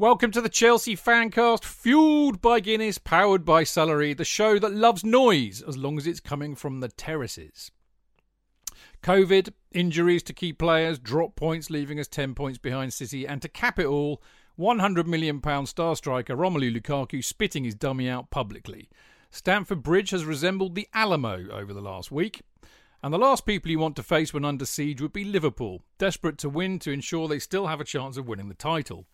Welcome to the Chelsea Fancast, fueled by Guinness, powered by Celery, the show that loves noise as long as it's coming from the terraces. COVID, injuries to key players, drop points leaving us 10 points behind City, and to cap it all, £100 million star striker Romelu Lukaku spitting his dummy out publicly. Stamford Bridge has resembled the Alamo over the last week. And the last people you want to face when under siege would be Liverpool, desperate to win to ensure they still have a chance of winning the title.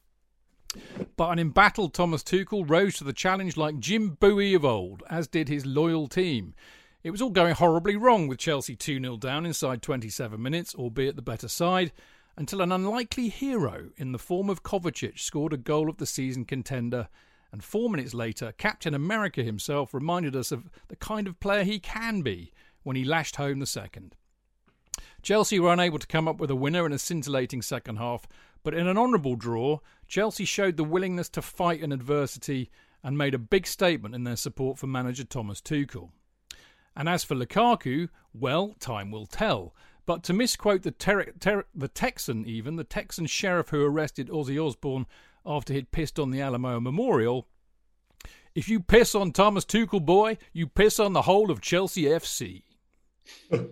But an embattled Thomas Tuchel rose to the challenge like Jim Bowie of old, as did his loyal team. It was all going horribly wrong with Chelsea 2 0 down inside 27 minutes, albeit the better side, until an unlikely hero in the form of Kovacic scored a goal of the season contender. And four minutes later, Captain America himself reminded us of the kind of player he can be when he lashed home the second. Chelsea were unable to come up with a winner in a scintillating second half, but in an honourable draw, Chelsea showed the willingness to fight in adversity and made a big statement in their support for manager Thomas Tuchel. And as for Lukaku, well, time will tell. But to misquote the, ter- ter- the Texan, even, the Texan sheriff who arrested Ozzy Osbourne after he'd pissed on the Alamo Memorial, if you piss on Thomas Tuchel, boy, you piss on the whole of Chelsea FC.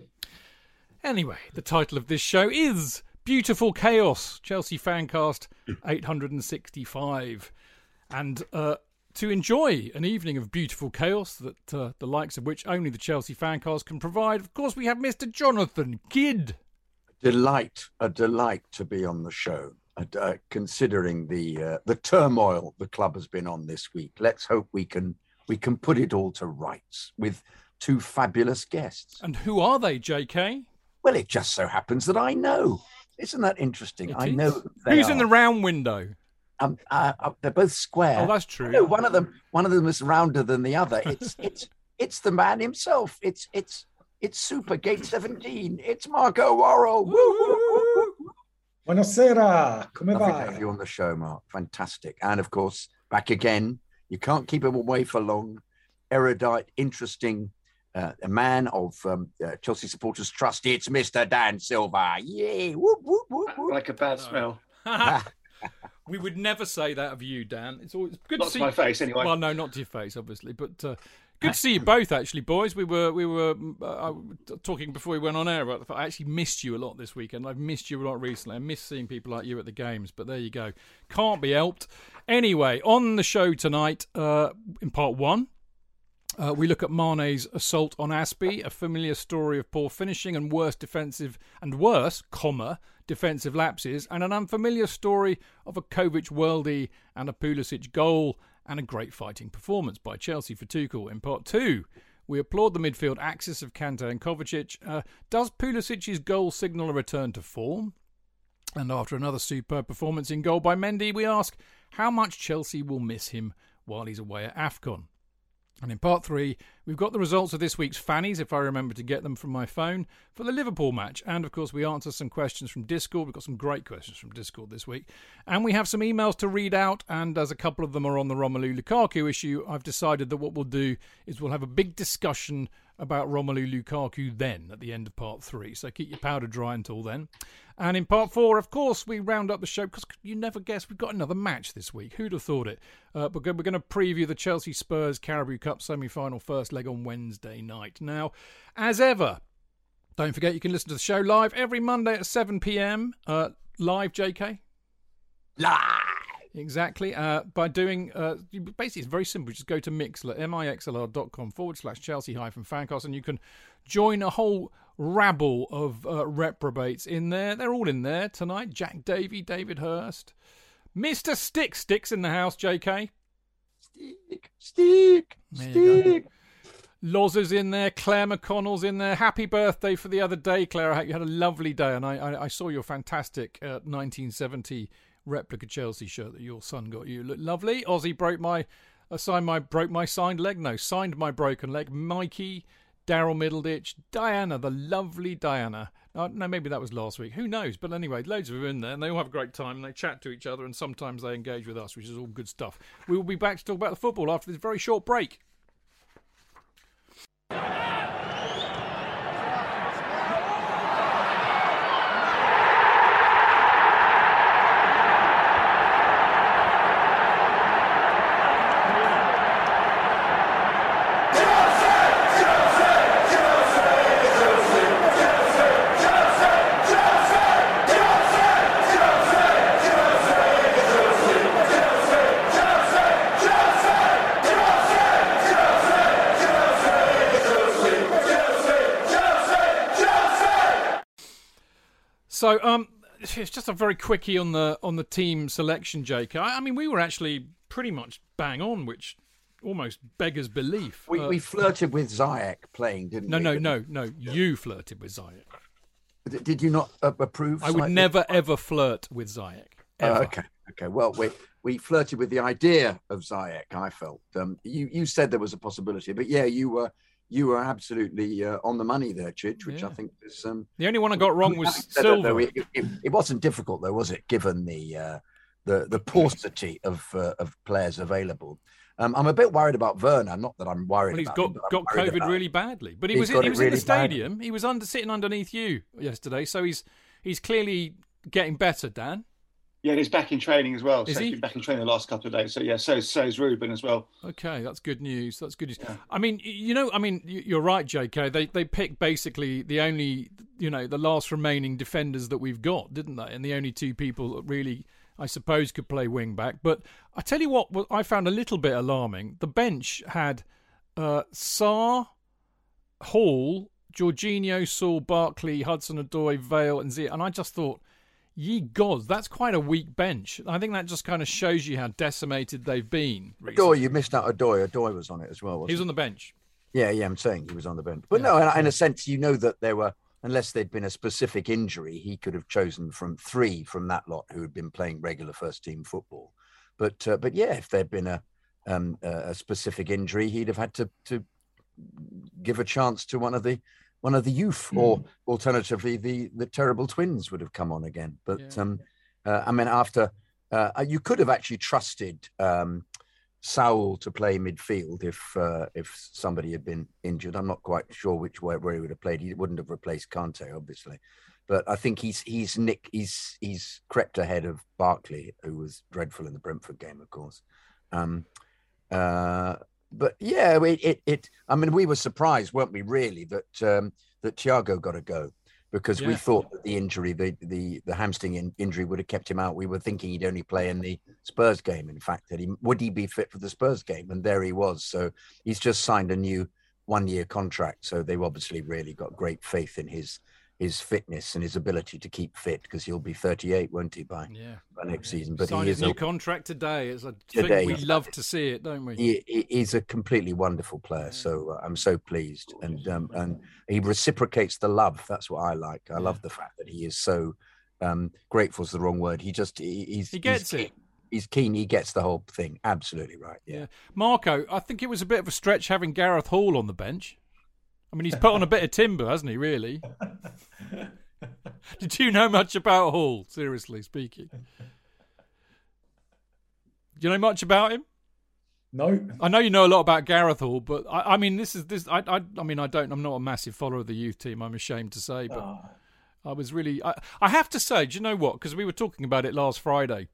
anyway, the title of this show is Beautiful Chaos, Chelsea Fancast 865. And uh, to enjoy an evening of beautiful chaos that uh, the likes of which only the Chelsea Fancast can provide, of course, we have Mr. Jonathan Kidd. Delight, a delight to be on the show. Uh, considering the uh, the turmoil the club has been on this week, let's hope we can we can put it all to rights with two fabulous guests. And who are they, J.K.? Well, it just so happens that I know. Isn't that interesting? It I is. know Who's are. in the round window? Um, uh, uh, they're both square. Oh, that's true. No, one of them, one of them is rounder than the other. It's it's it's the man himself. It's it's it's Super Gate Seventeen. It's Marco woo. Buonasera, come Lovely to have you on the show, Mark. Fantastic, and of course, back again. You can't keep him away for long. Erudite, interesting. Uh, a man of um, uh, Chelsea supporters trust. It's Mr. Dan Silva. Yeah, Whoop, whoop, whoop, whoop. like a bad smell. we would never say that of you, Dan. It's always good Not to to see my face, anyway. Well, no, not to your face, obviously, but uh, good to see you both. Actually, boys, we were we were uh, talking before we went on air. About the fact I actually missed you a lot this weekend. I've missed you a lot recently. I miss seeing people like you at the games. But there you go. Can't be helped. Anyway, on the show tonight, uh, in part one. Uh, we look at Mane's assault on Azpi, a familiar story of poor finishing and worse defensive and worse, comma, defensive lapses, and an unfamiliar story of a Kovic worldie and a Pulisic goal, and a great fighting performance by Chelsea for Tuchel. In part two, we applaud the midfield axis of Kante and Kovacic. Uh, does Pulisic's goal signal a return to form? And after another superb performance in goal by Mendy, we ask, how much Chelsea will miss him while he's away at AFCON. And in part three, we've got the results of this week's fannies, if I remember to get them from my phone, for the Liverpool match. And of course, we answer some questions from Discord. We've got some great questions from Discord this week. And we have some emails to read out. And as a couple of them are on the Romelu Lukaku issue, I've decided that what we'll do is we'll have a big discussion about Romelu Lukaku then at the end of part three. So keep your powder dry until then. And in part four, of course, we round up the show because you never guess we've got another match this week. Who'd have thought it? Uh, but we're going to preview the Chelsea Spurs Carabao Cup semi final first leg on Wednesday night. Now, as ever, don't forget you can listen to the show live every Monday at 7 pm. Uh, live, JK? Live! Exactly. Uh, by doing, uh, basically, it's very simple. Just go to Mixlr, mixlr.com forward slash Chelsea hyphen fancast, and you can join a whole rabble of uh, reprobates in there. They're all in there tonight. Jack Davey, David Hurst, Mr. Stick, Sticks in the house, JK. Stick, stick, stick. Loz is in there. Claire McConnell's in there. Happy birthday for the other day, Claire. I hope you had a lovely day, and I, I, I saw your fantastic 1970 uh, replica Chelsea shirt that your son got you. Look lovely. Ozzy broke my, uh, signed my broke my signed leg. No, signed my broken leg. Mikey, Daryl Middleditch, Diana, the lovely Diana. Uh, no, maybe that was last week. Who knows? But anyway, loads of them in there, and they all have a great time, and they chat to each other, and sometimes they engage with us, which is all good stuff. We will be back to talk about the football after this very short break. So, it's just a very quickie on the on the team selection, Jake. I, I mean, we were actually pretty much bang on, which almost beggars belief. We, uh, we flirted with Ziyech playing, didn't no, we? No, no, no, no. You flirted with Ziyech. Did you not uh, approve? I would never ever flirt with Ziyech. Uh, okay, okay. Well, we we flirted with the idea of Ziyech. I felt um, you you said there was a possibility, but yeah, you were you were absolutely uh, on the money there, Chidge, which yeah. I think is um, the only one I got wrong was Silva. Though, it, it, it, wasn't difficult, though, was it? Given the uh, the the paucity of uh, of players available. Um, I'm a bit worried about Werner. Not that I'm worried. Well, he's got him, got COVID really badly, but he was in, he was really in the stadium. Bad. He was under sitting underneath you yesterday, so he's he's clearly getting better. Dan. Yeah, he's back in training as well. Is so he? he's been back in training the last couple of days. So yeah, so so is Ruben as well. Okay, that's good news. That's good news. Yeah. I mean, you know, I mean, you're right, J.K. They they picked basically the only, you know, the last remaining defenders that we've got, didn't they? And the only two people that really, I suppose, could play wing back. But I tell you what, what I found a little bit alarming. The bench had uh, Sarr, Hall, Jorginho, Saul, Barkley, Hudson Odoi, Vale, and Zia, and I just thought Ye gods, that's quite a weak bench. I think that just kind of shows you how decimated they've been. Odoi, you missed out Odoi. Odoi was on it as well. he was on the bench. Yeah, yeah, I'm saying he was on the bench. But yeah. no, in, in a sense, you know that there were, unless there'd been a specific injury, he could have chosen from three from that lot who had been playing regular first team football. But uh, but yeah, if there'd been a um, a specific injury, he'd have had to to give a chance to one of the one of the youth, mm. or alternatively, the the terrible twins would have come on again. But yeah. um, uh, I mean, after uh, you could have actually trusted um, Saul to play midfield if uh, if somebody had been injured. I'm not quite sure which way where he would have played. He wouldn't have replaced Kante, obviously. But I think he's he's Nick he's he's crept ahead of Barkley, who was dreadful in the Brentford game, of course. Um, uh, but yeah, it, it, it, I mean, we were surprised, weren't we? Really, that um, that Thiago got to go because yeah. we thought that the injury, the the the hamstring in, injury, would have kept him out. We were thinking he'd only play in the Spurs game. In fact, that he would he be fit for the Spurs game, and there he was. So he's just signed a new one year contract. So they've obviously really got great faith in his his fitness and his ability to keep fit because he'll be 38, won't he, by, yeah. by next season? But Signed he is a new a, contract today. It's a today, we love to see it, don't we? He, he's a completely wonderful player. So uh, I'm so pleased, and um, and he reciprocates the love. That's what I like. I yeah. love the fact that he is so um, grateful. Is the wrong word. He just he, he's he gets he's, it. he's keen. He gets the whole thing absolutely right. Yeah. Yeah. Marco, I think it was a bit of a stretch having Gareth Hall on the bench. I mean, he's put on a bit of timber, hasn't he, really? Did you know much about Hall, seriously speaking? Do you know much about him? No, I know you know a lot about Gareth Hall, but I, I mean, this is this. I, I, I mean, I don't. I'm not a massive follower of the youth team. I'm ashamed to say, but Ah, I was really. I, I have to say, do you know what? Because we were talking about it last Friday,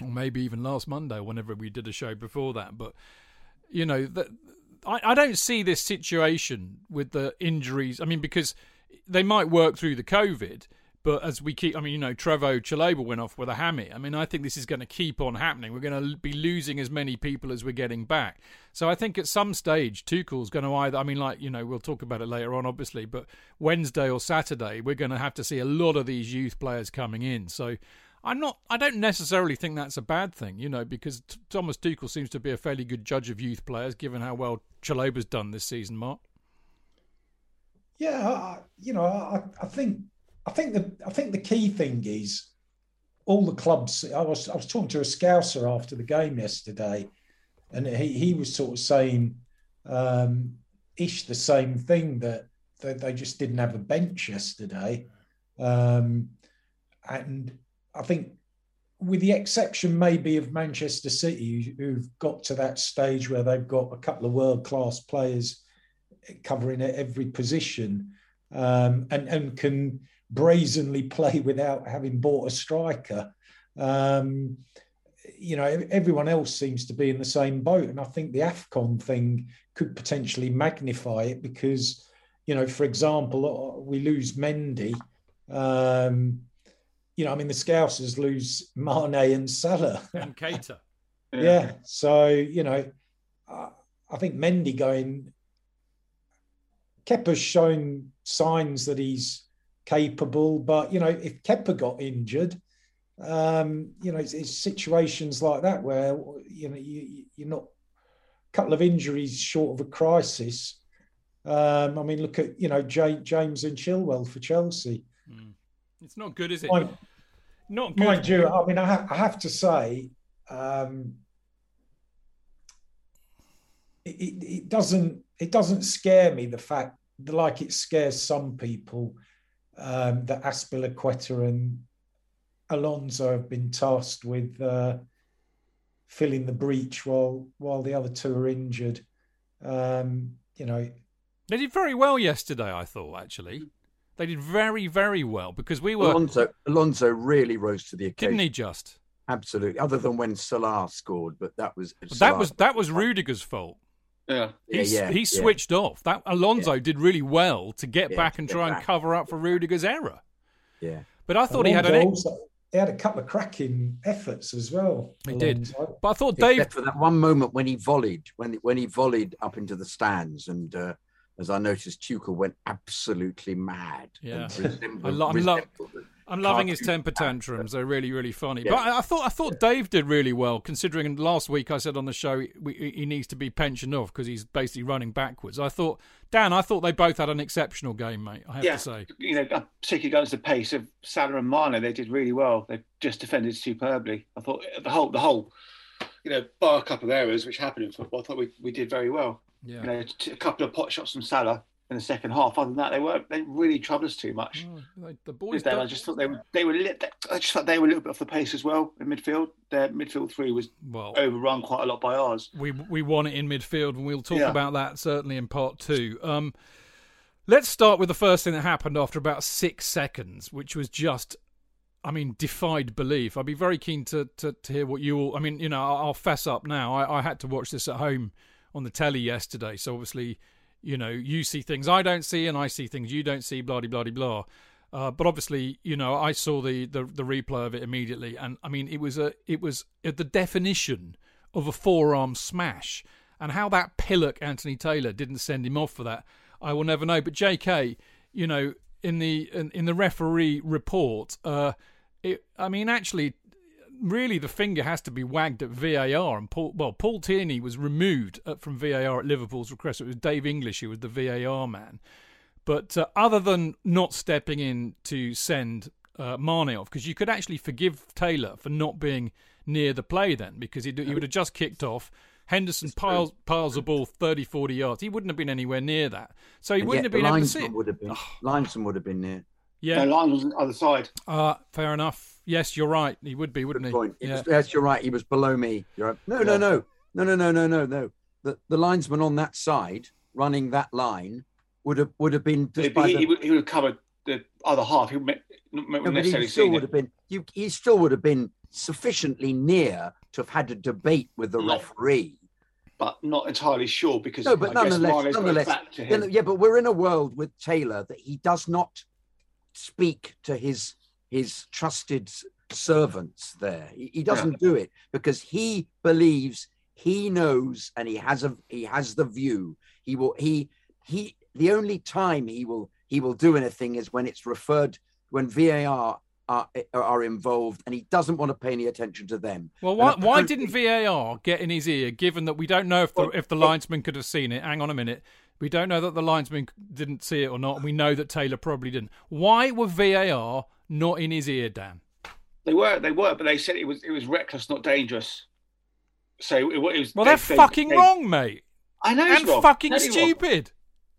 or maybe even last Monday, or whenever we did a show before that. But you know that I, I don't see this situation with the injuries. I mean, because they might work through the COVID, but as we keep, I mean, you know, Trevoh Chalobah went off with a hammy. I mean, I think this is going to keep on happening. We're going to be losing as many people as we're getting back. So I think at some stage, Tuchel's going to either, I mean, like, you know, we'll talk about it later on, obviously, but Wednesday or Saturday, we're going to have to see a lot of these youth players coming in. So I'm not, I don't necessarily think that's a bad thing, you know, because Thomas Tuchel seems to be a fairly good judge of youth players, given how well Chalobah's done this season, Mark. Yeah, I, you know, I, I think, I think the, I think the key thing is all the clubs. I was, I was talking to a Scouser after the game yesterday, and he, he was sort of saying, um, ish the same thing that they, they just didn't have a bench yesterday, um, and I think. With the exception maybe of Manchester City, who've got to that stage where they've got a couple of world class players covering every position um, and, and can brazenly play without having bought a striker. Um, you know, everyone else seems to be in the same boat. And I think the AFCON thing could potentially magnify it because, you know, for example, we lose Mendy. Um, you know, I mean, the Scousers lose Mane and Salah. And Keita. Yeah. So, you know, I think Mendy going, Kepa's shown signs that he's capable, but, you know, if Kepa got injured, um, you know, it's, it's situations like that where, you know, you, you're not a couple of injuries short of a crisis. Um, I mean, look at, you know, James, James and Chilwell for Chelsea. It's not good, is it? Mind, Not good. mind you, I mean, I, ha- I have to say, um, it, it, it doesn't it doesn't scare me the fact that, like it scares some people um, that Azpilicueta and Alonso have been tasked with uh, filling the breach while while the other two are injured. Um, you know, They did very well yesterday, I thought, actually. They did very, very well because we were. Alonso, Alonso really rose to the occasion. Didn't he just? Absolutely. Other than when Salah scored, but that was But that was that was Rudiger's fault. Yeah. He, Yeah, yeah, he yeah. switched off. That Alonso did really well to get Yeah, back and get try and cover up for Rudiger's error. Yeah. But I thought he had an. Also- he had a couple of cracking efforts as well. He did. But I thought Dave. Except for that one moment when he volleyed, when when he volleyed up into the stands, and uh, as I noticed, Tuchel went absolutely mad. Yeah. and resembled- I lo- I'm lo- resembled the I'm loving his temper tantrums. They're really, really funny. Yeah. But I, I thought I thought Dave did really well, considering last week I said on the show he, he needs to be pensioned off because he's basically running backwards. I thought Dan, I thought they both had an exceptional game, mate. I have yeah, to say. you know, particularly against the pace of Salah and Mane, they did really well. They just defended superbly. I thought the whole, the whole, you know, bar a couple of errors which happened in football. I thought we, we did very well. Yeah. You know, a couple of pot shots from Salah in the second half. Other than that, they weren't. They really troubled us too much. Oh, they- the boys. I just thought they were. They were. Lit, I just thought they were a little bit off the pace as well in midfield. Their midfield three was well, overrun quite a lot by ours. we we won it in midfield, and we'll talk Yeah. about that certainly in part two. Um, let's start with the first thing that happened after about six seconds, which was just, I mean, defied belief. I'd be very keen to to, to hear what you all. I mean, you know, I'll, I'll fess up now. I, I had to watch this at home on the telly yesterday, so obviously, you know, you see things I don't see, and I see things you don't see. Blah blah blah blah. Uh, but obviously, you know, I saw the, the the replay of it immediately, and I mean, it was a it was the definition of a forearm smash, and how that pillock Anthony Taylor didn't send him off for that, I will never know. But J.K., you know, in the in, in the referee report, uh, it, I mean, actually, really, the finger has to be wagged at VAR, and Paul well, Paul Tierney was removed uh, from VAR at Liverpool's request. It was Dave English who was the VAR man. But uh, other than not stepping in to send uh, Mane off, because you could actually forgive Taylor for not being near the play then because he he would have just kicked off. Henderson piles piles the ball 30, 40 yards. He wouldn't have been anywhere near that, so he And wouldn't have been able to see. it. Would have been, linesman would have been near. Yeah, No, line was on the other side. uh, fair enough. Yes, you're right. He would be, wouldn't Good he? point. He Yeah. was- yes, you're right. He was below me. You're right. No, no, Yeah. no, no, no, no, no, no, no. The the linesman on that side running that line would have would have been just He, by he, the, he would, he would have covered the other half. He wouldn't No, wouldn't he necessarily still would it. have been. You, he still would have been sufficiently near to have had a debate with the No. referee. but not entirely sure because No, but I nonetheless, Mane's nonetheless, back to him. yeah, but we're in a world with Taylor that he does not speak to his his trusted servants there. He, he doesn't do it because he believes he knows and he has a he has the view. He will he he the only time he will he will do anything is when it's referred when VAR are are involved and he doesn't want to pay any attention to them. Well, why, why didn't VAR get in his ear, given that we don't know if the, Well, if the linesman could have seen it? Hang on a minute. We don't know that the linesman didn't see it or not, we know that Taylor probably didn't. Why were VAR not in his ear, Dan? They were, they were, but they said it was it was reckless, not dangerous. So it, it was. Well, they- they're they- fucking they- wrong, mate. I know, it's And wrong. fucking Totally wrong. stupid.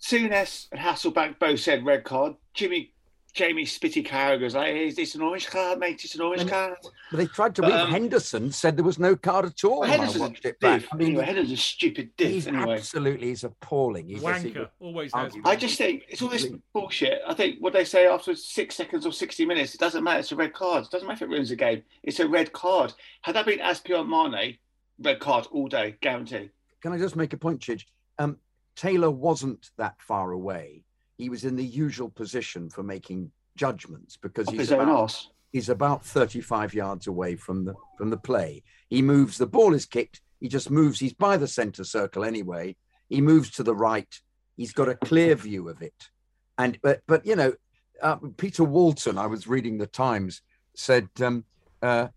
Souness and Hasselbaink both said red card. Jimmy, Jamie Spitty Carragher's like, is this an orange card, mate? It's an orange card. But they tried to But, read. um, Henderson said there was no card at all. Well, when I Henderson's a it I mean, anyway, Henderson's a stupid div. he's Anyway, absolutely he's appalling. He's just- Wanker. Always has. I just think it's all this bullshit. I think what they say after six seconds or sixty minutes, it doesn't matter. It's a red card. It doesn't matter if it ruins the game. It's a red card. Had that been Azpi on Mane, red card all day, guarantee. Can I just make a point, Chidge? Um, Taylor wasn't that far away. He was in the usual position for making judgments because Up he's about, he's about 35 yards away from the from the play. He moves, the ball is kicked. He just moves. He's by the center circle anyway. He moves to the right. He's got a clear view of it. And but but you know, uh, Peter Walton, I was reading the Times, said um, uh,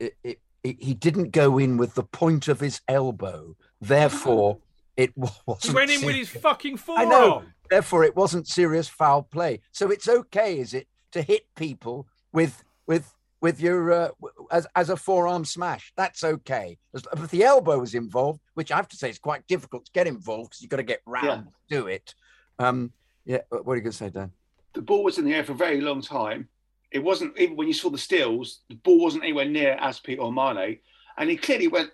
it, it, it, he didn't go in with the point of his elbow. Therefore, it wasn't. He went in with his serious. fucking I forearm. know. Therefore, it wasn't serious foul play. So it's okay, is it, to hit people with with with your uh, as as a forearm smash? That's okay. But if the elbow was involved, which I have to say is quite difficult to get involved because you've got to get round to do it. Um, yeah. What are you going to say, Dan? The ball was in the air for a very long time. It wasn't even when you saw the stills. The ball wasn't anywhere near Azpi or Mane, and he clearly went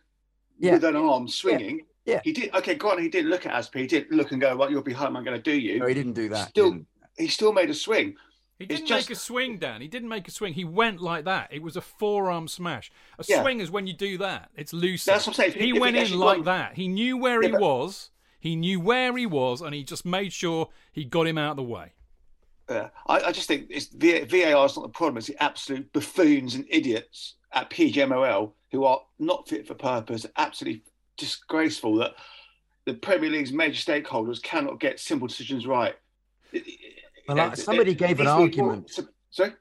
Yeah. with an arm swinging. Yeah. He did. Okay, go on. he didn't look at Azpi. He didn't look and go, "Well, you'll be home. I'm going to do you." No, he didn't do that. He Still- didn't. He still made a swing. He didn't just- make a swing, Dan. He didn't make a swing. He went like that. It was a forearm smash. A Yeah. swing is when you do that. It's loose. That's what I'm saying. If He he- if went he in like won- that. He knew where Yeah, he but- was. He knew where he was, and he just made sure he got him out of the way. Yeah, I, I just think it's VAR is not the problem. It's the absolute buffoons and idiots at PGMOL who are not fit for purpose, absolutely disgraceful that the Premier League's major stakeholders cannot get simple decisions right. Well, uh, somebody gave an these people- argument. Sorry?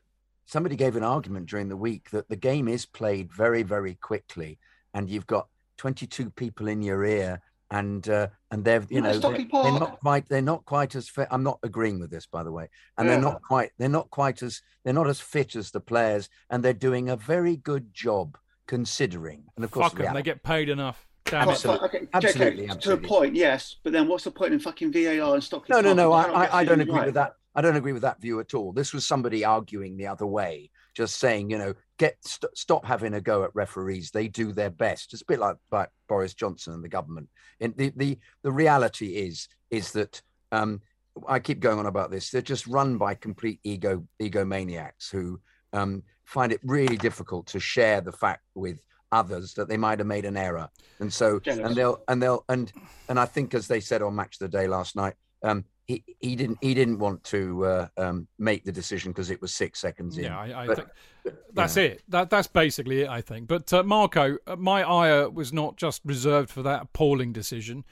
somebody gave an argument during the week that the game is played very very quickly and you've got 22 people in your ear and uh, and they're you No, know they're, they're not quite they're not quite as fit i'm not agreeing with this by the way and Yeah. they're not quite they're not quite as they're not as fit as the players and they're doing a very good job considering and of course Fuck them. They get paid enough. Damn Well, it. Absolutely. okay, Absolutely, JK, absolutely. To a point, yes, but then what's the point in fucking VAR and Stockley no no no I, I, I don't agree right. with that i don't agree with that view at all this was somebody arguing the other way just saying you know get st- stop having a go at referees they do their best it's a bit like, like boris johnson and the government and the, the the reality is is that um i keep going on about this they're just run by complete ego egomaniacs who um find it really difficult to share the fact with others that they might have made an error and so Jealous. and they'll and they'll and and i think as they said on match of the day last night um he, he didn't he didn't want to uh, um, make the decision because it was six seconds in. Yeah, I, I But- think but, that's yeah. it. That that's basically it. I think. But uh, Marco, uh, my ire was not just reserved for that appalling decision.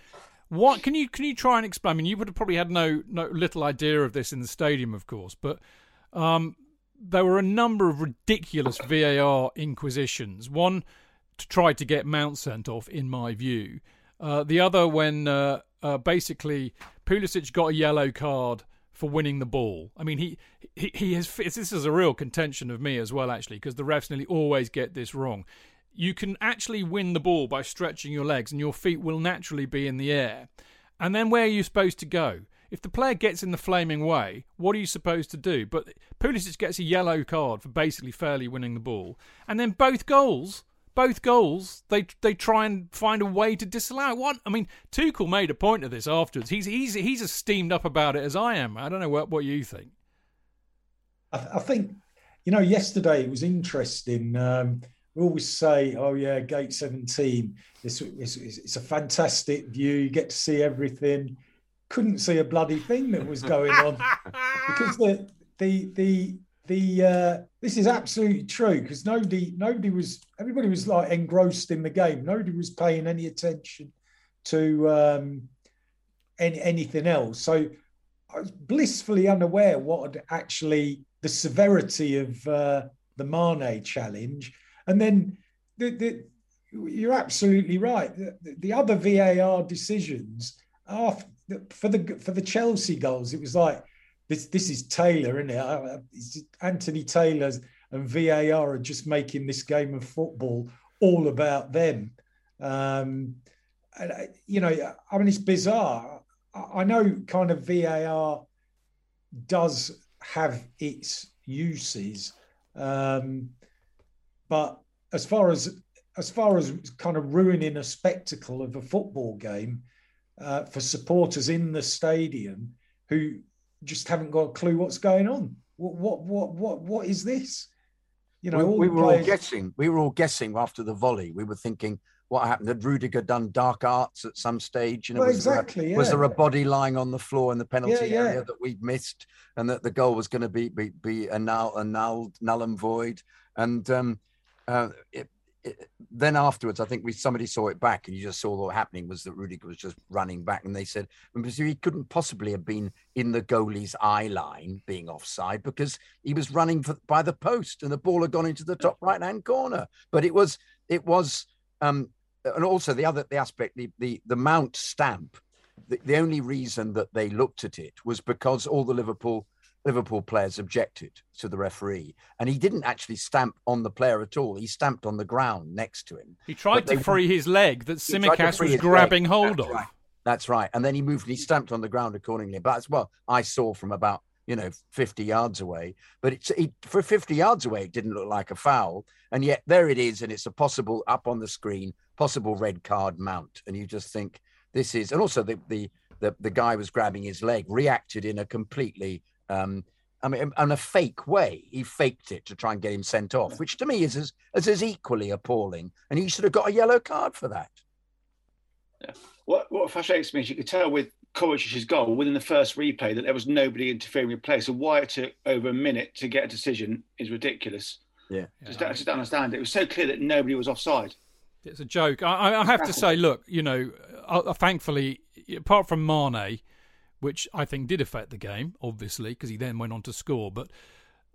What can you can you try and explain? I mean, you would have probably had no no little idea of this in the stadium, of course, but um, there were a number of ridiculous VAR inquisitions. One to try to get Mount sent off, in my view. Uh, the other when uh, uh, basically Pulisic got a yellow card for winning the ball. I mean, he he, he has. This is a real contention of me as well, actually, because the refs nearly always get this wrong. you can actually win the ball by stretching your legs, and your feet will naturally be in the air. And then where are you supposed to go? If the player gets in the flaming way, what are you supposed to do? But Pulisic gets a yellow card for basically fairly winning the ball, and then both goals, both goals, they they try and find a way to disallow. What I mean, Tuchel made a point of this afterwards. He's he's he's as steamed up about it as I am. I don't know what what you think. I, I think, you know, yesterday it was interesting. Um, we always say, "Oh yeah, Gate 17. It's, it's, it's a fantastic view. You get to see everything." Couldn't see a bloody thing that was going on because the the the the uh, this is absolutely true because nobody nobody was everybody was like engrossed in the game. Nobody was paying any attention to um, any, anything else. So I was blissfully unaware what had actually the severity of uh, the Mane challenge and then the, the, you're absolutely right. The, the, other VAR decisions are for the for the Chelsea goals. It was like this. This is Taylor, isn't it? Uh, Anthony Taylor's and VAR are just making this game of football all about them. Um, and, uh, you know, I mean, it's bizarre. I know kind of VAR does have its uses. Um, but as far as as far as kind of ruining a spectacle of a football game uh, for supporters in the stadium who just haven't got a clue what's going on. What what what what what is this? You know, we, we were players... all guessing. We were all guessing after the volley. We were thinking, what happened? Had Rudiger done dark arts at some stage? You know, well, was exactly. There a, yeah. Was there a body lying on the floor in the penalty yeah, yeah. area that we'd missed, and that the goal was going to be be, be a null, a null, null and void? And um, uh, it, it, then afterwards, I think we somebody saw it back, and you just saw what happening was that Rudiger was just running back, and they said he couldn't possibly have been in the goalie's eye line, being offside, because he was running for, by the post, and the ball had gone into the top right hand corner. But it was it was, um, and also the other the aspect the the the Mount stamp. The, the only reason that they looked at it was because all the Liverpool Liverpool players objected to the referee, and he didn't actually stamp on the player at all. He stamped on the ground next to him. He tried to free his leg that Tsimikas was grabbing leg. hold That's of. Right. That's right. And then he moved and he stamped on the ground accordingly. But as well, I saw from about you know 50 yards away. But it's it, for 50 yards away, it didn't look like a foul, and yet there it is, and it's a possible up on the screen, possible red card mount, and you just think this is, and also the the the, the guy was grabbing his leg, reacted in a completely um, I mean, in a fake way. He faked it to try and get him sent off, which to me is as, as, as equally appalling. And he should have got a yellow card for that. Yeah. What what frustrates me is you could tell with Kovacic's goal within the first replay that there was nobody interfering with play. So why it took over a minute to get a decision is ridiculous. Yeah, just, yeah. I just don't understand it. It was so clear that nobody was offside. It's a joke. I, I have to say, look, you know, uh, thankfully, apart from Mane, which I think did affect the game, obviously, because he then went on to score. But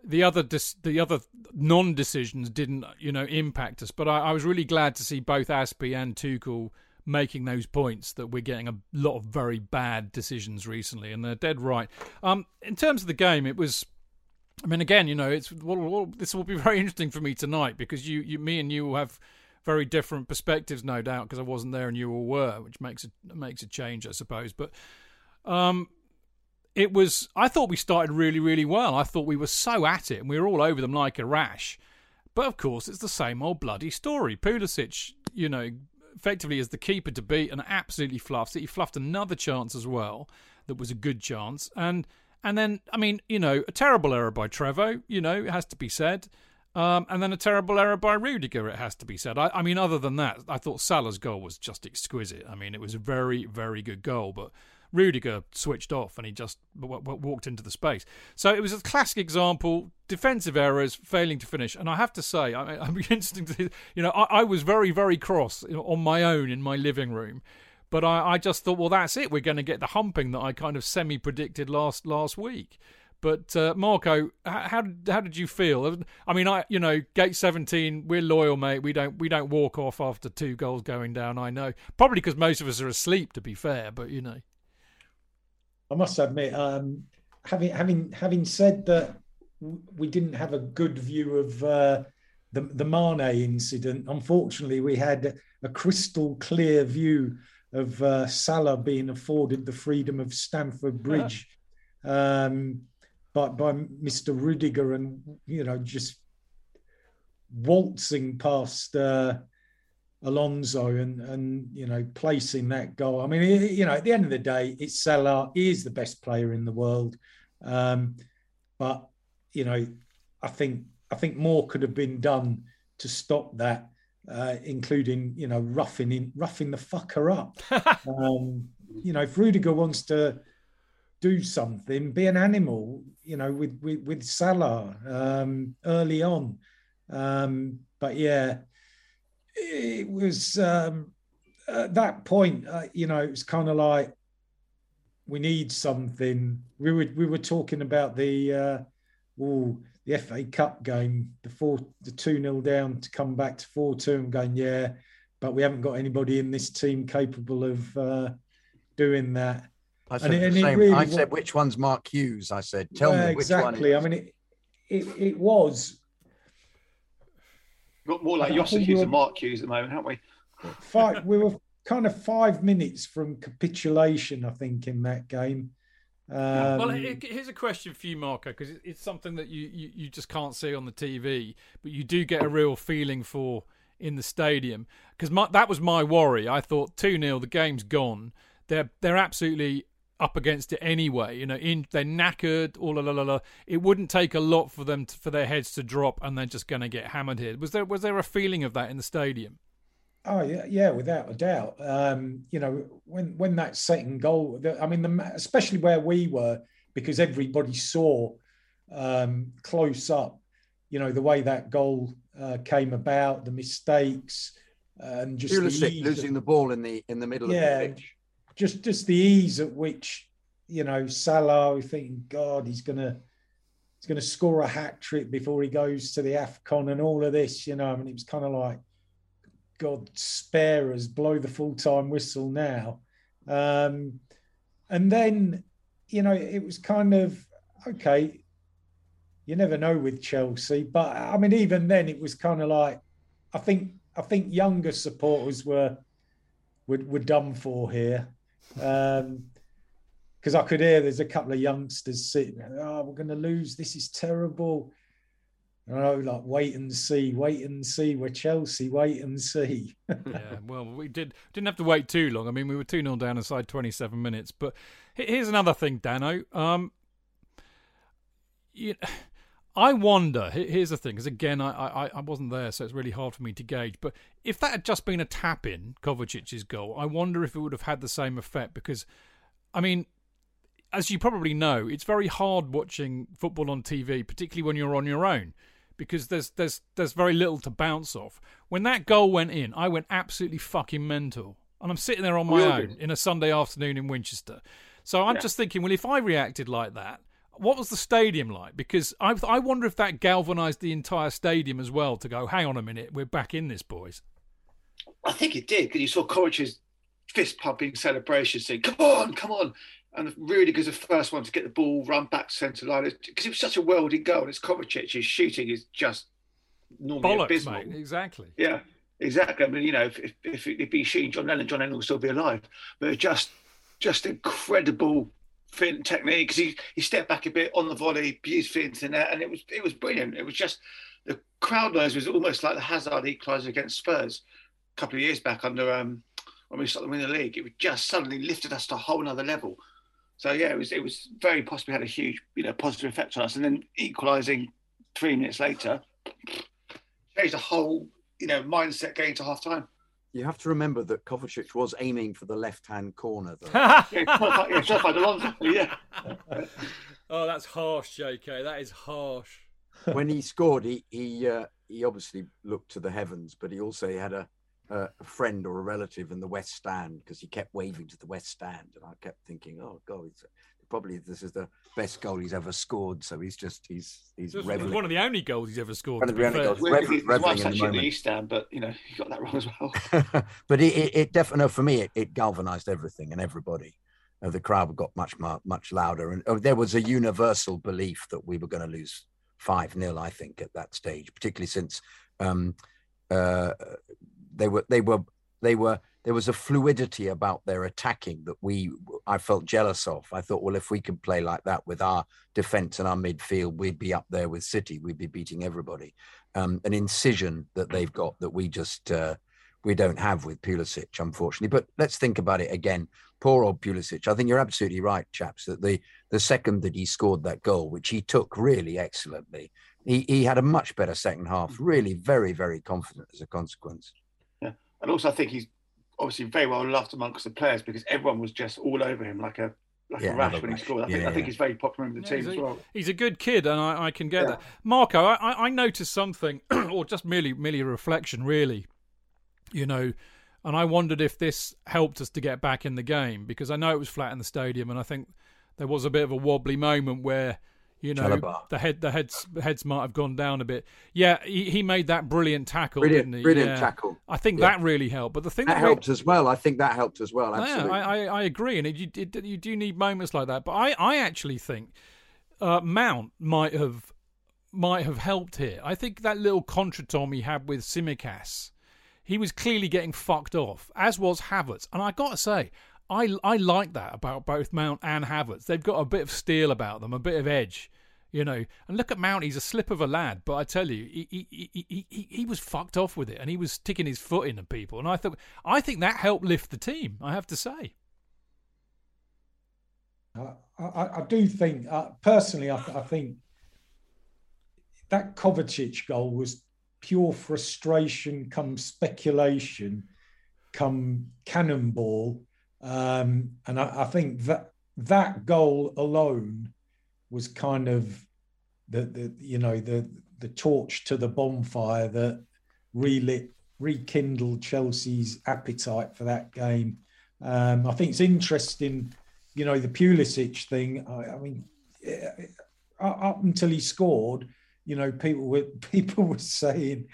the other dis- the other non decisions didn't, you know, impact us. But I, I was really glad to see both Azpi and Tuchel making those points that we're getting a lot of very bad decisions recently, and they're dead right. Um, in terms of the game, it was. I mean, again, you know, it's well, well, this will be very interesting for me tonight because you, you, me, and you will have very different perspectives, no doubt, because I wasn't there and you all were, which makes a makes a change, I suppose. But um, it was. I thought we started really, really well. I thought we were so at it, and we were all over them like a rash. But of course, it's the same old bloody story. Pulisic, you know, effectively is the keeper to beat and absolutely fluffs it. He fluffed another chance as well that was a good chance, and and then I mean, you know, a terrible error by Trevoh. You know, it has to be said. Um, and then a terrible error by Rudiger, it has to be said. I, I, mean, other than that, I thought Salah's goal was just exquisite. I mean, it was a very, very good goal. But Rudiger switched off and he just w- w- walked into the space. So it was a classic example: defensive errors, failing to finish. And I have to say, I, I'm interesting to, you know, I, I was very, very cross on my own in my living room. But I, I just thought, well, that's it. We're going to get the humping that I kind of semi predicted last last week. But uh, Marco, how how did you feel? I mean, I you know, gate seventeen, we're loyal, mate. We don't we don't walk off after two goals going down. I know, probably because most of us are asleep, to be fair. But you know. I must admit, um, having having having said that we didn't have a good view of uh, the the Mane incident. Unfortunately, we had a crystal clear view of uh, Salah being afforded the freedom of Stamford Bridge um, by, by Mr. Rudiger and, you know, just waltzing past uh, Alonso and, and, you know, placing that goal. I mean, you know, at the end of the day, it's Salah. He is the best player in the world. Um, but, you know, I think I think more could have been done to stop that uh, including you know roughing in, roughing the fucker up. um, you know, if Rudiger wants to do something, be an animal. You know, with with, with Salah um, early on. Um, but yeah, it was um, at that point. Uh, you know, it was kind of like we need something. We were we were talking about the. Uh, oh, the FA Cup game, the four, the two 0 down to come back to four two, and going, yeah, but we haven't got anybody in this team capable of uh, doing that. I said, and really I said, which one's Mark Hughes? I said, tell me which exactly. one. I mean, it, it, it was. Got more like Josip Hughes and Mark Hughes at the moment, haven't we? Five, we were kind of five minutes from capitulation, I think, in that game. Um, well, here's a question for you, Marco, because it's something that you, you, you just can't see on the TV, but you do get a real feeling for in the stadium. Because that was my worry. I thought two 0 the game's gone. They're they're absolutely up against it anyway. You know, in they're knackered. All la la la la. It wouldn't take a lot for them to, for their heads to drop, and they're just going to get hammered here. Was there was there a feeling of that in the stadium? Oh yeah, yeah, without a doubt. Um, you know, when when that second goal, I mean, the, especially where we were, because everybody saw um, close up. You know, the way that goal uh, came about, the mistakes, and just the losing of, the ball in the in the middle yeah, of the pitch. Just just the ease at which you know Salah, thinking, God, he's gonna he's gonna score a hat trick before he goes to the Afcon and all of this. You know, I mean, it was kind of like God spare us, blow the full time whistle now. Um, and then, you know, it was kind of okay. You never know with Chelsea, but I mean, even then, it was kind of like I think I think younger supporters were were, were done for here. Um, because I could hear there's a couple of youngsters sitting oh, we're going to lose. This is terrible. Oh, like wait and see, wait and see. We're Chelsea, wait and see. yeah, well, we did didn't have to wait too long. I mean, we were two 0 down inside twenty seven minutes. But here's another thing, Dano. Um, you, I wonder. Here's the thing, because again, I, I I wasn't there, so it's really hard for me to gauge. But if that had just been a tap in Kovacic's goal, I wonder if it would have had the same effect. Because, I mean, as you probably know, it's very hard watching football on TV, particularly when you're on your own because there's there's there's very little to bounce off. When that goal went in, I went absolutely fucking mental, and I'm sitting there on my really? own in a Sunday afternoon in Winchester. So I'm yeah. just thinking, well, if I reacted like that, what was the stadium like? Because I I wonder if that galvanised the entire stadium as well to go, hang on a minute, we're back in this, boys. I think it did because you saw Kovacic fist pumping celebration, saying, "Come on, come on!" and Rudiger's the first one to get the ball, run back to centre line because it was such a worldly goal. It's Kovacic's shooting is just normally Bollocks, abysmal. Mate. Exactly. Yeah, exactly. I mean, you know, if if, if he'd been shooting John Lennon, John Lennon would still be alive. But just just incredible fin technique because he, he stepped back a bit on the volley, beautifully into net, and it was it was brilliant. It was just the crowd noise was almost like the Hazard equaliser against Spurs a couple of years back under um, when we started winning the league. It was just suddenly lifted us to a whole other level. So yeah, it was it was very possibly had a huge you know positive effect on us, and then equalising three minutes later changed the whole you know mindset going to half time. You have to remember that Kovacic was aiming for the left-hand corner. Though. yeah, yeah. Oh, that's harsh, JK. That is harsh. when he scored, he he uh, he obviously looked to the heavens, but he also had a uh, a friend or a relative in the West Stand because he kept waving to the West Stand, and I kept thinking, "Oh God, probably this is the best goal he's ever scored." So he's just he's he's it's one of the only goals he's ever scored. One of the only goals. Rev- His actually in the East Stand, but you know he got that wrong as well. but it, it, it definitely for me it, it galvanized everything and everybody. Uh, the crowd got much much louder, and uh, there was a universal belief that we were going to lose five 0 I think, at that stage, particularly since um, uh, they were they were they were there was a fluidity about their attacking that we I felt jealous of. I thought, well, if we could play like that with our defence and our midfield, we'd be up there with City. We'd be beating everybody. Um, an incision that they've got that we just uh, we don't have with Pulisic, unfortunately. But let's think about it again. Poor old Pulisic. I think you're absolutely right, chaps. That the the second that he scored that goal, which he took really excellently, he he had a much better second half. Really, very very confident as a consequence. Yeah, and also I think he's obviously very well loved amongst the players because everyone was just all over him like a like yeah, a rash when he scored. I think, yeah, I think he's very popular in the team as well. He's a good kid, and I, I can get that. Marco, I, I noticed something, or just merely merely a reflection, really. You know, and I wondered if this helped us to get back in the game because I know it was flat in the stadium, and I think there was a bit of a wobbly moment where you know, Chalobah. the head, the heads, heads might have gone down a bit. Yeah, he, he made that brilliant tackle, brilliant, didn't he? Brilliant yeah. tackle. I think yeah. that really helped. But the thing that, that helped as well. I think that helped as well. Absolutely. Yeah, I, I, I agree, and it, you, it, you do need moments like that. But I, I actually think uh, Mount might have might have helped here. I think that little contretemps he had with Tsimikas, he was clearly getting fucked off, as was Havertz. And I got to say, I I like that about both Mount and Havertz. They've got a bit of steel about them, a bit of edge you know. And look at Mount; he's a slip of a lad, but I tell you, he he, he, he, he was fucked off with it, and he was sticking his foot into people. And I thought, I think that helped lift the team. I have to say. I, I do think, uh, personally, I, I think that Kovacic goal was pure frustration, come speculation, come cannonball, um, and I, I, think that that goal alone was kind of the, the you know the the torch to the bonfire that relit rekindled Chelsea's appetite for that game. Um, I think it's interesting, you know, the Pulisic thing. I, I mean, up until he scored, you know, people were people were saying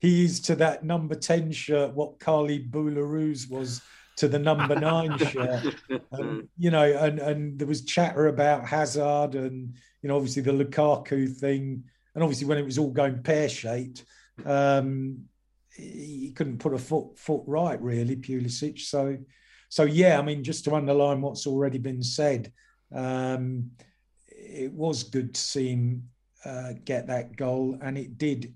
he is to that number ten shirt what Khalid Boulahrouz was to the number nine shirt. And, you know, and, and there was chatter about Hazard and, you know, obviously the Lukaku thing. And obviously when it was all going pear shaped, um, he couldn't put a foot foot right really, Pulisic. So, so yeah, I mean, just to underline what's already been said, um, it was good to see him uh, get that goal, and it did,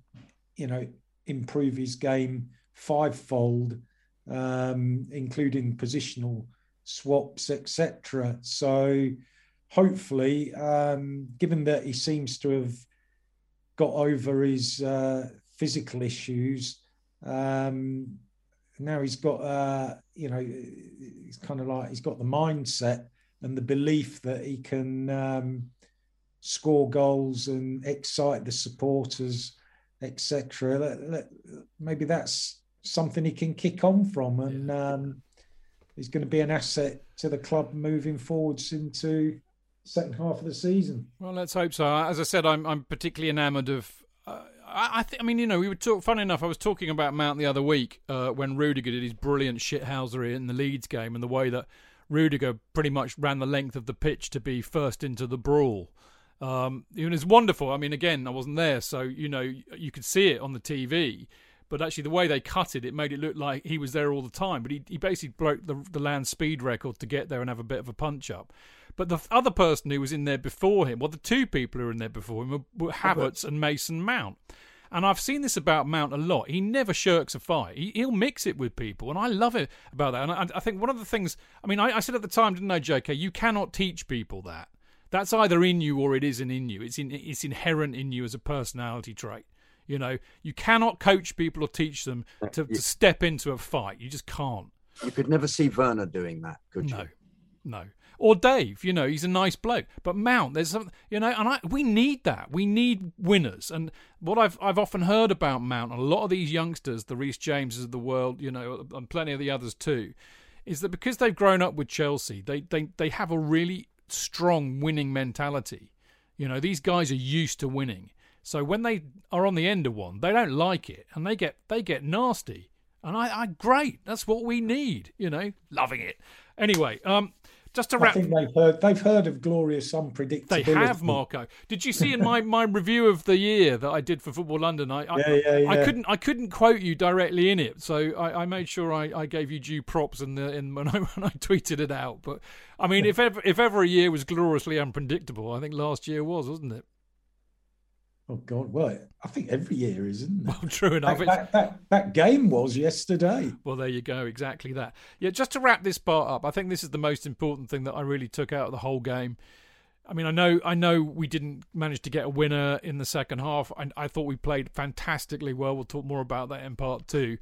you know, improve his game fivefold um, including positional swaps, etc. So hopefully, um, given that he seems to have got over his uh, physical issues, um, now he's got, uh, you know, he's kind of like he's got the mindset and the belief that he can um, score goals and excite the supporters, etc. Maybe that's something he can kick on from, and um, he's going to be an asset to the club moving forwards into second half of the season. Well, let's hope so. As I said, I'm I'm particularly enamoured of. Uh, I, I think. I mean, you know, we were talk. Funny enough, I was talking about Mount the other week uh, when Rudiger did his brilliant shithousery in the Leeds game, and the way that Rudiger pretty much ran the length of the pitch to be first into the brawl. Um, it was wonderful. I mean, again, I wasn't there, so you know, you could see it on the TV but actually the way they cut it, it made it look like he was there all the time. But he, he basically broke the, the land speed record to get there and have a bit of a punch up. But the other person who was in there before him, well, the two people who were in there before him were, Havertz and Mason Mount. And I've seen this about Mount a lot. He never shirks a fight. He, will mix it with people, and I love it about that. And I, I think one of the things, I mean, I, I, said at the time, didn't I, JK? You cannot teach people that. That's either in you or it isn't in you. It's in, it's inherent in you as a personality trait. You know, you cannot coach people or teach them uh, to, to step into a fight. You just can't. You could never see Werner doing that, could you? No, no. Or Dave, you know, he's a nice bloke. But Mount, there's some, you know, and I, we need that. We need winners. And what I've I've often heard about Mount, and a lot of these youngsters, the Reece Jameses of the world, you know, and plenty of the others too, is that because they've grown up with Chelsea, they they they have a really strong winning mentality. You know, these guys are used to winning. So when they are on the end of one, they don't like it and they get they get nasty. And I, I great, that's what we need, you know, loving it. Anyway, um, Just to wrap, I think they've heard they've heard of glorious unpredictability. They have, Marco. Did you see in my, my review of the year that I did for Football London? I yeah, yeah, yeah. I couldn't I couldn't quote you directly in it, so I, I made sure I, I gave you due props in the in when I when I tweeted it out. But I mean, if ever if ever a year was gloriously unpredictable, I think last year was, wasn't it? Oh God! Well, I think every year is, isn't it? Well, true enough. That, that, that, that, game was yesterday. Well, there you go. Exactly that. Yeah. Just to wrap this part up, I think this is the most important thing that I really took out of the whole game. I mean, I know, I know, we didn't manage to get a winner in the second half. I, I thought we played fantastically well. We'll talk more about that in part two.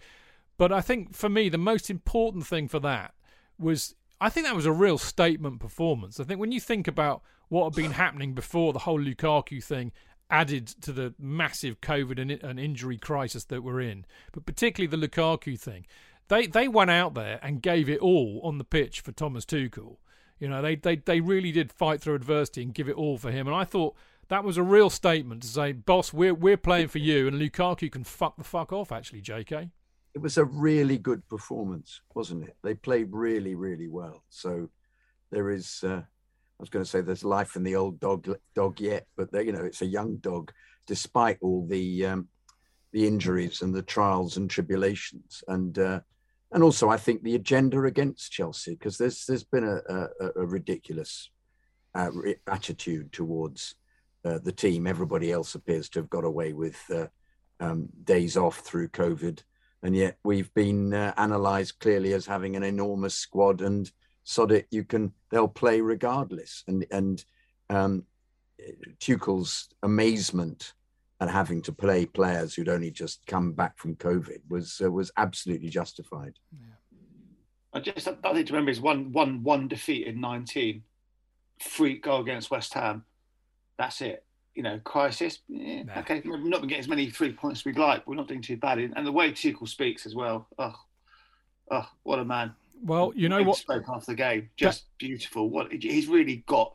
But I think for me, the most important thing for that was I think that was a real statement performance. I think when you think about what had been happening before the whole Lukaku thing added to the massive COVID and, and injury crisis that we're in, but particularly the Lukaku thing. They they went out there and gave it all on the pitch for Thomas Tuchel. You know, they, they they really did fight through adversity and give it all for him. And I thought that was a real statement to say, boss, we're we're playing for you, and Lukaku can fuck the fuck off. Actually, J.K. It was a really good performance, wasn't it? They played really, really well. So there is. Uh, was going to say there's life in the old dog dog yet, but you know it's a young dog, despite all the um, the injuries and the trials and tribulations, and uh, and also I think the agenda against Chelsea because there's there's been a, a, a ridiculous uh, attitude towards uh, the team. Everybody else appears to have got away with uh, um, days off through COVID, and yet we've been uh, analysed clearly as having an enormous squad and sod it, you can they'll play regardless. And and um, Tuchel's amazement at having to play players who'd only just come back from COVID was uh, was absolutely justified. Yeah. I just I think to remember is one one one defeat in nineteen, free goal against West Ham. That's it. You know, crisis. Yeah, nah. Okay, we've not been getting as many three points as we'd like. We're not doing too bad. And the way Tuchel speaks as well. Oh, oh, what a man! Well, you know what? Spoke after the game, just that... beautiful. What he's really got.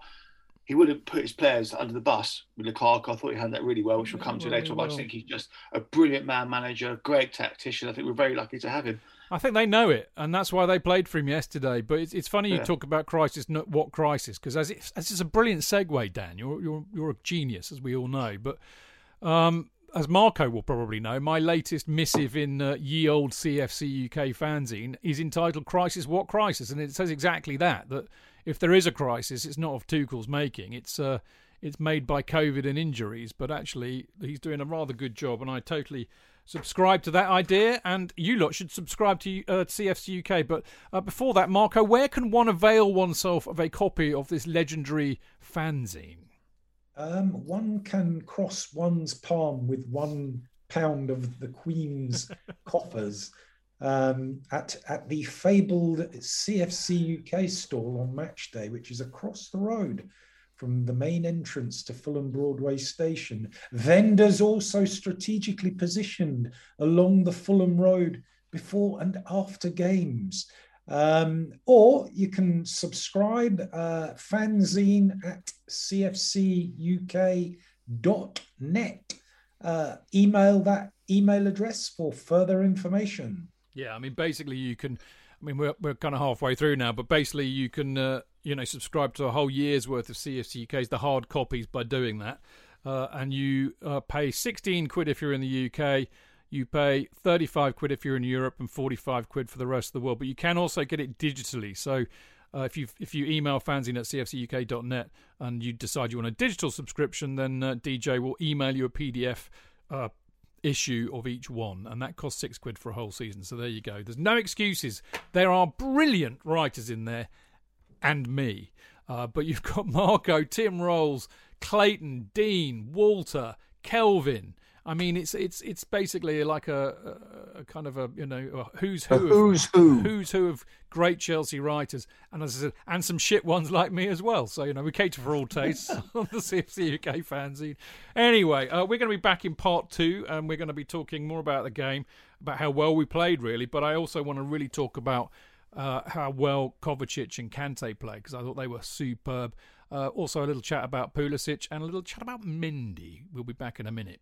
He wouldn't put his players under the bus with Lukaku. I thought he had that really well, which we'll come to later on. I just think he's just a brilliant man manager, great tactician. I think we're very lucky to have him. I think they know it, and that's why they played for him yesterday. But it's, it's funny you talk about crisis, not what crisis, because as it's, as it's a brilliant segue, Dan. You're you're you're a genius, as we all know. But um, as Marco will probably know, my latest missive in uh, ye old CFC UK fanzine is entitled "Crisis: What Crisis?" and it says exactly that. That if there is a crisis, it's not of Tuchel's making. It's uh, it's made by COVID and injuries. But actually, he's doing a rather good job, and I totally subscribe to that idea. And you lot should subscribe to uh, CFC UK. But uh, before that, Marco, where can one avail oneself of a copy of this legendary fanzine? Um, one can cross one's palm with one pound of the Queen's coffers um, at at the fabled CFC UK stall on Match Day, which is across the road from the main entrance to Fulham Broadway Station. Vendors also strategically positioned along the Fulham Road before and after games. Um, or you can subscribe uh, fanzine at cfcuk.net. Uh, email that email address for further information. Yeah, I mean, basically, you can. I mean, we're we're kind of halfway through now, but basically, you can uh, you know subscribe to a whole year's worth of CFC UK's the hard copies by doing that, uh, and you uh, pay sixteen quid if you're in the UK. You pay 35 quid if you're in Europe and 45 quid for the rest of the world. But you can also get it digitally. So uh, if you if you email fanzine at cfcuk.net and you decide you want a digital subscription, then uh, DJ will email you a PDF uh, issue of each one, and that costs six quid for a whole season. So there you go. There's no excuses. There are brilliant writers in there, and me. Uh, but you've got Marco, Tim Rolls, Clayton, Dean, Walter, Kelvin. I mean, it's it's it's basically like a, a, a kind of a you know a who's who, a who's of, who, who's who of great Chelsea writers, and as I said, and some shit ones like me as well. So you know, we cater for all tastes on the CFC UK fanzine. Anyway, uh, we're going to be back in part two, and we're going to be talking more about the game, about how well we played, really. But I also want to really talk about uh, how well Kovacic and Kante played because I thought they were superb. Uh, also, a little chat about Pulisic and a little chat about Mendy. We'll be back in a minute.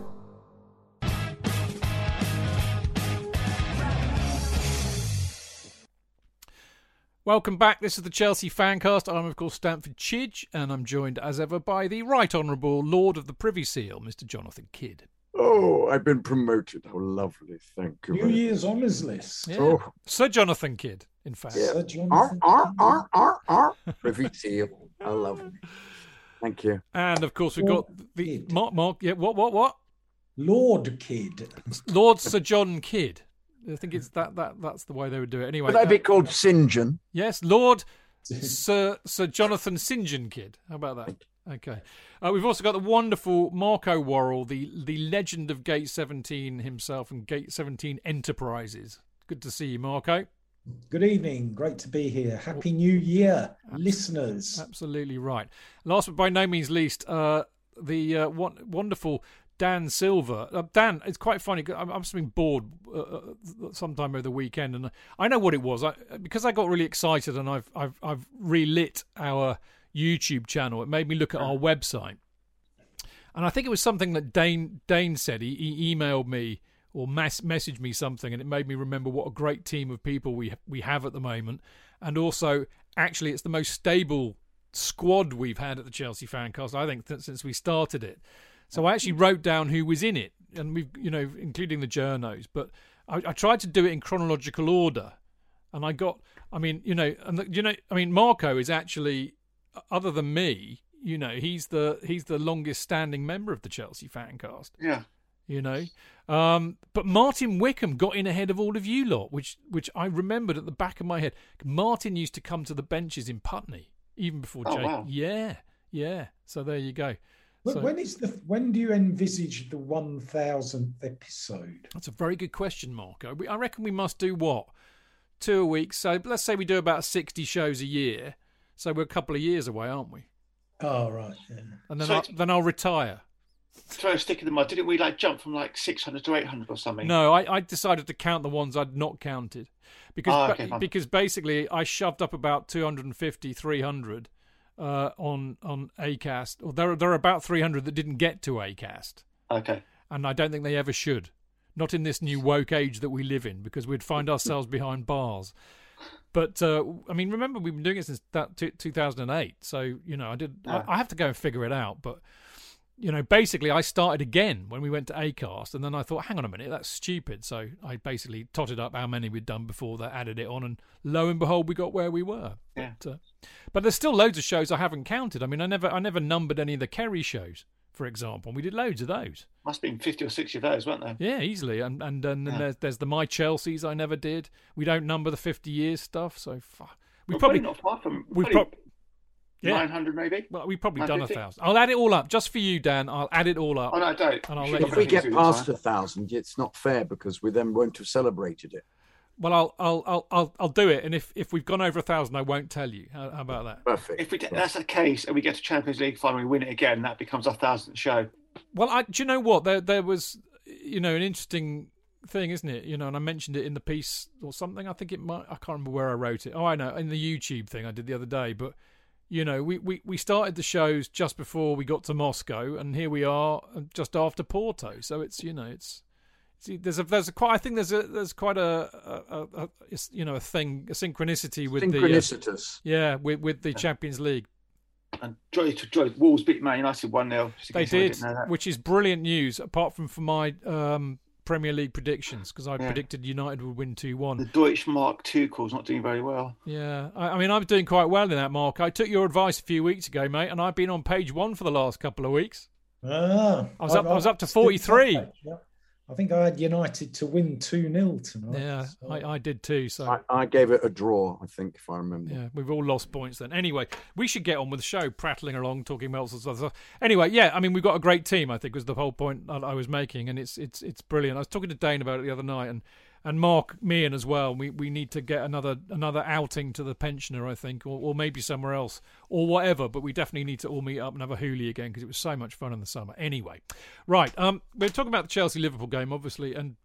Welcome back. This is the Chelsea Fancast. I'm, of course, Stamford Chidge, and I'm joined, as ever, by the Right Honourable Lord of the Privy Seal, Mr. Jonathan Kidd. Oh, I've been promoted. How lovely. Thank you. New very Year's honours list. Yeah. Oh. Sir Jonathan Kidd, in fact. Yeah. Sir Ar, Jonathan ar, Kidd. ar, ar, ar. Privy Seal. How lovely. Thank you. And, of course, we've got the Mark, Mark, yeah, what, what, what? Lord Kidd. Lord Sir John Kidd. I think it's that, that that's the way they would do it. Anyway, Would I be uh, called St. John? yes, Lord Sir Sir Jonathan St. John Kidd. How about that? Okay. Uh, we've also got the wonderful Marco Worrall, the the legend of Gate 17 himself and Gate 17 Enterprises. Good to see you, Marco. Good evening. Great to be here. Happy New Year, listeners. Absolutely right. Last but by no means least, uh, the uh, wonderful Dan Silver. Uh, Dan, it's quite funny. I'm, I'm just been bored uh, uh, sometime over the weekend, and I know what it was. I, because I got really excited, and I've I've I've relit our YouTube channel. It made me look at our website, and I think it was something that Dane Dane said. He, he emailed me or mass messaged me something, and it made me remember what a great team of people we we have at the moment, and also actually it's the most stable squad we've had at the Chelsea Fancast. I think th- since we started it. So I actually wrote down who was in it, and we've you know including the journos, but I, I tried to do it in chronological order, and I got. I mean, you know, and the, you know, I mean, Marco is actually, other than me, you know, he's the he's the longest standing member of the Chelsea Fancast Yeah. you know. Um, but Martin Wickham got in ahead of all of you lot, which which I remembered at the back of my head. Martin used to come to the benches in Putney even before Oh, Jake. wow. Yeah, yeah. So there you go. But So- when is the when do you envisage the one thousandth episode? That's a very good question, Marco. I reckon we must do what two a week. So let's say we do about sixty shows a year. So we're a couple of years away, aren't we? Oh right, yeah. And then So I'll, then I'll retire. Throw a stick in the mud. Didn't we like jump from like 600 to 800 or something? No, I, I decided to count the ones I'd not counted because ah, ba- okay, because basically I shoved up about 250, 300 uh, on on Acast. Or there are- there are about 300 that didn't get to Acast, Okay. and I don't think they ever should. Not in this new woke age that we live in, because we'd find ourselves behind bars. But uh, I mean, remember we've been doing it since that t- 2008. So you know, I did. I, I have to go and figure it out, but you know, basically, I started again when we went to Acast, and then I thought, hang on a minute, that's stupid. So I basically totted up how many we'd done before that, added it on, and lo and behold, we got where we were. Yeah. But, uh, but there's still loads of shows I haven't counted. I mean, I never, I never numbered any of the Kerry shows, for example. We did loads of those. Must have been 50 or 60 of those, weren't there? Yeah, easily. And and, and then Yeah. there's there's the My Chelseas I never did. We don't number the 50 years stuff, so fu- we We're probably not far from. we probably prob- yeah. 900 maybe. well, we've probably done a thousand. I'll add it all up just for you, Dan. I'll add it all up. Oh, no, don't. And I'll You let If we get past a thousand, it's not fair because we then won't have celebrated it. Well, I'll I'll I'll I'll, I'll do it, and if, if we've gone over a thousand, I won't tell you. How, how about that? Perfect. If we that's the case and we get to Champions League final we win it again, that becomes our thousandth show. Well, I, do you know what? There there was, you know, an interesting thing, isn't it? You know, and I mentioned it in the piece or something. I think it might. I can't remember where I wrote it. Oh, I know, in the YouTube thing I did the other day. But you know, we we we started the shows just before we got to Moscow, and here we are uh, just after Porto. So it's you know, it's. See, there's a there's a quite I think there's a there's quite a, a, a, a you know a thing a synchronicity with the uh, yeah with with the Champions League And joy to joy, Wolves beat Man United 1 0. They did, which is brilliant news. Apart from for my um, Premier League predictions, because I Yeah. predicted United would win 2 1. The one. Deutsch Mark Tuchel's not doing very well. Yeah, I, I mean I'm doing quite well in that, Mark. I took your advice a few weeks ago, mate, and I've been on page one for the last couple of weeks. Ah, I was up- I was up to 43. top, yeah. I think I had United to win 2 0 tonight. Yeah, so- I, I did too. So I, I gave it a draw, I think, if I remember. Yeah, we've all lost points then. Anyway, we should get on with the show, prattling along, talking about all sorts of stuff. Anyway, yeah, I mean, we've got a great team. I think was the whole point that I was making, and it's it's it's brilliant. I was talking to Dane about it the other night, and and Mark Meehan as well. We we need to get another another outing to the pensioner, I think, or, or maybe somewhere else or whatever. But we definitely need to all meet up and have a hoolie again because it was so much fun in the summer. Anyway, right. Um, we're talking about the Chelsea Liverpool game, obviously, and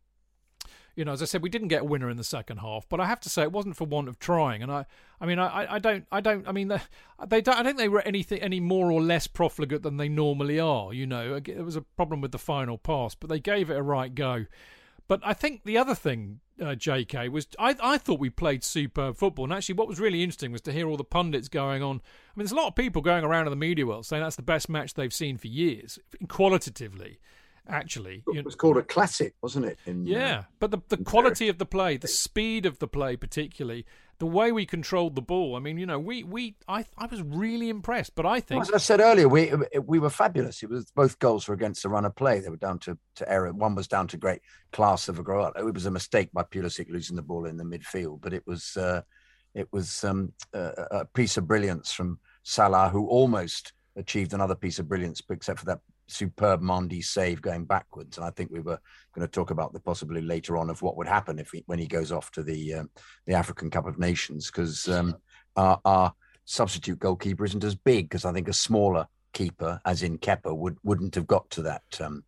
you know, as I said, we didn't get a winner in the second half, but I have to say it wasn't for want of trying. And I, I mean, I, I don't, I don't, I mean, they, they don't, I don't think they were anything any more or less profligate than they normally are. You know, it was a problem with the final pass, but they gave it a right go. But I think the other thing, uh, J.K., was I, I thought we played superb football. And actually, what was really interesting was to hear all the pundits going on. I mean, there's a lot of people going around in the media world saying that's the best match they've seen for years, qualitatively actually. It was called a classic, wasn't it? In, yeah, uh, but the, the quality of the play, the speed of the play, particularly the way we controlled the ball. I mean, you know, we we I I was really impressed. But I think, as I said earlier, we we were fabulous. It was both goals were against the run of play. They were down to to error. One was down to great class of a up. It was a mistake by Pulisic losing the ball in the midfield, but it was uh, it was um, a, a piece of brilliance from Salah, who almost achieved another piece of brilliance, except for that superb Mendy save going backwards. And I think we were going to talk about the possibility later on of what would happen if he, when he goes off to the um, the African Cup of Nations, because um, our, our, substitute goalkeeper isn't as big. Because I think a smaller keeper, as in Kepa, would wouldn't have got to that um,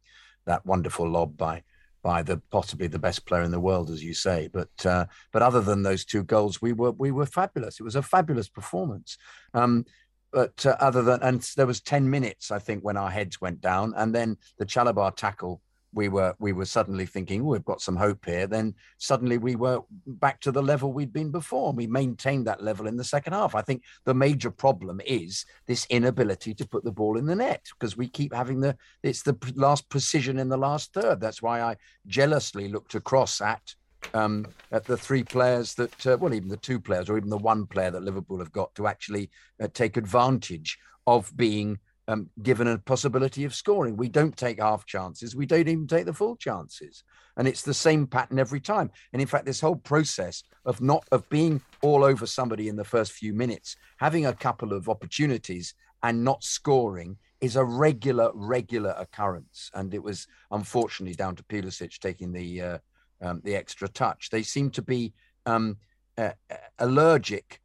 that wonderful lob by by the possibly the best player in the world, as you say. But uh, but other than those two goals, we were we were fabulous. It was a fabulous performance. Um, but uh, other than and there was 10 minutes i think when our heads went down and then the Chalobah tackle we were we were suddenly thinking oh, we've got some hope here. Then suddenly we were back to the level we'd been before we maintained that level in the second half. I think the major problem is this inability to put the ball in the net because we keep having the it's the last precision in the last third. That's why i jealously looked across at um, at the three players that, uh, well, even the two players or even the one player that Liverpool have got to actually uh, take advantage of being um, given a possibility of scoring. We don't take half chances. We don't even take the full chances. And it's the same pattern every time. And in fact, this whole process of not of being all over somebody in the first few minutes, having a couple of opportunities and not scoring is a regular, regular occurrence. And it was unfortunately down to Pulisic taking the uh, um, the extra touch. They seem to be um, uh, allergic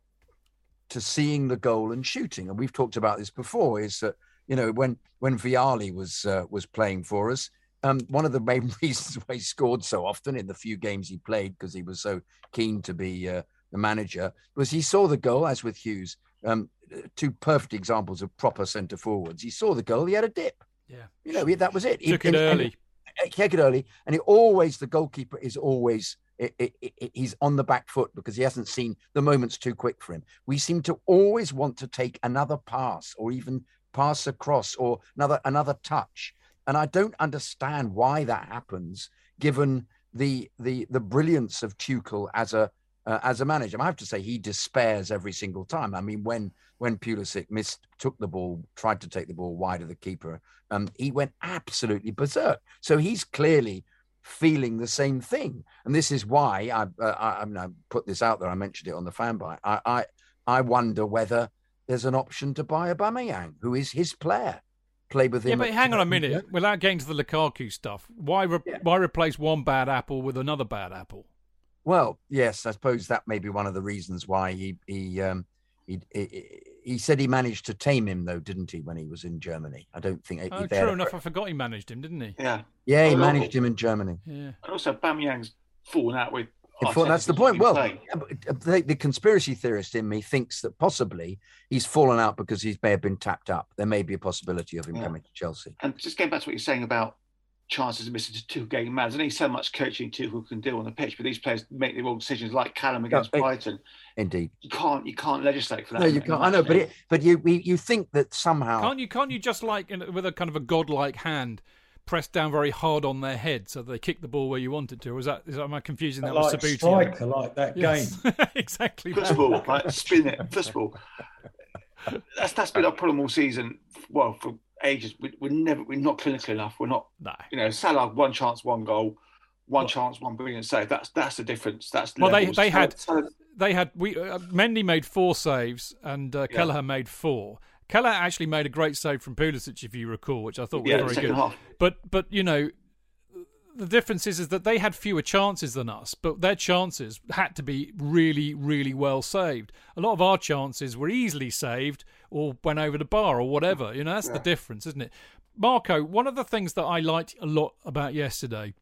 to seeing the goal and shooting. And we've talked about this before. Is that you know when when Vialli was uh, was playing for us, um, one of the main reasons why he scored so often in the few games he played because he was so keen to be uh, the manager was he saw the goal as with Hughes. Um, two perfect examples of proper centre forwards. He saw the goal, he had a dip. Yeah, you know that was it. Took he, it early it early, and it always the goalkeeper is always it, it, it, he's on the back foot because he hasn't seen the moments too quick for him. We seem to always want to take another pass or even pass across or another another touch, and I don't understand why that happens given the the the brilliance of Tuchel as a uh, as a manager. I have to say he despairs every single time. I mean, when when Pulisic missed, took the ball, tried to take the ball wide of the keeper, um, he went absolutely berserk. So he's clearly feeling the same thing, and this is why I uh, I, I, mean, I put this out there. I mentioned it on the fan bite. I, I I wonder whether there's an option to buy a Aubameyang, who is his player. Play with him. Yeah, but hang on a minute. Without getting to the Lukaku stuff, why re- yeah. why replace one bad apple with another bad apple? Well, yes, I suppose that may be one of the reasons why he he um, he, he, he said he managed to tame him though, didn't he, when he was in Germany? I don't think. Oh, true enough. I forgot he managed him, didn't he? Yeah. Yeah, he managed him in Germany. Yeah. And also, Bamyang's fallen out with. Thought, that's the point. Well, uh, uh, the, the, conspiracy theorist in me thinks that possibly he's fallen out because he may have been tapped up. There may be a possibility of him yeah. coming to Chelsea. And just getting back to what you're saying about chances of missing two game man. There's only so much coaching Tuchel can do on the pitch, but these players make the wrong decisions, like Callum against no, eh, Brighton. Indeed, you can't you can't legislate for that. No, you can't. I know, but it, but you you think that somehow can't you can't you just like in, with a kind of a godlike hand press down very hard on their head so they kick the ball where you want it to? Or is that is that, am I confusing that like with Subbuteo? Striker like that yes. game, exactly. Football, like spin it, football. That's that's been our problem all season. Well, for ages. We, are never, we're not clinical enough. We're not, no. you know, Salah one chance, one goal, one well, chance, one brilliant save. That's that's the difference. That's well, levels. they they had they had we uh, Mendy made four saves and uh, yeah. Kelleher made four. Kelleher actually made a great save from Pulisic, if you recall, which I thought was yeah, very good. Half. But but you know, the difference is, is that they had fewer chances than us, but their chances had to be really, really well saved. A lot of our chances were easily saved or went over the bar or whatever. You know, that's yeah. the difference, isn't it? Marco, one of the things that I liked a lot about yesterday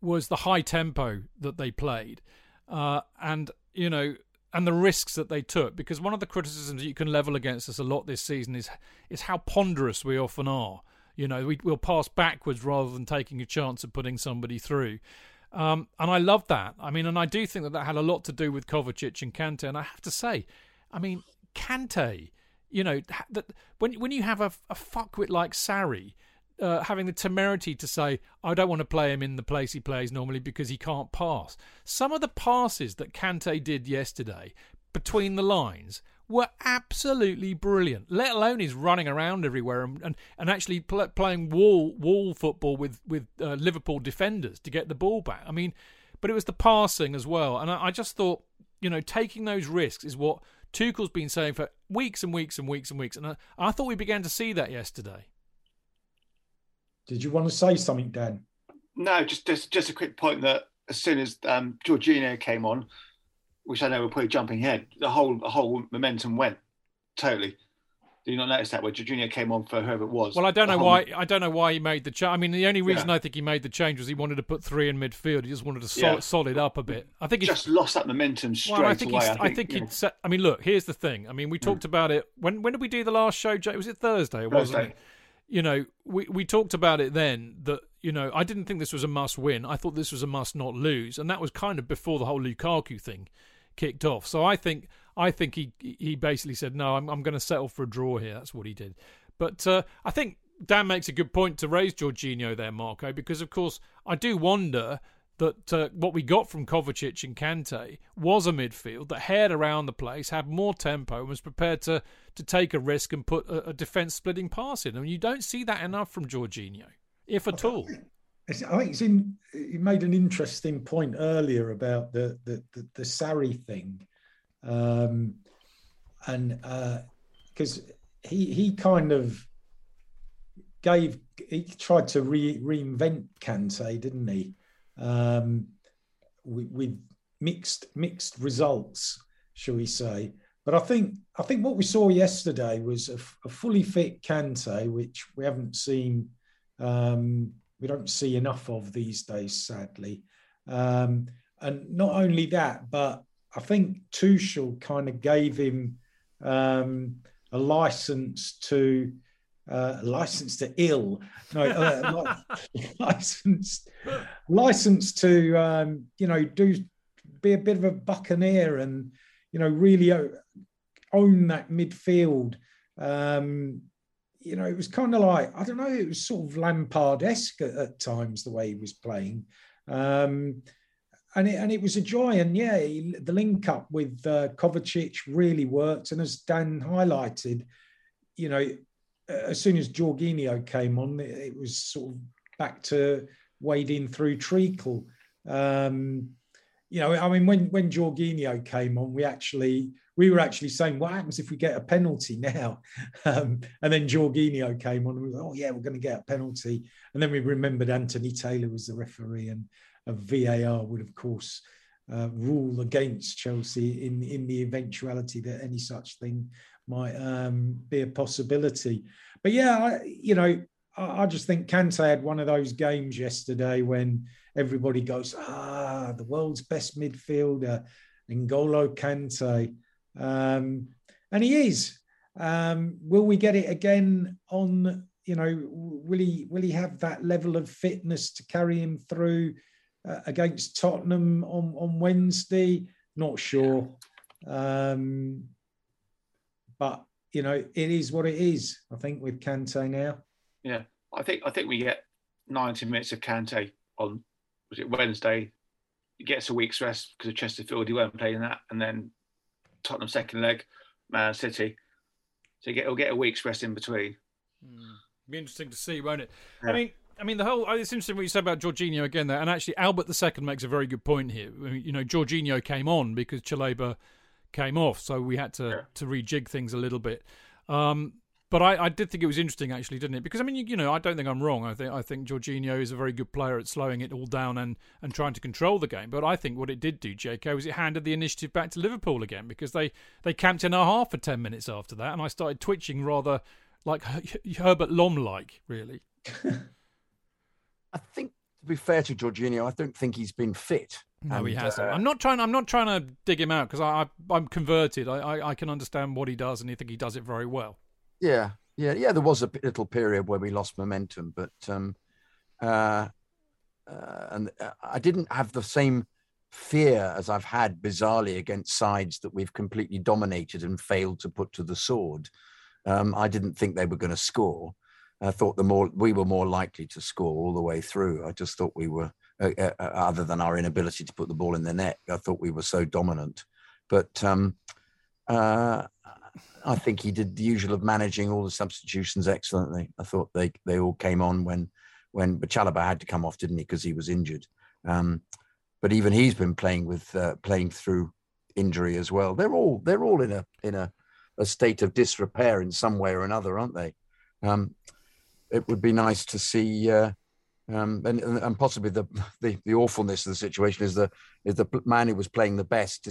was the high tempo that they played, uh, and you know, and the risks that they took. Because one of the criticisms that you can level against us a lot this season is is how ponderous we often are. You know, we, will pass backwards rather than taking a chance of putting somebody through. Um, and I love that. I mean, and I do think that that had a lot to do with Kovacic and Kante. And I have to say, I mean, Kante, you know, that when when you have a, a fuckwit like Sarri, uh, having the temerity to say, I don't want to play him in the place he plays normally because he can't pass. Some of the passes that Kante did yesterday between the lines were absolutely brilliant. Let alone his running around everywhere and and, and actually pl- playing wall wall football with with uh, Liverpool defenders to get the ball back. I mean, but it was the passing as well, and I, I just thought, you know, taking those risks is what Tuchel's been saying for weeks and weeks and weeks and weeks, and I, I thought we began to see that yesterday. Did you want to say something, Dan? No, just just just a quick point that as soon as um, Jorginho came on, which I know we're probably jumping ahead, the whole the whole momentum went totally. Did you not notice that where Jorginho came on for whoever it was? Well, I don't know whole... why. I don't know why he made the change. I mean, the only reason yeah. I think he made the change was he wanted to put three in midfield. He just wanted to sol- yeah. solid up a bit. I think he just lost that momentum straight well, I think away. I think, I think he'd set. I mean, look. Here's the thing. I mean, we talked mm. about it when when did we do the last show? Was it Thursday? It wasn't it? You know, we we talked about it then that you know I didn't think this was a must win. I thought this was a must not lose, and that was kind of before the whole Lukaku thing kicked off. So I think I think he he basically said no, I'm I'm going to settle for a draw here. That's what he did. But uh, I think Dan makes a good point to raise Jorginho there, Marco, because of course I do wonder that uh, what we got from Kovacic and Kante was a midfield that haired around the place, had more tempo, and was prepared to to take a risk and put a, a defence splitting pass in. I and mean, you don't see that enough from Jorginho, if at all. I think it's in. You made an interesting point earlier about the the the, the Sarri thing, um, and because uh, he he kind of gave he tried to re, reinvent Kante, didn't he? Um, with, with mixed mixed results, shall we say? But I think I think what we saw yesterday was a, a fully fit Kante, which we haven't seen. Um, we don't see enough of these days, sadly. Um, and not only that, but I think Tuchel kind of gave him um, a license to uh, license to ill, no, uh, license license to um, you know do be a bit of a buccaneer and you know really own that midfield. Um, you know, it was kind of like I don't know. It was sort of Lampard-esque at, at times the way he was playing, um, and it and it was a joy. And yeah, he, the link up with uh, Kovacic really worked. And as Dan highlighted, you know, as soon as Jorginho came on, it, it was sort of back to wading through treacle. Um, you know, I mean, when when Jorginho came on, we actually we were actually saying, what happens if we get a penalty now? Um, and then Jorginho came on and we were, oh, yeah, we're going to get a penalty. And then we remembered Anthony Taylor was the referee and a VAR would, of course, uh, rule against Chelsea in, in the eventuality that any such thing might um, be a possibility. But yeah, I, you know, I, I just think Kante had one of those games yesterday when everybody goes, ah, the world's best midfielder, N'Golo Kante. Um, and he is. Um, will we get it again on? You know, will he will he have that level of fitness to carry him through uh, against Tottenham on on Wednesday? Not sure. Um, but you know, it is what it is. I think with Kante now. Yeah, I think I think we get 90 minutes of Kante on was it Wednesday? He gets a week's rest because of Chesterfield. He won't play in that, and then Tottenham second leg, Man City. So get, he'll get a week's rest in between. Mm. Be interesting to see, won't it? Yeah. I mean, I mean, the whole. It's interesting what you said about Jorginho again there, and actually Albert II makes a very good point here. I mean, you know, Jorginho came on because Chalobah came off, so we had to yeah. to rejig things a little bit. Um, but I, I, did think it was interesting, actually, didn't it? Because I mean, you, you, know, I don't think I'm wrong. I think I think Jorginho is a very good player at slowing it all down and, and trying to control the game. But I think what it did do, JK, was it handed the initiative back to Liverpool again because they they camped in our half for ten minutes after that, and I started twitching rather like Herbert Lom like, really. I think to be fair to Jorginho, I don't think he's been fit. No, and, he hasn't. Uh, I'm not trying. I'm not trying to dig him out because I, I am converted. I, I, I can understand what he does, and I think he does it very well. Yeah, yeah, yeah. There was a little period where we lost momentum, but um, uh, uh, and uh, I didn't have the same fear as I've had bizarrely against sides that we've completely dominated and failed to put to the sword. Um, I didn't think they were going to score. I thought the more we were more likely to score all the way through. I just thought we were, uh, uh, uh, other than our inability to put the ball in the net, I thought we were so dominant. But um, uh, I think he did the usual of managing all the substitutions excellently. I thought they they all came on when when but Chalobah had to come off, didn't he, because he was injured. Um, but even he's been playing with uh, playing through injury as well. They're all they're all in a in a, a state of disrepair in some way or another, aren't they? Um, it would be nice to see. Uh, um, and, and possibly the, the, the awfulness of the situation is the is the man who was playing the best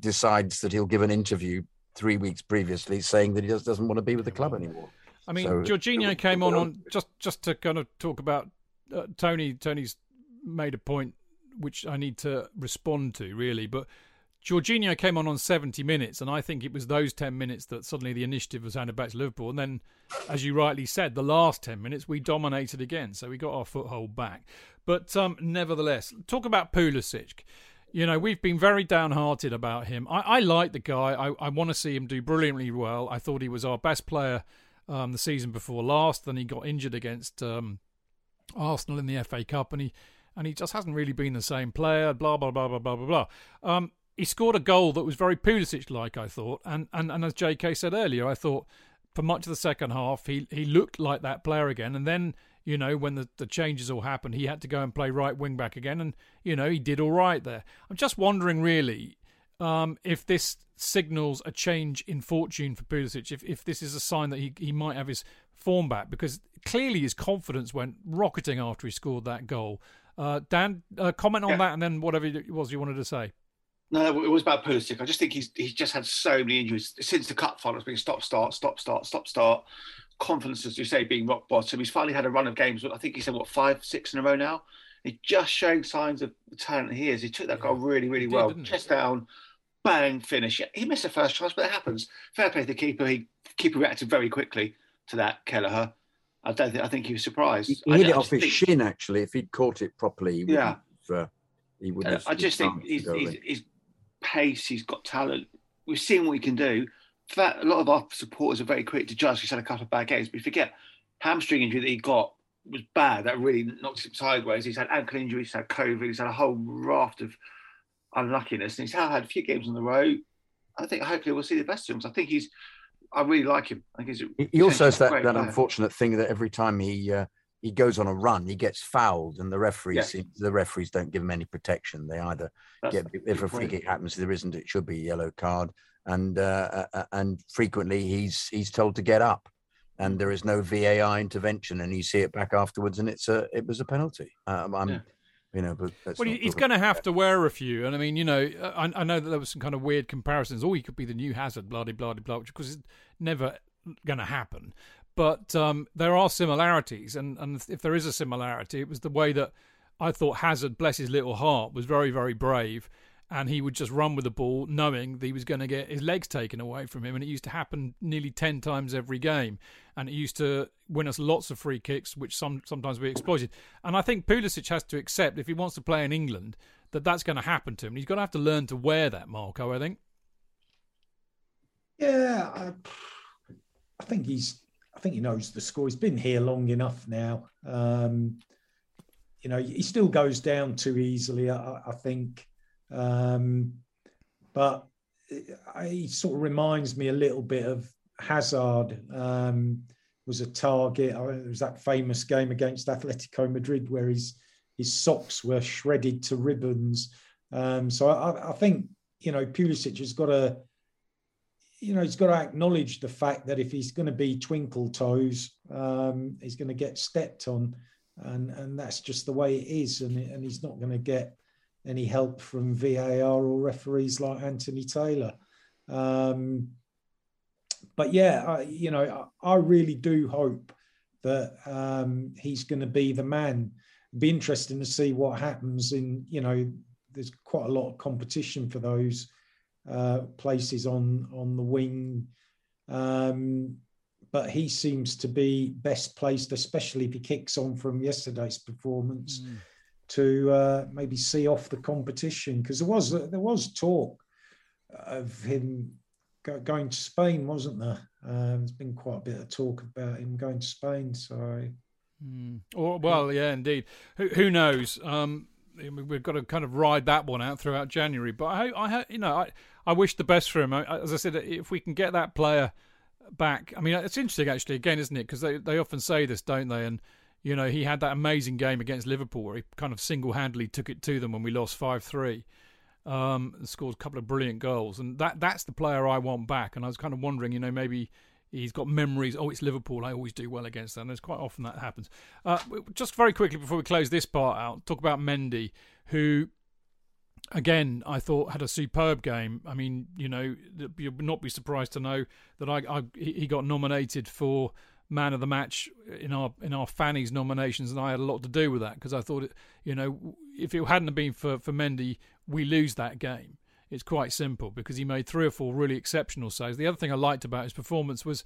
decides that he'll give an interview three weeks previously saying that he just doesn't want to be with the club anymore. I mean, so, Jorginho came on on just just to kind of talk about uh, Tony. Tony's made a point which I need to respond to really, but Jorginho came on on 70 minutes, and I think it was those 10 minutes that suddenly the initiative was handed back to Liverpool. And then, as you rightly said, the last 10 minutes we dominated again, so we got our foothold back. But um, nevertheless, talk about Pulisic. You know, we've been very downhearted about him. I, I like the guy. I, I want to see him do brilliantly well. I thought he was our best player um, the season before last. Then he got injured against um, Arsenal in the FA Cup, and he and he just hasn't really been the same player. Blah blah blah blah blah blah blah. Um, he scored a goal that was very Pulisic like, I thought. And, and, and as JK said earlier, I thought for much of the second half, he, he looked like that player again. And then, you know, when the, the changes all happened, he had to go and play right wing back again. And, you know, he did all right there. I'm just wondering, really, um, if this signals a change in fortune for Pulisic, if, if this is a sign that he, he might have his form back, because clearly his confidence went rocketing after he scored that goal. Uh, Dan, uh, comment on yeah. that and then whatever it was you wanted to say. No, it was about Pulisic. I just think he's he's just had so many injuries since the cup final. It's been stop, start, stop, start, stop, start. Confidence, as you say, being rock bottom. He's finally had a run of games. I think he said what five, six in a row now. He's just showing signs of the talent he is. He took that goal really, really well. Chest down, bang, finish. He missed the first chance, but it happens. Fair play to the keeper. He keeper reacted very quickly to that. Kelleher. I don't think. I think he was surprised. He, hit it off his think, shin. Actually, if he'd caught it properly, he yeah. Uh, he would have. I just think he's, he's, he's pace, he's got talent. We've seen what he can do. That, a lot of our supporters are very quick to judge. He's had a couple of bad games, but forget hamstring injury that he got was bad. That really knocked him sideways. He's had ankle injuries, he's had COVID, he's had a whole raft of unluckiness, and he's had a few games on the road. I think hopefully we'll see the best of him. I think he's. I really like him. I think he's. He also has that, that unfortunate thing that every time he uh, he goes on a run, he gets fouled, and the referees the referees don't give him any protection. They either That's get if a free kick happens, there isn't. It should be a yellow card, and uh, uh, uh, and frequently he's he's told to get up, and there is no VAR intervention, and you see it back afterwards, and it's a it was a penalty. Um, I'm. Yeah. You know, but well, he's going to have to wear a few, and I mean, you know, I, I, know that there was some kind of weird comparisons. Oh, he could be the new Hazard, blah blah blah blah, which because it's never going to happen but um, there are similarities, and, and if there is a similarity, it was the way that I thought Hazard, bless his little heart, was very very brave, and he would just run with the ball, knowing that he was going to get his legs taken away from him, and it used to happen nearly ten times every game, and it used to win us lots of free kicks, which some sometimes we exploited. And I think Pulisic has to accept if he wants to play in England that that's going to happen to him. He's going to have to learn to wear that, Marco. I think. Yeah, I, I think he's I think he knows the score. He's been here long enough now. Um, you know, he still goes down too easily, I, I think. Um, but he sort of reminds me a little bit of Hazard. Um, was a target. It was that famous game against Atletico Madrid where his his socks were shredded to ribbons. Um, so I, I, think you know Pulisic has got to you know, he's got to acknowledge the fact that if he's going to be twinkle toes, um, he's going to get stepped on, and and that's just the way it is, and and he's not going to get any help from VAR or referees like Anthony Taylor. Um, but yeah, I, you know, I, I, really do hope that um, he's going to be the man. be interesting to see what happens in, you know, there's quite a lot of competition for those uh, places on on the wing. Um, but he seems to be best placed, especially if he kicks on from yesterday's performance, mm. To uh, maybe see off the competition. Because there was there was talk of him go, going to Spain, wasn't there? Um, there's been quite a bit of talk about him going to Spain. So, mm. well, yeah, indeed. Who, who knows? Um, we've got to kind of ride that one out throughout January. But I, I, you know, I, I wish the best for him. As I said, if we can get that player back, I mean, it's interesting actually. Again, isn't it? Because they they often say this, don't they? And you know, he had that amazing game against Liverpool where he kind of single handedly took it to them when we lost five three. Um, and scored a couple of brilliant goals, and that that's the player I want back. And I was kind of wondering, you know, maybe he's got memories. Oh, it's Liverpool. I always do well against them. And there's quite often that happens. Uh, just very quickly before we close this part out, talk about Mendy, who, again, I thought had a superb game. I mean, you know, you'll not be surprised to know that I, I he got nominated for man of the match in our in our Fanny's nominations, and I had a lot to do with that because I thought, it, you know, if it hadn't been for for Mendy, we lose that game. It's quite simple because he made three or four really exceptional saves. The other thing I liked about his performance was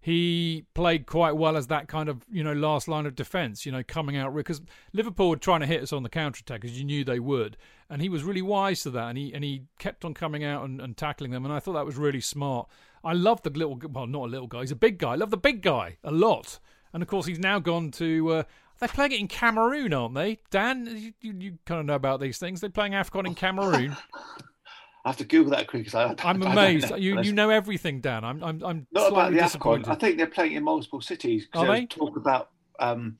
he played quite well as that kind of you know last line of defence. You know, coming out because Liverpool were trying to hit us on the counter attack as you knew they would, and he was really wise to that, and he and he kept on coming out and, and tackling them, and I thought that was really smart. I love the little well, not a little guy, he's a big guy. I love the big guy a lot, and of course he's now gone to. Uh, they're playing it in Cameroon, aren't they? Dan, you, you, you kind of know about these things. They're playing AFCON in Cameroon. I have to Google that quick because I, am amazed. You you know everything, Dan. I'm I'm I'm not about the AFCON. I think they're playing in multiple cities. Are they? Talk about um,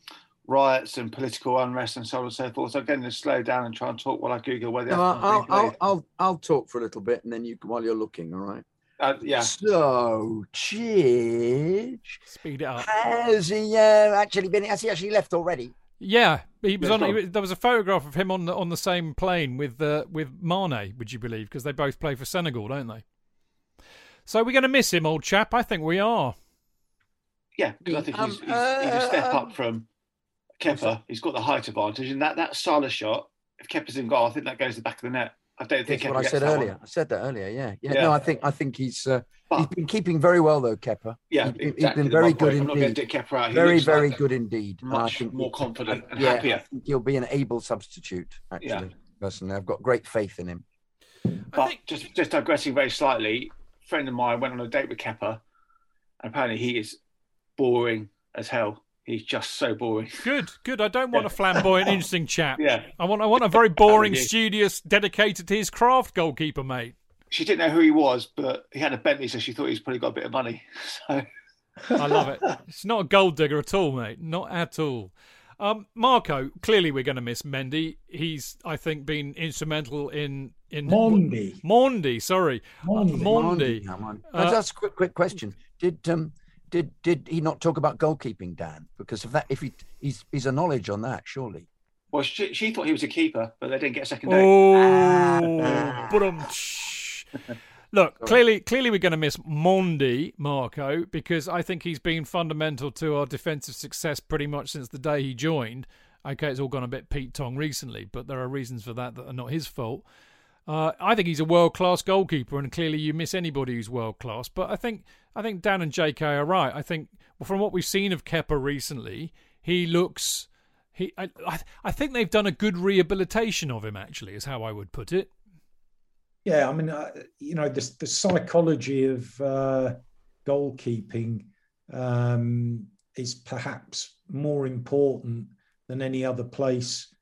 riots and political unrest and so on and so forth. So I'm going to slow down and try and talk while I Google where the no, I'll, I'll, I'll, I'll talk for a little bit and then you while you're looking. All right. Uh, yeah. So, Chidge. Speed it up. Has he uh, actually been? Has he actually left already? Yeah, he was on. He, there was a photograph of him on the on the same plane with uh, with Mane. Would you believe? Because they both play for Senegal, don't they? So we're going to miss him, old chap. I think we are. Yeah, because I think um, he's, he's, uh, he's, a step up from Kepa. He's got the height advantage, and that that Salah shot. If Kepa's in goal, I think that goes to the back of the net. I don't think That's what I said earlier. One. I said that earlier. Yeah. yeah, yeah. No, I think I think he's uh, but, he's been keeping very well though, Kepa. Yeah, he, exactly. He's been very good indeed. Very, very like good indeed. Much more confident and yeah, happier. he'll be an able substitute. Actually, yeah. personally, I've got great faith in him. But think... just just digressing very slightly, a friend of mine went on a date with Kepa, and apparently he is boring as hell. He's just so boring. Good, good. I don't want yeah. a flamboyant, interesting chap. Yeah. I want, I want a very boring, studious, dedicated to his craft goalkeeper, mate. She didn't know who he was, but he had a Bentley, so she thought he's probably got a bit of money. So. I love it. It's not a gold digger at all, mate. Not at all. Um, Marco, clearly we're going to miss Mendy. He's, I think, been instrumental in in Mondi. Mondi, sorry, Mondi. Mondi. Mondi. Uh, That's a quick, quick question. Did um, did did he not talk about goalkeeping, Dan? Because of that, if he he's he's a knowledge on that, surely. Well, she, she thought he was a keeper, but they didn't get a second day. Oh, but um, look, clearly, clearly, we're going to miss Mondi Marco because I think he's been fundamental to our defensive success pretty much since the day he joined. Okay, it's all gone a bit Pete Tong recently, but there are reasons for that that are not his fault. Uh, I think he's a world class goalkeeper, and clearly you miss anybody who's world class. But I think I think Dan and J.K. are right. I think from what we've seen of Kepa recently, he looks. He, I, I think they've done a good rehabilitation of him. Actually, is how I would put it. Yeah, I mean, uh, you know, the, the psychology of uh, goalkeeping um, is perhaps more important than any other place,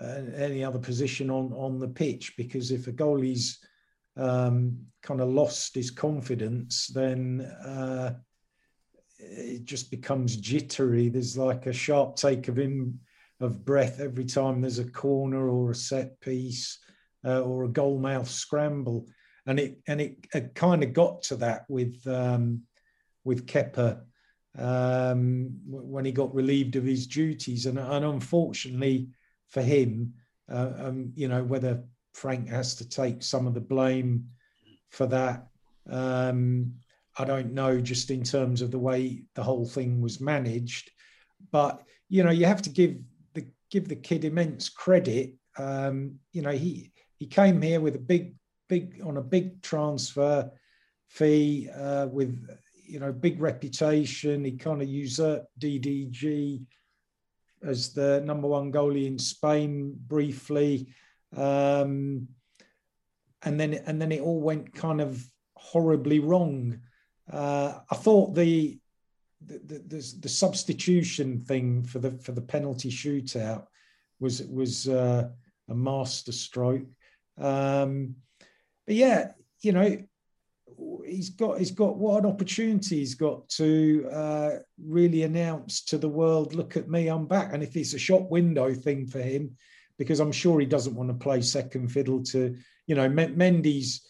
uh, any other position on on the pitch. Because if a goalie's um, kind of lost his confidence, then uh, it just becomes jittery. There's like a sharp take of him of breath every time there's a corner or a set piece uh, or a goal mouth scramble. and it and it, it kind of got to that with um, with Kepa um, when he got relieved of his duties, and, and unfortunately for him, uh, um, you know whether Frank has to take some of the blame for that. Um, I don't know, just in terms of the way the whole thing was managed, but you know you have to give the give the kid immense credit. Um, you know he he came here with a big big on a big transfer fee uh, with you know big reputation. He kind of usurped DDG as the number one goalie in Spain briefly, um, and then and then it all went kind of horribly wrong. Uh, I thought the the, the the, substitution thing for the for the penalty shootout was was uh, a master stroke. Um, but yeah, you know, he's got he's got what an opportunity he's got to uh, really announce to the world, look at me, I'm back. And if it's a shop window thing for him, because I'm sure he doesn't want to play second fiddle to, you know, Mendy's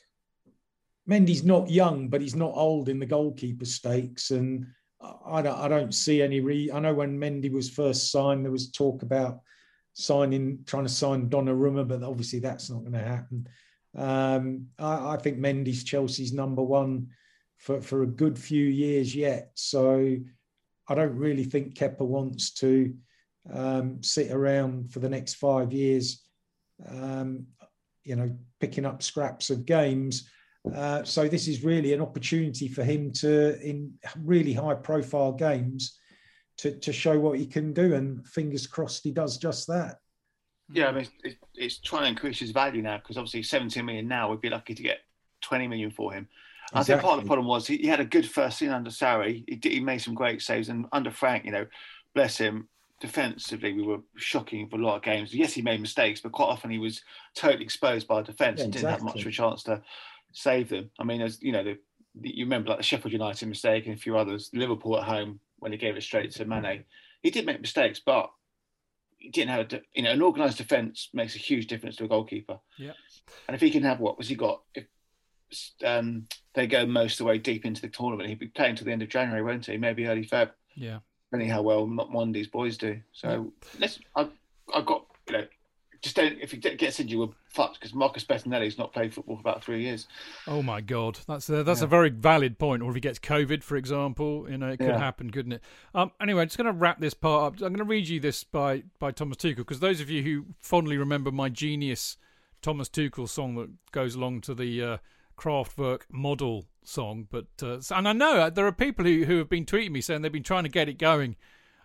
Mendy's not young, but he's not old in the goalkeeper stakes. And I don't I don't see any re I know when Mendy was first signed, there was talk about signing, trying to sign Donnarumma, but obviously that's not going to happen. Um, I, I, think Mendy's Chelsea's number one for, for a good few years yet. So I don't really think Kepa wants to um, sit around for the next five years, um, you know, picking up scraps of games. Uh, so this is really an opportunity for him to, in really high profile games, to, to show what he can do. And fingers crossed he does just that. Yeah, I hmm. mean, it's, it's trying to increase his value now because obviously 17 million now would be lucky to get 20 million for him. Exactly. I think part of the problem was he, he had a good first season under Sarri. He, did, he made some great saves, and under Frank, you know, bless him, defensively we were shocking for a lot of games. Yes, he made mistakes, but quite often he was totally exposed by defence yeah, and didn't exactly. have much of a chance to save them. I mean, as you know, the, the, you remember like the Sheffield United mistake and a few others. Liverpool at home when he gave it straight to Mane. He did make mistakes, but didn't have a, you know, an organised defence makes a huge difference to a goalkeeper. Yeah. And if he can have what was he got? If um, they go most of the way deep into the tournament, he'd be playing to the end of January, won't he? Maybe early Feb. Yeah. Depending how well Mondy's boys do. So yeah. let's. I've, I've got you know just don't if he gets injured, we're fucked because Marcus Bettinelli's not played football for about three years. Oh my god, that's a, that's yeah. a very valid point. Or if he gets COVID, for example, you know, it could yeah. happen, couldn't it? Um, anyway, I'm just going to wrap this part up. I'm going to read you this by by Thomas Tuchel because those of you who fondly remember my genius Thomas Tuchel song that goes along to the uh, Kraftwerk model song, but uh, and I know uh, there are people who who have been tweeting me saying they've been trying to get it going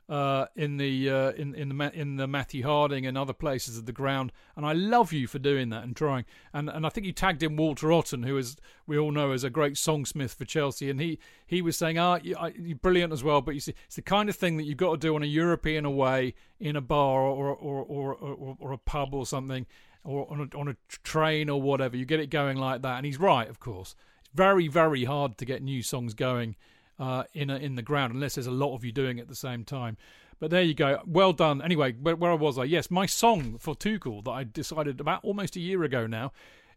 uh, in the uh, in in the in the Matthew Harding and other places of the ground, and I love you for doing that and trying. And and I think you tagged in Walter Otten, who is we all know is a great songsmith for Chelsea, and he he was saying, "Ah, you, are brilliant as well." But you see, it's the kind of thing that you've got to do on a European away in a bar or or or or, or a pub or something, or on a, on a train or whatever. You get it going like that, and he's right, of course. It's very very hard to get new songs going uh, in a, in the ground unless there's a lot of you doing it at the same time. But there you go. Well done. Anyway, where, where was I? Yes, my song for Tuchel that I decided about almost a year ago now.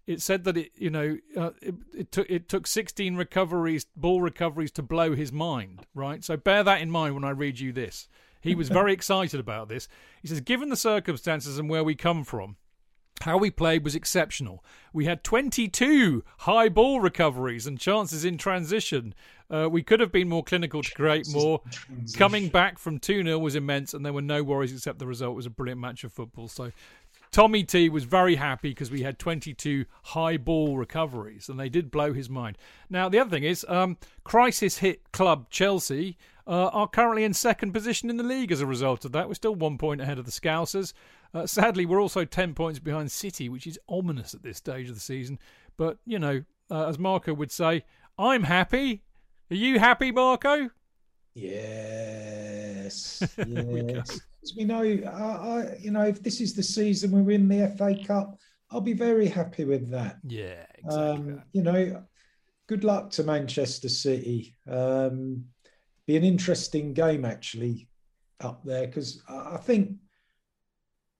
It said that it, you know, uh, it, it took it took 16 recoveries, ball recoveries, to blow his mind. Right. So bear that in mind when I read you this. He was very excited about this. He says, given the circumstances and where we come from, how we played was exceptional. We had 22 high ball recoveries and chances in transition. Uh, we could have been more clinical to create more. Coming back from 2 0 was immense, and there were no worries except the result was a brilliant match of football. So Tommy T was very happy because we had 22 high ball recoveries, and they did blow his mind. Now, the other thing is, um, crisis hit club Chelsea uh, are currently in second position in the league as a result of that. We're still one point ahead of the Scousers. Uh, sadly, we're also 10 points behind City, which is ominous at this stage of the season. But, you know, uh, as Marco would say, I'm happy. Are you happy, Marco? Yes. yes. We know, I, I, you know, if this is the season we win the FA Cup, I'll be very happy with that. Yeah, exactly. Um, you know, good luck to Manchester City. Um, be an interesting game actually up there because I think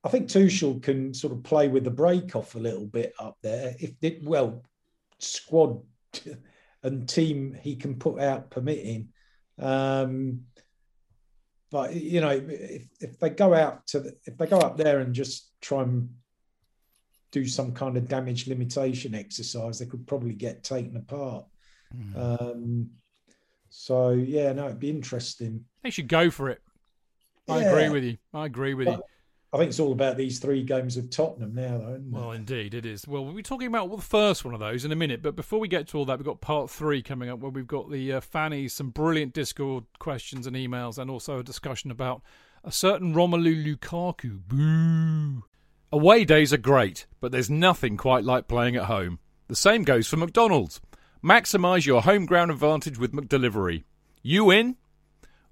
I think Tuchel can sort of play with the break off a little bit up there. If it, well, squad and team he can put out permitting. Um, but you know, if, if they go out to the, if they go up there and just try and do some kind of damage limitation exercise, they could probably get taken apart. Mm. Um, so yeah, no, it'd be interesting. They should go for it. I yeah. agree with you. I agree with but, you. I think it's all about these three games of Tottenham now, though. Well, indeed, it is. Well, we'll be talking about the first one of those in a minute. But before we get to all that, we've got part three coming up where we've got the uh, some brilliant Discord questions and emails, and also a discussion about a certain Romelu Lukaku. Boo. Away days are great, but there's nothing quite like playing at home. The same goes for McDonald's. Maximise your home ground advantage with McDelivery. You in?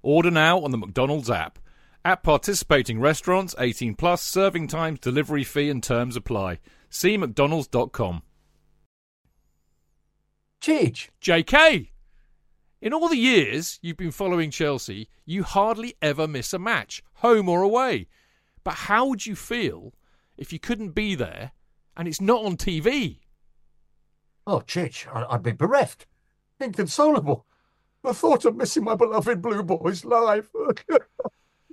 Order now on the McDonald's app. At participating restaurants, 18 plus, serving times, delivery fee and terms apply. See mcdonalds.com. Chidge. JK. In all the years you've been following Chelsea, you hardly ever miss a match, home or away. But how would you feel if you couldn't be there and it's not on TV? Oh, Chidge, I'd be bereft, inconsolable. The thought of missing my beloved Blue Boys live.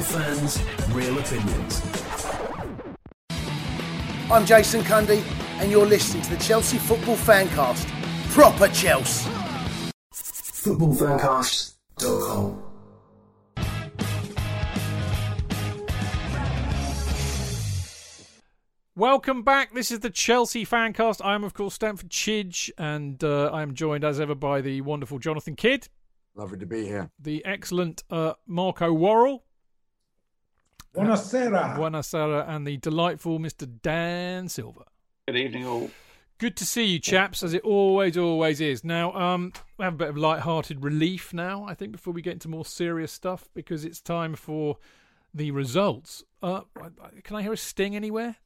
Real fans, real opinions. I'm Jason Cundy, and you're listening to the Chelsea Football Fancast. Proper Chelsea. Footballfancast.com. Welcome back. This is the Chelsea Fancast. I am, of course, Stamford Chidge, and uh, I am joined as ever by the wonderful Jonathan Kidd. Lovely to be here. The excellent uh, Marco Worrall. Buonasera. Buonasera, and the delightful Mr. Dan Silver. Good evening, all. Good to see you, chaps, as it always, always is. Now, um, we have a bit of light-hearted relief now, I think, before we get into more serious stuff, because it's time for the results. Uh, can I hear a sting anywhere?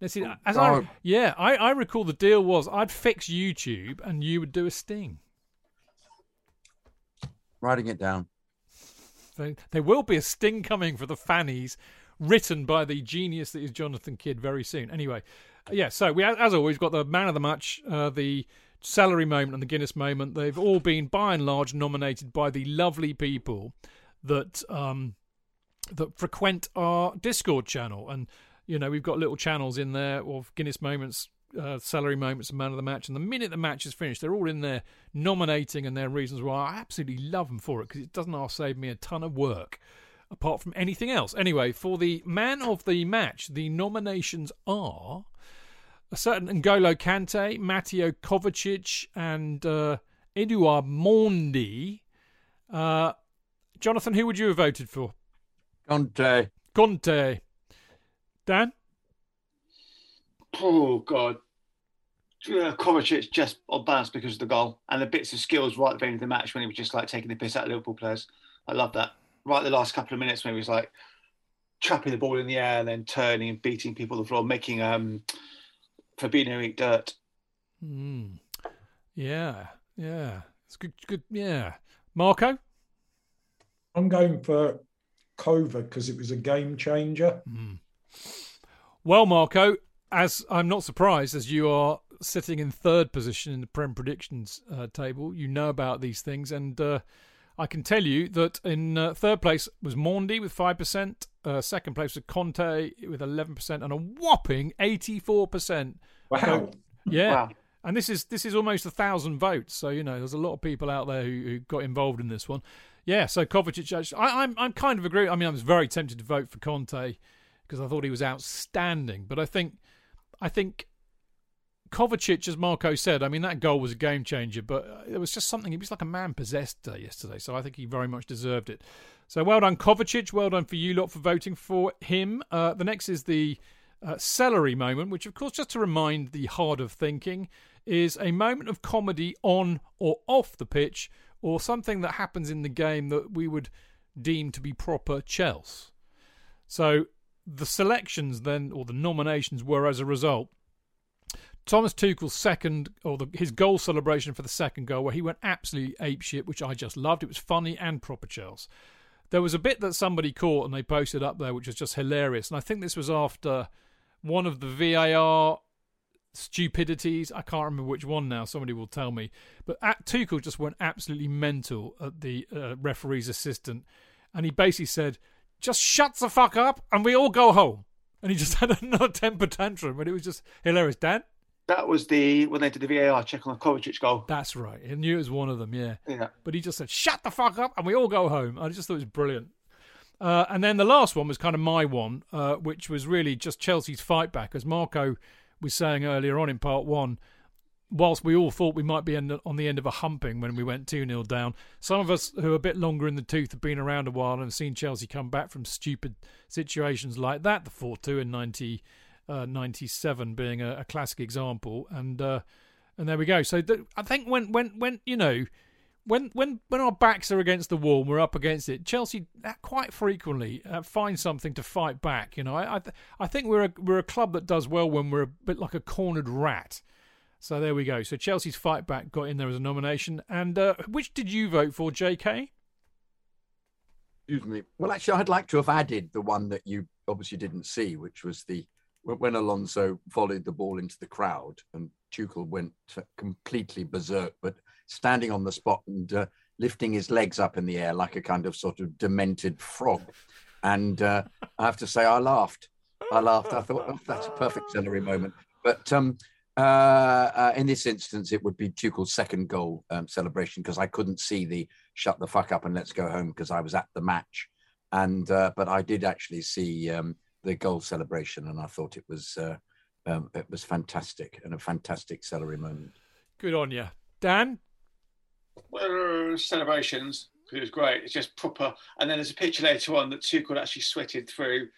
Now, see, as I, yeah, I, I recall the deal was I'd fix YouTube and you would do a sting. Writing it down. There will be a sting coming for the fannies, written by the genius that is Jonathan Kidd very soon. Anyway, yeah. So we, as always, got the man of the match, uh, the celery moment, and the Guinness moment. They've all been, by and large, nominated by the lovely people that um, that frequent our Discord channel, and you know we've got little channels in there of Guinness moments uh, celery moments and man of the match. And the minute the match is finished, they're all in there nominating and their reasons why. I absolutely love them for it because it doesn't half save me a ton of work apart from anything else. Anyway, for the man of the match, the nominations are a certain N'Golo Kante, Matteo Kovacic, and uh, Edouard Mendy. Uh, Jonathan, who would you have voted for? Kante. Kante. Dan? Oh God, uh, Kovacic just on balance because of the goal and the bits of skills right at the end of the match when he was just like taking the piss out of Liverpool players. I love that. Right the last couple of minutes when he was like trapping the ball in the air and then turning and beating people on the floor, making um, Fabinho eat dirt. Mm. Yeah, yeah, it's good. Good, yeah. Marco, I'm going for Kova because it was a game changer. Well, Marco, as I'm not surprised, as you are sitting in third position in the Prem predictions uh, table, you know about these things, and uh, I can tell you that in uh, third place was Mondi with five percent, uh, second place was Kante with eleven percent, and a whopping eighty-four percent. Wow. Yeah. Wow. And this is this is almost a thousand votes, so you know there's a lot of people out there who, who got involved in this one. Yeah, so Kovacic, actually, I, I'm I'm kind of agree. I mean, I was very tempted to vote for Kante because I thought he was outstanding, but I think I think Kovacic, as Marco said, I mean that goal was a game changer, but uh, it was just something. He was like a man possessed yesterday, so I think he very much deserved it. So well done, Kovacic. Well done for you lot for voting for him. Uh, the next is the uh, celery moment, which, of course, just to remind the hard of thinking, is a moment of comedy on or off the pitch, or something that happens in the game that we would deem to be proper Chelsea. So the selections then, or the nominations, were as a result. Thomas Tuchel's second, or the, his goal celebration for the second goal, where he went absolutely apeshit, which I just loved. It was funny and proper Chelsea. There was a bit that somebody caught and they posted up there, which was just hilarious. And I think this was after one of the VAR stupidities. I can't remember which one now. Somebody will tell me. But at Tuchel just went absolutely mental at the uh, referee's assistant, and he basically said, "Just shut the fuck up, and we all go home." And he just had another temper tantrum, and it was just hilarious. Dan, That was the when they did the VAR check on the Kovacic goal. that's right. He knew it was one of them. Yeah. Yeah. But he just said, "Shut the fuck up," and we all go home. I just thought it was brilliant. Uh, and then the last one was kind of my one, uh, which was really just Chelsea's fight back, as Marco was saying earlier on in part one. Whilst we all thought we might be on the end of a humping when we went 2 0 down, some of us who are a bit longer in the tooth have been around a while and have seen Chelsea come back from stupid situations like that, the 4 2 in 90, uh, 97 being a, a classic example. And uh, and there we go. So th- I think when, when, when you know, when when when our backs are against the wall and we're up against it, Chelsea uh, quite frequently uh, find something to fight back. You know, I I, th- I think we're a we're a club that does well when we're a bit like a cornered rat. So there we go. So Chelsea's fight back got in there as a nomination. And uh, which did you vote for, J.K.? Excuse me. Well, actually, I'd like to have added the one that you obviously didn't see, which was the when Alonso volleyed the ball into the crowd and Tuchel went completely berserk, but standing on the spot and uh, lifting his legs up in the air like a kind of sort of demented frog. And uh, I have to say, I laughed. I laughed. I thought, oh, that's a perfect celery moment. But um, uh, uh, in this instance, it would be Tuchel's second goal um, celebration because I couldn't see the shut the fuck up and let's go home because I was at the match. And uh, but I did actually see um, the goal celebration, and I thought it was uh, um, it was fantastic and a fantastic celery moment. Good on you, Dan. Well, celebrations. 'cause It was great. It's just proper. And then there's a picture later on that Tuchel actually sweated through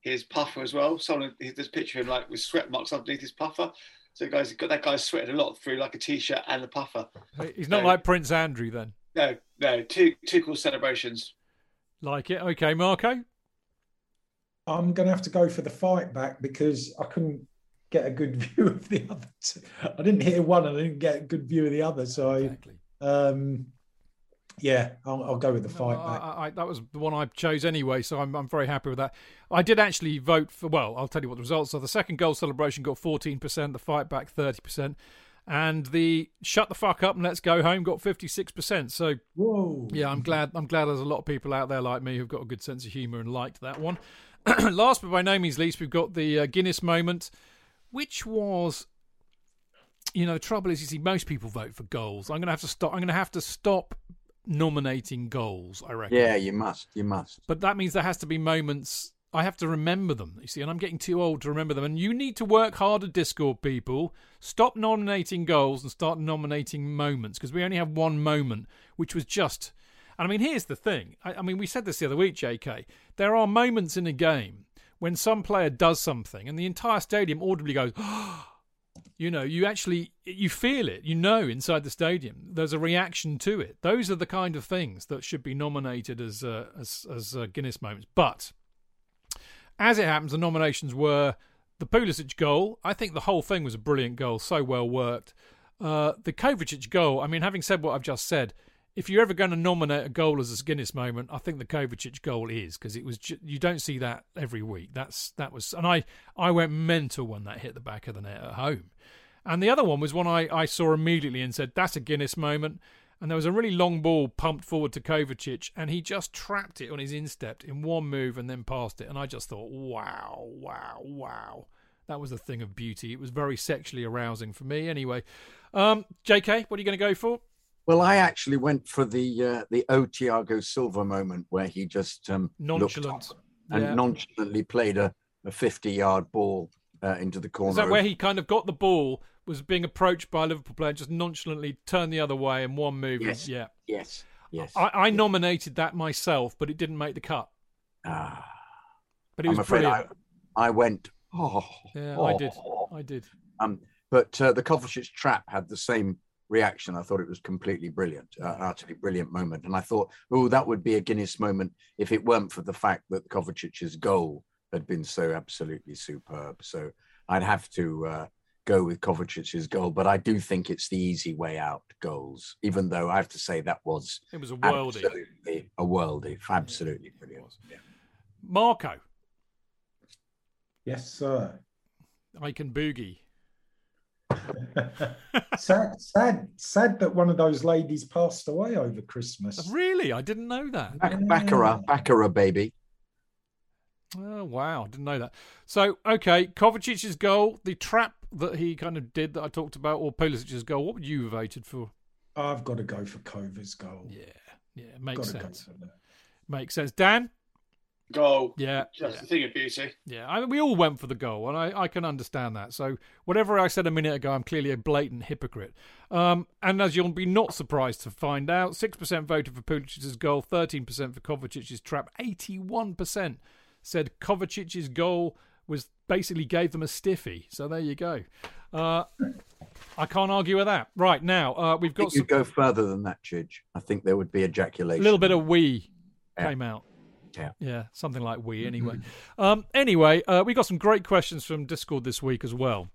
his puffer as well. Someone there's a picture of him like with sweat marks underneath his puffer. So guys, got that guy sweated a lot through like a t-shirt and the puffer. He's not No. like Prince Andrew then. No, no, Tu- Tuchel's celebrations. Like it. Okay, Marco. I'm going to have to go for the fight back because I couldn't get a good view of the other two. I didn't hear one and I didn't get a good view of the other. So, Exactly. um, yeah, I'll, I'll go with the fight No, back. I, I, that was the one I chose anyway, so I'm, I'm very happy with that. I did actually vote for, well, I'll tell you what the results are. The second goal celebration got 14%, the fight back 30%, and the shut the fuck up and let's go home got 56%. So, Whoa. yeah, I'm glad I'm glad there's a lot of people out there like me who've got a good sense of humour and liked that one. Last but by no means least, we've got the uh, Guinness moment, which was you know, the trouble is, you see, most people vote for goals. I'm going to have to stop. I'm going to have to stop nominating goals. I reckon. Yeah, you must. You must. But that means there has to be moments. I have to remember them. You see, and I'm getting too old to remember them. And you need to work harder, Discord people. Stop nominating goals and start nominating moments because we only have one moment, which was just. And I mean, here's the thing. I, I mean, we said this the other week, J.K. There are moments in a game when some player does something and the entire stadium audibly goes. Oh, you know you actually you feel it you know inside the stadium there's a reaction to it. Those are the kind of things that should be nominated as uh, as as uh, Guinness moments. But as it happens the nominations were the Pulisic goal. I think the whole thing was a brilliant goal so well worked. Uh, the Kovacic goal I mean having said what I've just said if you're ever going to nominate a goal as a Guinness moment, I think the Kovacic goal is because it was ju- you don't see that every week. That's that was, and I I went mental when that hit the back of the net at home. And the other one was one I, I saw immediately and said that's a Guinness moment. And there was a really long ball pumped forward to Kovacic, and he just trapped it on his instep in one move and then passed it. And I just thought, wow, wow, wow. That was a thing of beauty. It was very sexually arousing for me. Anyway, um, JK, what are you going to go for? Well, I actually went for the uh, the O Silva moment where he just um, Nonchalant. and Yeah. nonchalantly played a, a 50 yard ball uh, into the corner. Is that where he kind of got the ball, was being approached by a Liverpool player, and just nonchalantly turned the other way in one move? Yes. Yeah. Yes, yes. I, I nominated that myself, but it didn't make the cut. Ah, But it I'm was afraid I, brilliant. I went. Oh, Yeah, I did. oh. I did. Um, but uh, the Kovacic trap had the same reaction. I thought it was completely brilliant, uh, utterly brilliant moment. And I thought, oh, that would be a Guinness moment if it weren't for the fact that Kovacic's goal had been so absolutely superb. So I'd have to uh, go with Kovacic's goal. But I do think it's the easy way out goals, even though I have to say that was It was a worldie. absolutely a worldie, absolutely It brilliant. was. Marco, Yes, sir. I can boogie. sad, sad, sad that one of those ladies passed away over Christmas. Really? I didn't know that. Bac- Baccara, Baccara, baby. Oh wow, didn't know that. So okay, Kovacic's goal, the trap that he kind of did that I talked about, or Pulisic's goal. What would you have voted for? I've got to go for Kova's goal. Yeah, yeah, makes Got sense. go for that. Makes sense. Dan, Goal. yeah, Just yeah. a thing of beauty. Yeah, I mean, we all went for the goal, and I, I can understand that. So, whatever I said a minute ago, I'm clearly a blatant hypocrite. Um, and as you'll be not surprised to find out, 6% voted for Pulisic's goal, 13% for Kovacic's trap, 81% said Kovacic's goal was basically gave them a stiffy. So, there you go. Uh, I can't argue with that. Right, now, uh, we've got think you some, go further than that, Chidge. I think there would be ejaculation. a little bit of we Yeah. came out. Yeah. Yeah, something like we anyway. um, anyway, uh, we got some great questions from Discord this week as well.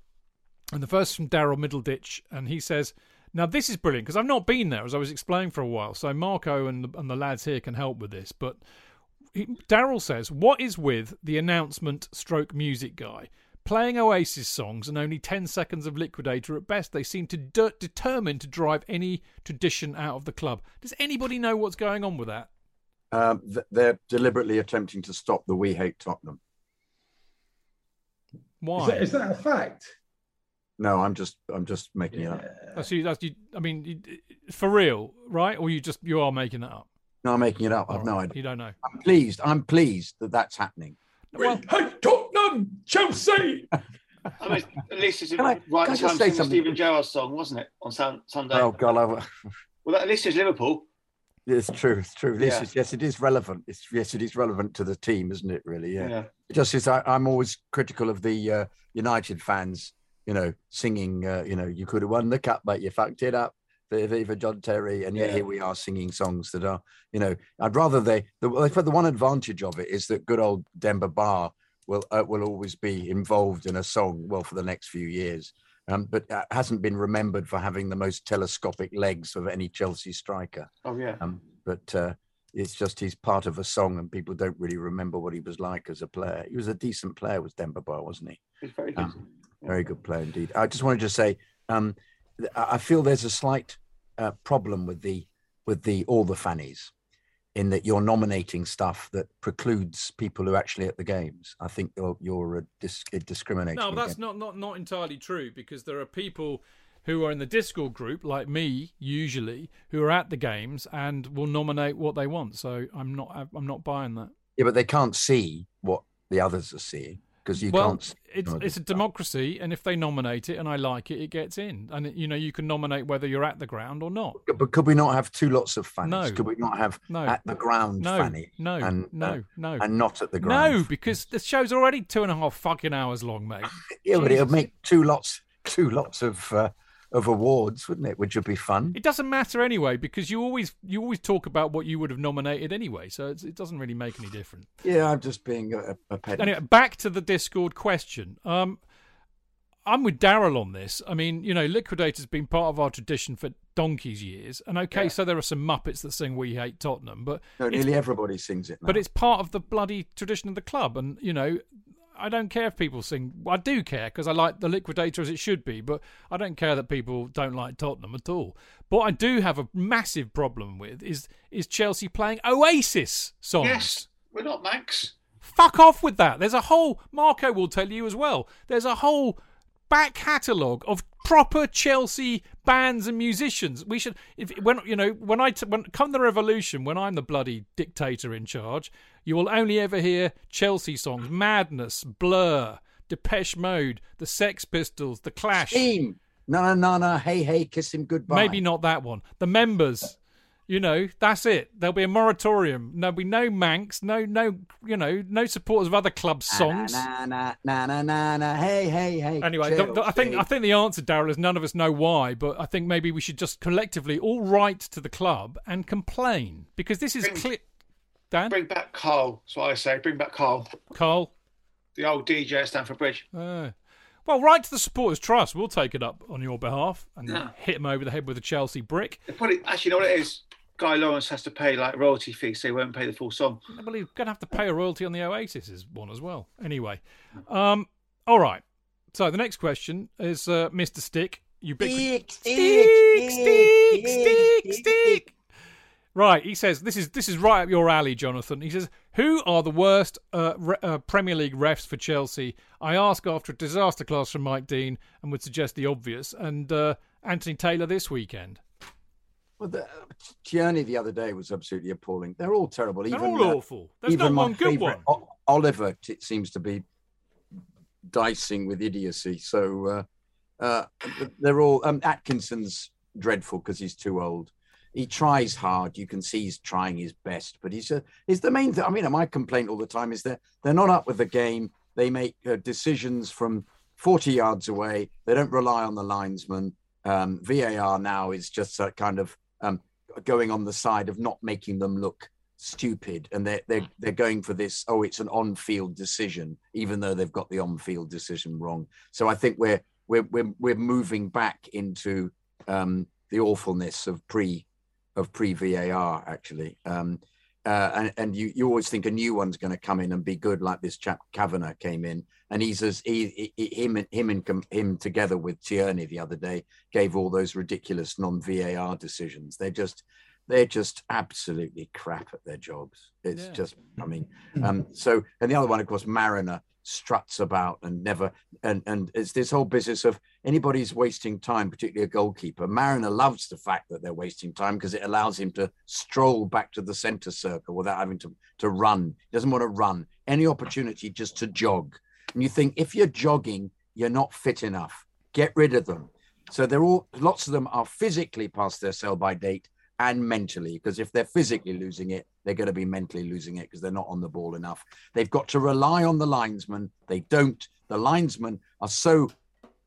And the first from Daryl Middleditch, and he says, "Now this is brilliant because I've not been there, as I was explaining for a while. So Marco and the, and the lads here can help with this. But Daryl says, what is with the announcement stroke music guy playing Oasis songs and only ten seconds of Liquidator at best? They seem to de- determined to drive any tradition out of the club. Does anybody know what's going on with that? Um, th- they're deliberately attempting to stop the We Hate Tottenham. Why? Is that, is that a fact? No, I'm just I'm just making it up. That's you. That's you. I mean, you, for real, right? Or you just you are making that up? No, I'm making it up. I've All no idea. You don't know. I'm pleased. I'm pleased that that's happening. Well, Hey, Tottenham, Chelsea. I mean, at least it's a right can I time say to sing the something? Steven Gerrard song, wasn't it, on Sunday? Oh God, I, Well, at least it's Liverpool. It's true. It's true. This Yeah. is yes, it is relevant. It's yes, it is relevant to the team, isn't it? Really? Yeah. Yeah. Just as I, I'm always critical of the uh, United fans, you know, singing, uh, you know, you could have won the cup, but you fucked it up. Viva John Terry, and yet Yeah. here we are singing songs that are, you know, I'd rather they. The, the one advantage of it is that good old Demba Ba will uh, will always be involved in a song well for the next few years, um, but uh, hasn't been remembered for having the most telescopic legs of any Chelsea striker. Oh, yeah. Um, but uh, it's just he's part of a song, and people don't really remember what he was like as a player. He was a decent player, was Demba Ba, wasn't he? It's very good. Um, Very good player indeed. I just wanted to say, um, I I feel there's a slight uh, problem with the with the all the fannies, in that you're nominating stuff that precludes people who are actually at the games. I think you're you're uh, dis- discriminating. no, that's not, not not entirely true because there are people who are in the Discord group, like me, usually, who are at the games and will nominate what they want. So I'm not I'm not buying that. Yeah, but they can't see what the others are seeing because you well, can't. it's it's a stuff. democracy, and if they nominate it and I like it, it gets in. And you know, you can nominate whether you're at the ground or not. But could we not have two lots of fannies? No. Could we not have No. at the ground No, fanny no, and no, uh, no, and not at the ground? no, because the show's already two and a half fucking hours long, mate. yeah, but it'll make two lots, two lots of uh, of awards, wouldn't it? Which would be fun. It doesn't matter anyway because you always you always talk about what you would have nominated anyway, so it's, it doesn't really make any difference. Yeah, I'm just being a, a pedant. Anyway, back to the Discord question. Um, I'm with Daryl on this. I mean, you know, Liquidator's been part of our tradition for donkey's years, and okay, Yeah. so there are some Muppets that sing "We Hate Tottenham," but No, nearly everybody sings it. Now. but it's part of the bloody tradition of the club, and you know, I don't care if people sing. I do care because I like the Liquidator as it should be, but I don't care that people don't like Tottenham at all. But I do have a massive problem with is is Chelsea playing Oasis songs. Yes, we're not Max. Fuck off with that. There's a whole Marco will tell you as well. There's a whole back catalogue of proper Chelsea bands and musicians. We should if when you know when I t- when come the revolution when I'm the bloody dictator in charge, you will only ever hear Chelsea songs: Madness, Blur, Depeche Mode, the Sex Pistols, the Clash. Steam. No, no, no, no. Hey, hey, kiss him goodbye. Maybe not that one. The members. You know, that's it. There'll be a moratorium. There'll be no Manx, no, no, you know, no supporters of other clubs' songs. Na na na na na na. Hey, hey, hey. Anyway, the, the- I think I think the answer, Daryl, is none of us know why, but I think maybe we should just collectively all write to the club and complain because this is clear. Dan, Bring back Carl. That's what I say. Bring back Carl, Carl. the old DJ at Stamford Bridge. Uh, well, write to the supporters trust. We'll take it up on your behalf and Yeah. hit him over the head with a Chelsea brick. They probably actually, you know what it is? Guy Laurence has to pay like royalty fees, so he won't pay the full sum. Well, he's going to have to pay a royalty on the Oasis is one as well. Anyway, um, all right. So the next question is uh, Mr. Stick. Ubiqui- Stick, stick, stick, stick, stick. Right, he says this is this is right up your alley, Jonathan. He says, "Who are the worst uh, re- uh, Premier League refs for Chelsea?" I ask after a disaster class from Mike Dean, and would suggest the obvious, and uh, Anthony Taylor this weekend. Well, the, Tierney the other day was absolutely appalling. They're all terrible. They're even, all uh, awful. There's even not one good one. O- Oliver t- seems to be dicing with idiocy. So uh, uh, they're all. Um, Atkinson's dreadful because he's too old. He tries hard. You can see he's trying his best, but he's uh, is the main thing. I mean, my complaint all the time is that they're not up with the game. They make uh, decisions from 40 yards away. They don't rely on the linesman. Um, VAR now is just a kind of um, going on the side of not making them look stupid, and they're they're they're going for this. Oh, it's an on-field decision, even though they've got the on-field decision wrong. So I think we're we're we're we're moving back into um, the awfulness of pre of pre VAR actually. Um, uh, and, and you, you always think a new one's going to come in and be good, like this chap Kavanagh came in, and he's as he, he, him and him and him together with Tierney the other day gave all those ridiculous non VAR decisions. They're just they're just absolutely crap at their jobs. It's Yeah. just, I mean, um, so and the other one, of course, Mariner struts about and never and and it's this whole business of anybody's wasting time, particularly a goalkeeper. Mariner loves the fact that they're wasting time because it allows him to stroll back to the centre circle without having to to run. He doesn't want to run. Any opportunity just to jog. And you think if you're jogging, you're not fit enough. Get rid of them. So they're all lots of them are physically past their sell by date and mentally because if they're physically losing it, they're going to be mentally losing it because they're not on the ball enough. They've got to rely on the linesman. They don't. The linesmen are so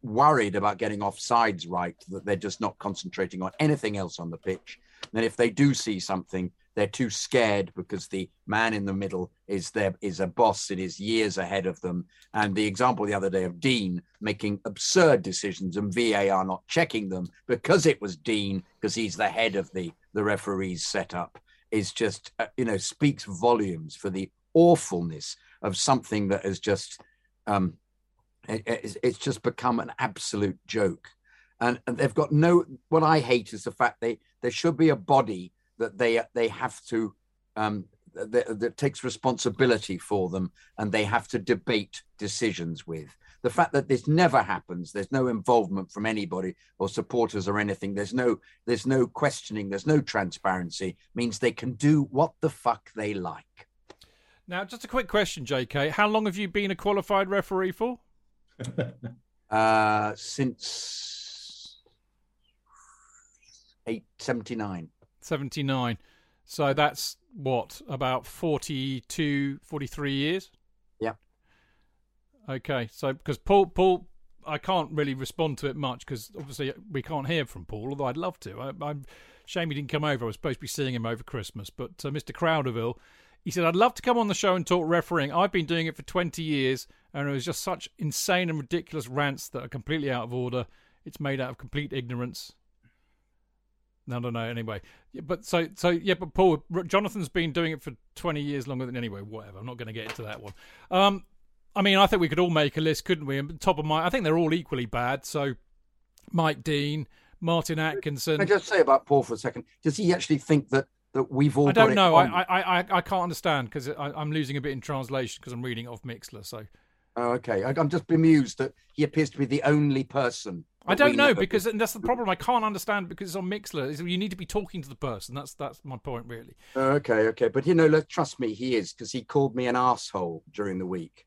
worried about getting offsides right that they're just not concentrating on anything else on the pitch. And if they do see something, they're too scared because the man in the middle is there is a boss that is years ahead of them. And the example the other day of Dean making absurd decisions and VAR not checking them because it was Dean because he's the head of the the referees setup is just uh, you know speaks volumes for the awfulness of something that has just um it- it's, it's just become an absolute joke and, and they've got no what i hate is the fact they there should be a body that they they have to um that, that takes responsibility for them and they have to debate decisions with the fact that this never happens there's no involvement from anybody or supporters or anything there's no there's no questioning there's no transparency means they can do what the fuck they like Now, just a quick question, JK. How long have you been a qualified referee for? uh since 879 79. So that's what, about 42, 43 years? Yeah. Okay. So, because Paul, Paul, I can't really respond to it much because obviously we can't hear from Paul, although I'd love to. I, I'm shame he didn't come over. I was supposed to be seeing him over Christmas. But uh, Mr. Crowderville, He said, I'd love to come on the show and talk refereeing. I've been doing it for 20 years, and it was just such insane and ridiculous rants that are completely out of order. It's made out of complete ignorance. No, no, no. Anyway, yeah, but so, so yeah, but Paul, Jonathan's been doing it for 20 years longer than anyway. Whatever. I'm not going to get into that one. Um, I mean, I think we could all make a list, couldn't we? And top of my, I think they're all equally bad. So, Mike Dean, Martin Atkinson. Can I just say about Paul for a second? Does he actually think that that we've all? I don't know. I, I, I I can't understand because I'm losing a bit in translation because I'm reading off Mixlr. So. Oh, okay. I, I'm just bemused that he appears to be the only person. I don't know because and that's the problem. I can't understand because it's on Mixlr. You need to be talking to the person. That's that's my point, really. Oh, okay, okay. But you know, let, trust me, he is because he called me an asshole during the week,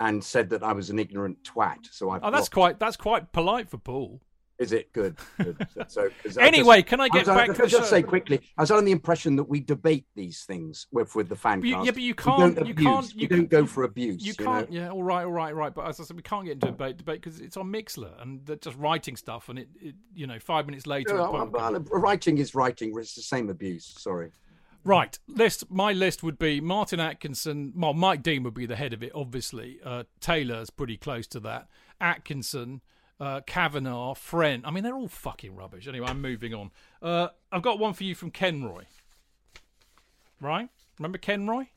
and said that I was an ignorant twat. So I. Oh, that's quite that's quite polite for Paul. Is it good? good. So, anyway, I just, can I get I back was, to just, just say quickly? I was under the impression that we debate these things with with the fan. yeah, but you can't. You, you can't. You, don't go for abuse. You can't. Know? Yeah, all right, all right, right. But as I said, we can't get into a debate debate because it's on Mixlr and they're just writing stuff, and it, it you know, five minutes later. No, writing is writing. It's the same abuse. Sorry. Right, list. My list would be Martin Atkinson. Well, Mike Dean would be the head of it, obviously. Uh, Taylor's pretty close to that. Atkinson, uh, Kavanagh, Friend. I mean, they're all fucking rubbish. Anyway, I'm moving on. Uh, I've got one for you from Ken Roy. Right? Remember Ken Roy?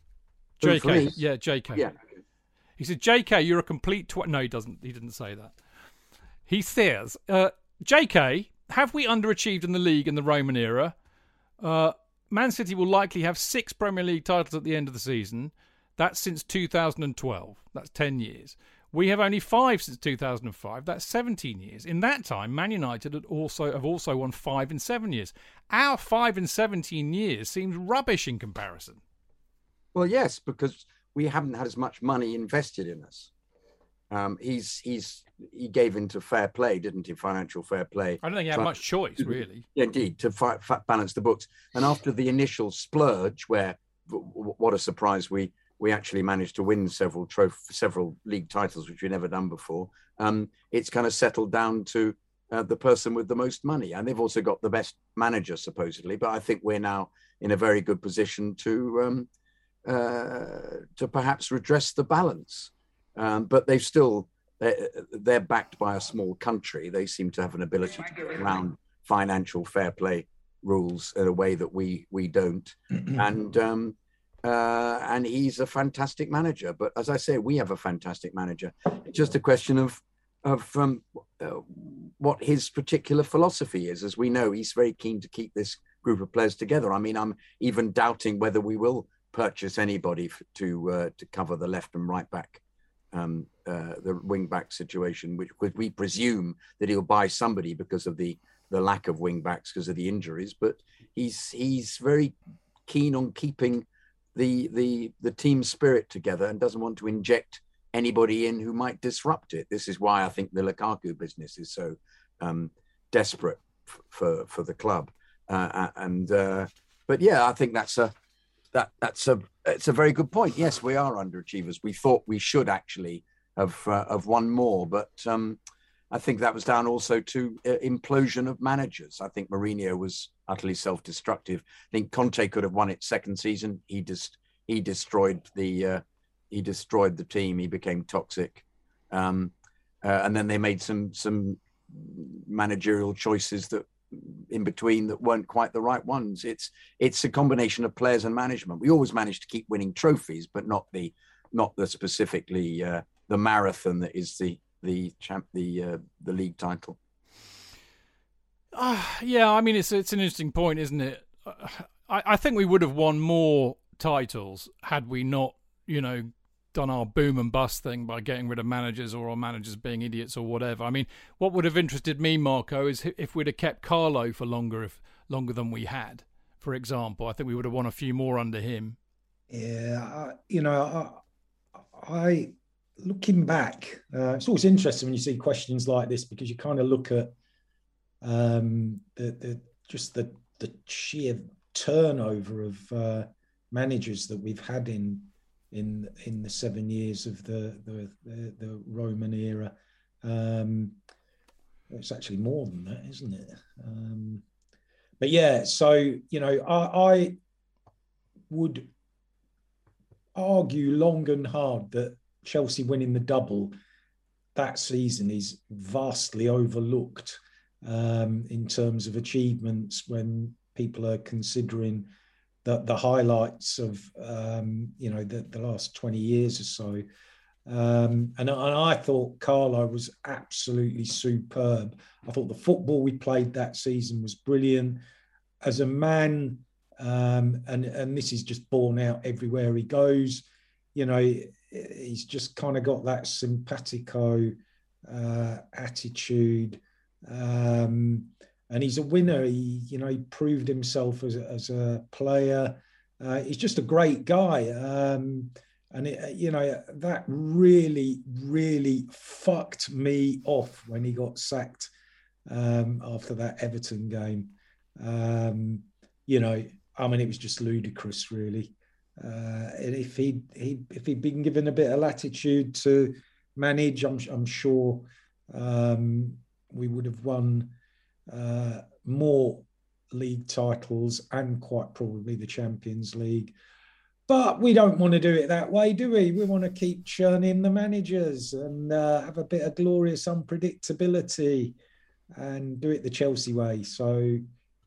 JK. Yeah, JK. Yeah. He said, JK, you're a complete twat. No, he doesn't. He didn't say that. He says, uh, JK, have we underachieved in the league in the Roman era? Uh, Man City will likely have six Premier League titles at the end of the season. That's since 2012. That's 10 years. We have only five since 2005. That's 17 years. In that time, Man United had also have also won five in seven years. Our five in 17 years seems rubbish in comparison. Well, yes, because we haven't had as much money invested in us. Um, he's he's he gave into fair play, didn't he? Financial fair play. I don't think he had much choice, really. Indeed, to fi- balance the books. And after the initial splurge, where w- what a surprise we we actually managed to win several trophy, several league titles, which we've never done before. Um, it's kind of settled down to uh, the person with the most money, and they've also got the best manager supposedly. But I think we're now in a very good position to um, uh, to perhaps redress the balance. Um, but they've still they're, they're, backed by a small country. They seem to have an ability to get around financial fair play rules in a way that we we don't, and um, uh, and he's a fantastic manager. But as I say, we have a fantastic manager. It's just a question of of um, uh, what his particular philosophy is. As we know, he's very keen to keep this group of players together. I mean, I'm even doubting whether we will purchase anybody to uh, to cover the left and right back, um, uh, the wing back situation, which we presume that he'll buy somebody because of the the lack of wing backs because of the injuries. But he's he's very keen on keeping the the the team spirit together and doesn't want to inject anybody in who might disrupt it. This is why I think the Lukaku business is so um, desperate for for the club. Uh, and uh, but yeah, I think that's a that that's a it's a very good point. Yes, we are underachievers. We thought we should actually have uh, have won more, but um, I think that was down also to uh, implosion of managers. I think Mourinho was utterly self-destructive. I think Conte could have won it second season. He just he destroyed the uh, he destroyed the team. He became toxic, um, uh, and then they made some some managerial choices that in between that weren't quite the right ones. It's it's a combination of players and management. We always managed to keep winning trophies, but not the not the specifically uh, the marathon that is the the champ the uh, the league title. Uh, yeah, I mean it's it's an interesting point, isn't it? I, I think we would have won more titles had we not, you know, done our boom and bust thing by getting rid of managers or our managers being idiots or whatever. I mean, what would have interested me, Marco, is if we'd have kept Carlo for longer, if longer than we had. For example, I think we would have won a few more under him. Yeah, I, you know, I, I looking back, uh, it's always interesting when you see questions like this because you kind of look at um, the, the just the the sheer turnover of uh, managers that we've had in in in the seven years of the the, the, the Roman era. Um, it's actually more than that, isn't it? Um, but yeah, so you know, I, I would argue long and hard that Chelsea winning the double that season is vastly overlooked um, in terms of achievements when people are considering the, the highlights of um, you know the, the last 20 years or so. Um, and, and, I thought Carlo was absolutely superb. I thought the football we played that season was brilliant. As a man, um, and and this is just borne out everywhere he goes. You know, he's just kind of got that simpatico uh, attitude, um, and he's a winner. He, you know, he proved himself as a, as a player. Uh, he's just a great guy, um, and it, you know that really, really fucked me off when he got sacked um, after that Everton game. Um, you know, I mean, it was just ludicrous, really. Uh, and if he he if he'd been given a bit of latitude to manage, I'm I'm sure um, we would have won uh, more league titles and quite probably the Champions League. But we don't want to do it that way, do we? We want to keep churning the managers and uh, have a bit of glorious unpredictability and do it the Chelsea way. So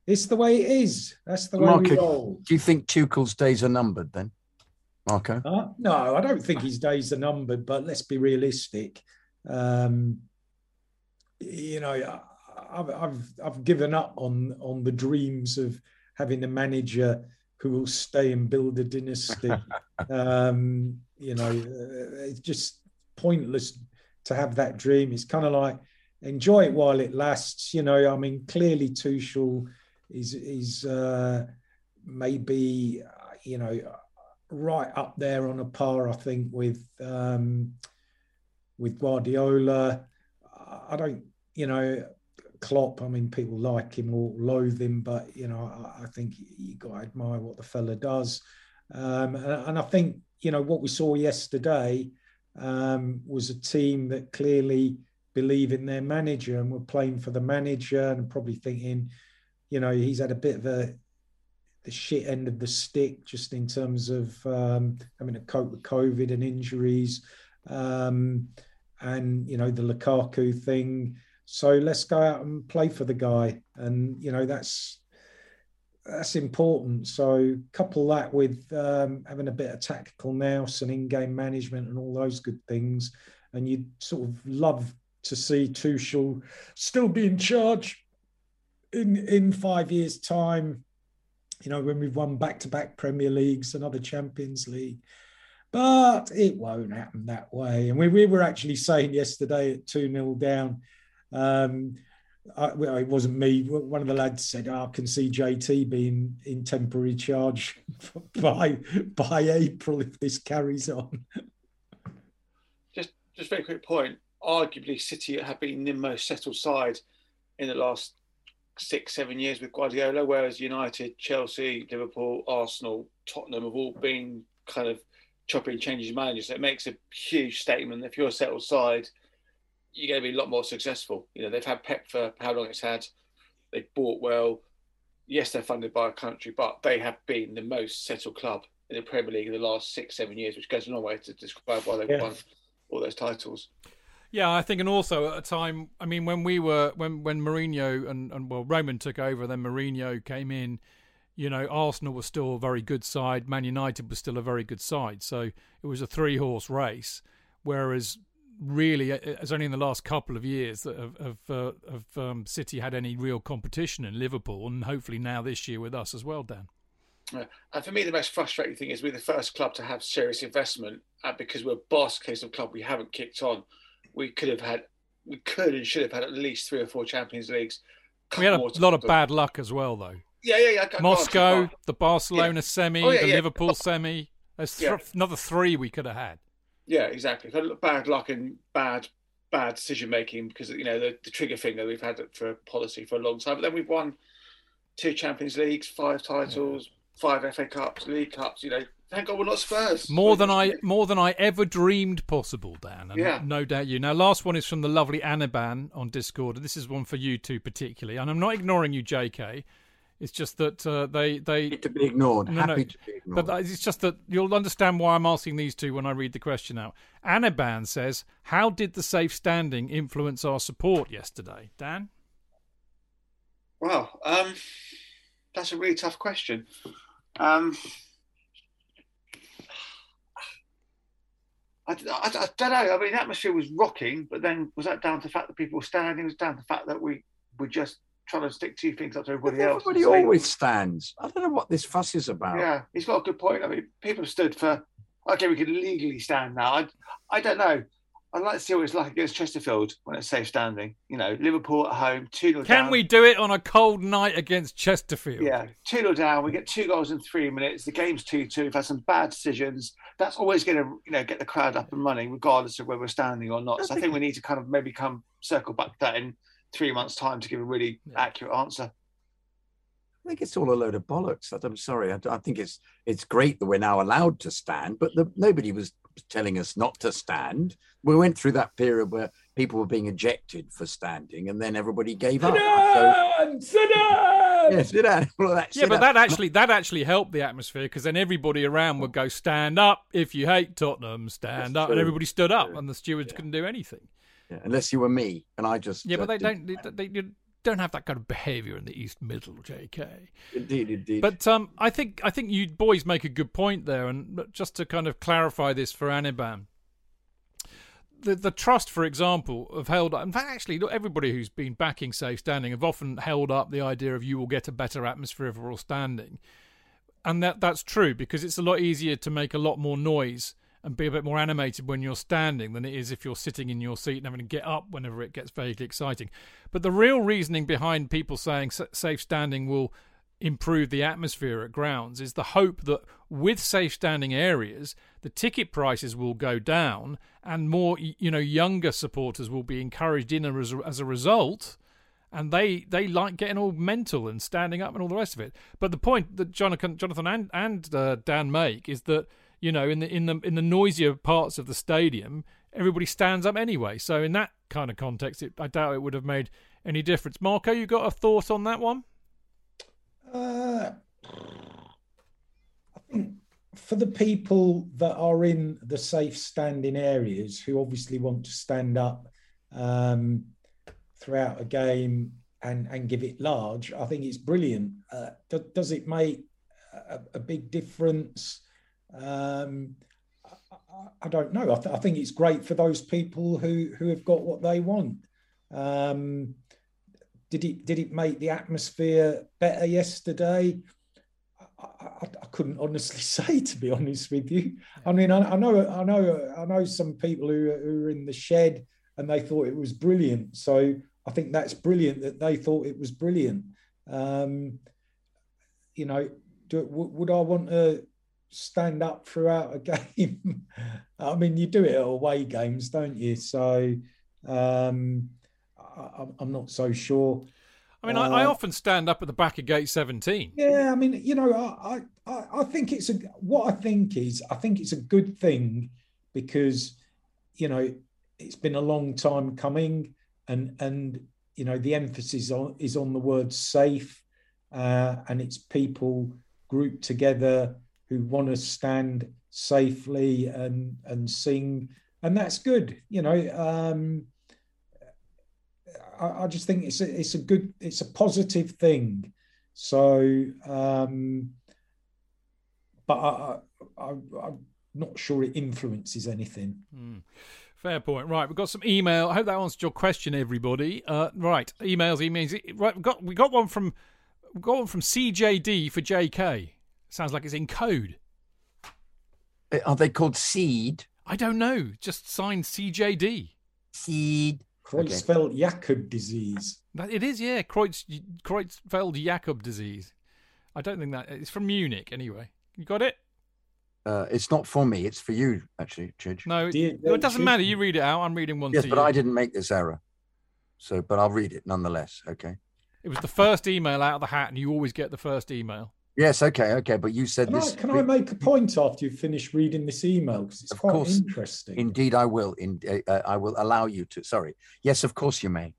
it's the way it is. That's the way Marco, we roll. Do you think Tuchel's days are numbered then, Marco? Uh, no, I don't think his days are numbered. But let's be realistic. Um, you know, I've, I've I've given up on on the dreams of having a manager who will stay and build a dynasty. um, you know, uh, it's just pointless to have that dream. It's kind of like enjoy it while it lasts. You know, I mean, clearly Tuchel is is uh, maybe you know right up there on a par, I think, with um, with Guardiola. I don't, you know, Klopp. I mean, people like him or loathe him, but you know, I, I think you got to admire what the fella does. Um, and, and, I think you know what we saw yesterday um, was a team that clearly believe in their manager and were playing for the manager and probably thinking, you know, he's had a bit of a the shit end of the stick just in terms of um, having to cope with COVID and injuries, um, and you know the Lukaku thing. So let's go out and play for the guy, and you know that's that's important. So couple that with um, having a bit of tactical nous and in-game management and all those good things, and you sort of love to see Tuchel still be in charge in in five years' time, you know, when we've won back-to-back Premier Leagues and other Champions League. But it won't happen that way. And we, we were actually saying yesterday at 2 0 down, um, I, well, it wasn't me. One of the lads said, oh, "I can see JT being in temporary charge by by April if this carries on." Just, just very quick point. Arguably, City have been the most settled side in the last six, seven years with Guardiola, whereas United, Chelsea, Liverpool, Arsenal, Tottenham have all been kind of chopping changes managers. It makes a huge statement. If you're a settled side, you're going to be a lot more successful. You know, they've had Pep for how long it's had. They bought well. Yes, they're funded by a country, but they have been the most settled club in the Premier League in the last six, seven years, which goes a long way to describe why they've yeah. won all those titles. Yeah, I think, and also at a time, I mean, when we were when when Mourinho and, and well Roman took over, then Mourinho came in. You know, Arsenal was still a very good side. Man United was still a very good side. So it was a three horse race. Whereas really, it's only in the last couple of years that have, have, uh, have um, City had any real competition in Liverpool, and hopefully now this year with us as well, Dan. Yeah. And for me, the most frustrating thing is we're the first club to have serious investment, uh, because we're a basket case of club we haven't kicked on we could have had, we could and should have had at least three or four Champions Leagues. We had a lot of bad luck as well, though. Yeah, yeah, yeah. Moscow, the Barcelona yeah. semi, oh, yeah, the. Liverpool semi. There's th- another three we could have had. Yeah, exactly. Bad luck and bad bad decision making because you know the, the trigger finger we've had for policy for a long time. But then we've won two Champions Leagues, five titles, five FA Cups, League Cups. You know, Thank God we're not Spurs. More than I more than I ever dreamed possible, Dan. And yeah. No doubt you. Now, last one is from the lovely Anaban on Discord, and this is one for you two particularly. And I'm not ignoring you, JK. It's just that uh, they they to be ignored. No, Happy no. to be ignored. But it's just that you'll understand why I'm asking these two when I read the question out. Anaban says, "How did the safe standing influence our support yesterday?" Dan, Well, um, that's a really tough question. Um, I, I, I don't know. I mean, the atmosphere was rocking, but then was that down to the fact that people were standing? Was it down to the fact that we were just trying to stick two things up to everybody else? Everybody and say- always stands. I don't know what this fuss is about. Yeah, he's got a good point. I mean, people have stood for. Okay, we can legally stand now. I, I don't know. I'd like to see what it's like against Chesterfield when it's safe standing. You know, Liverpool at home, 2 0 can down. we do it on a cold night against Chesterfield? Yeah, 2 0 down. We get two goals in three minutes. The game's 2 2. We've had some bad decisions. That's always going to you know, get the crowd up and running, regardless of where we're standing or not. So I think we need to kind of maybe come circle back to that in three months' time to give a really accurate answer. I think it's all a load of bollocks. I'm sorry. I, I think it's it's great that we're now allowed to stand, but the, nobody was telling us not to stand. We went through that period where people were being ejected for standing, and then everybody gave up. So, sit down. yeah, sit down. All of that, Yeah, but down. that actually that actually helped the atmosphere because then everybody around would go stand up if you hate Tottenham, stand That's up, and everybody stood up, and the stewards couldn't do anything. Yeah, unless you were me, and I just Yeah, uh, but they don't they, they don't have that kind of behaviour in the East Middle, J.K. Indeed, indeed. But um, I think I think you boys make a good point there, and just to kind of clarify this for Aniban, the the trust, for example, have held up. In fact, actually, look, everybody who's been backing safe standing have often held up the idea of you will get a better atmosphere if we're all standing, and that that's true because it's a lot easier to make a lot more noise and be a bit more animated when you're standing than it is if you're sitting in your seat and having to get up whenever it gets vaguely exciting. But the real reasoning behind people saying safe standing will improve the atmosphere at grounds is the hope that with safe standing areas the ticket prices will go down and more you know younger supporters will be encouraged in as a, as a result and they they like getting all mental and standing up and all the rest of it but the point that Jonathan Jonathan and and uh, Dan make is that you know in the in the in the noisier parts of the stadium everybody stands up anyway so in that kind of context it, I doubt it would have made any difference Marco you got a thought on that one Uh, I think for the people that are in the safe standing areas who obviously want to stand up um, throughout a game and, and give it large, I think it's brilliant. Uh, do, does it make a, a big difference? Um, I, I- don't know. I, th- I think it's great for those people who, who have got what they want. Um, did it did it make the atmosphere better yesterday? I, I, couldn't honestly say, to be honest with you. I mean, I, I know, I know, I know some people who, are- who are in the shed and they thought it was brilliant. So I think that's brilliant that they thought it was brilliant. Um, you know, do, would I want to stand up throughout a game? I mean, you do it at away games, don't you? So um, I, I'm- I'm not so sure. I mean, I, I Uh, often stand up at the back of gate 17. Yeah, I mean, you know, I, I, I think it's a what I think is I think it's a good thing because, you know, it's been a long time coming, and and you know the emphasis on is on the word safe, uh, and it's people grouped together who want to stand safely and and sing, and that's good. You know, um, I, I just think it's a, it's a good it's a positive thing. So, um, but I, I, I'm not sure it influences anything. Hmm. Fair point. Right, we've got some email. I hope that answered your question, everybody. Uh, right, emails, emails. Right, we got we got one from got one from CJD for JK. Sounds like it's in code. Are they called seed? I don't know. Just signed CJD. Seed. Creutzfeldt Jakob disease. That it is, yeah. Kreutz, Creutzfeldt Jakob disease. I don't think that it's from Munich anyway. You got it? Uh, it's not for me. It's for you, actually, Chidge. No, Dear- it, it doesn't matter. You read it out. I'm reading one Yes, to but you. I didn't make this error. So, but I'll read it nonetheless. Okay. It was the first email out of the hat, and you always get the first email. Yes. Okay. Okay. But you said Can I, this. can I make a point after you've finished reading this email because it's Of quite course. interesting. Indeed, I will. In, uh, uh, I will allow you to. Sorry. Yes, of course you may.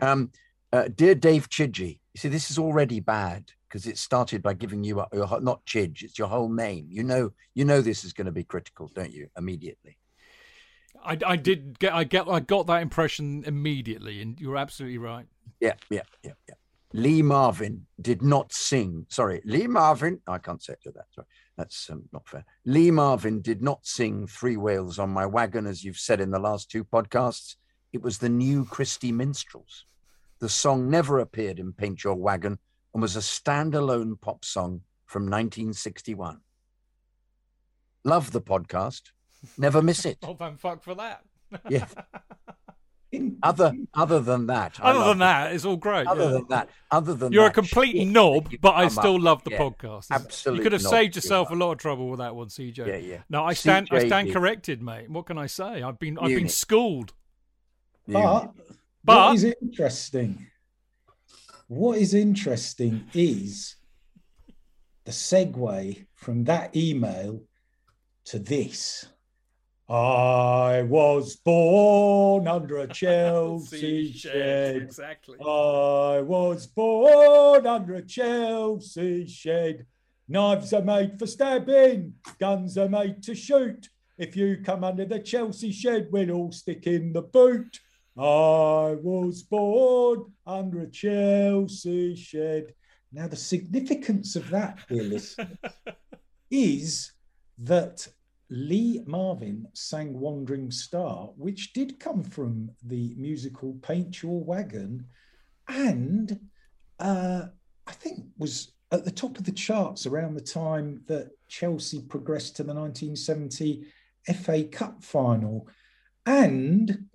Um, uh, dear Dave Chidgey, you see, this is already bad. because it started by giving you a, your, not Chidge, it's your whole name. You know, you know this is going to be critical, don't you? Immediately. I, I did get I get I got that impression immediately, and you're absolutely right. Yeah, yeah, yeah, yeah. Lee Marvin did not sing. Sorry, Lee Marvin. I can't say it to that. Sorry, that's um, not fair. Lee Marvin did not sing Three Wheels on My Wagon, as you've said in the last two podcasts. It was the new Christy Minstrels. The song never appeared in Paint Your Wagon and was a standalone pop song from 1961. Love the podcast. Never miss it. Oh, thank fuck for that. Yeah. In- Other other than that, Other love than that, it's all great. Other yeah. than that, other than You're a complete shit knob, but I still up- love the yeah, podcast. Absolute You could have knob saved yourself are. a lot of trouble with that one, CJ. Yeah, yeah. No, I stand. I stand did. corrected, mate. What can I say? I've been. I've been schooled. But, But- what is interesting? What is interesting is the segue from that email to this. I was born under a Chelsea shed. Exactly. I was born under a Chelsea shed. Knives are made for stabbing, guns are made to shoot. If you come under the Chelsea shed, we'll all stick in the boot. I was born under a Chelsea shed. Now, the significance of that, dear listeners, is that Lee Marvin sang Wandering Star, which did come from the musical Paint Your Wagon, and uh, I think was at the top of the charts around the time that Chelsea progressed to the 1970 FA Cup final. And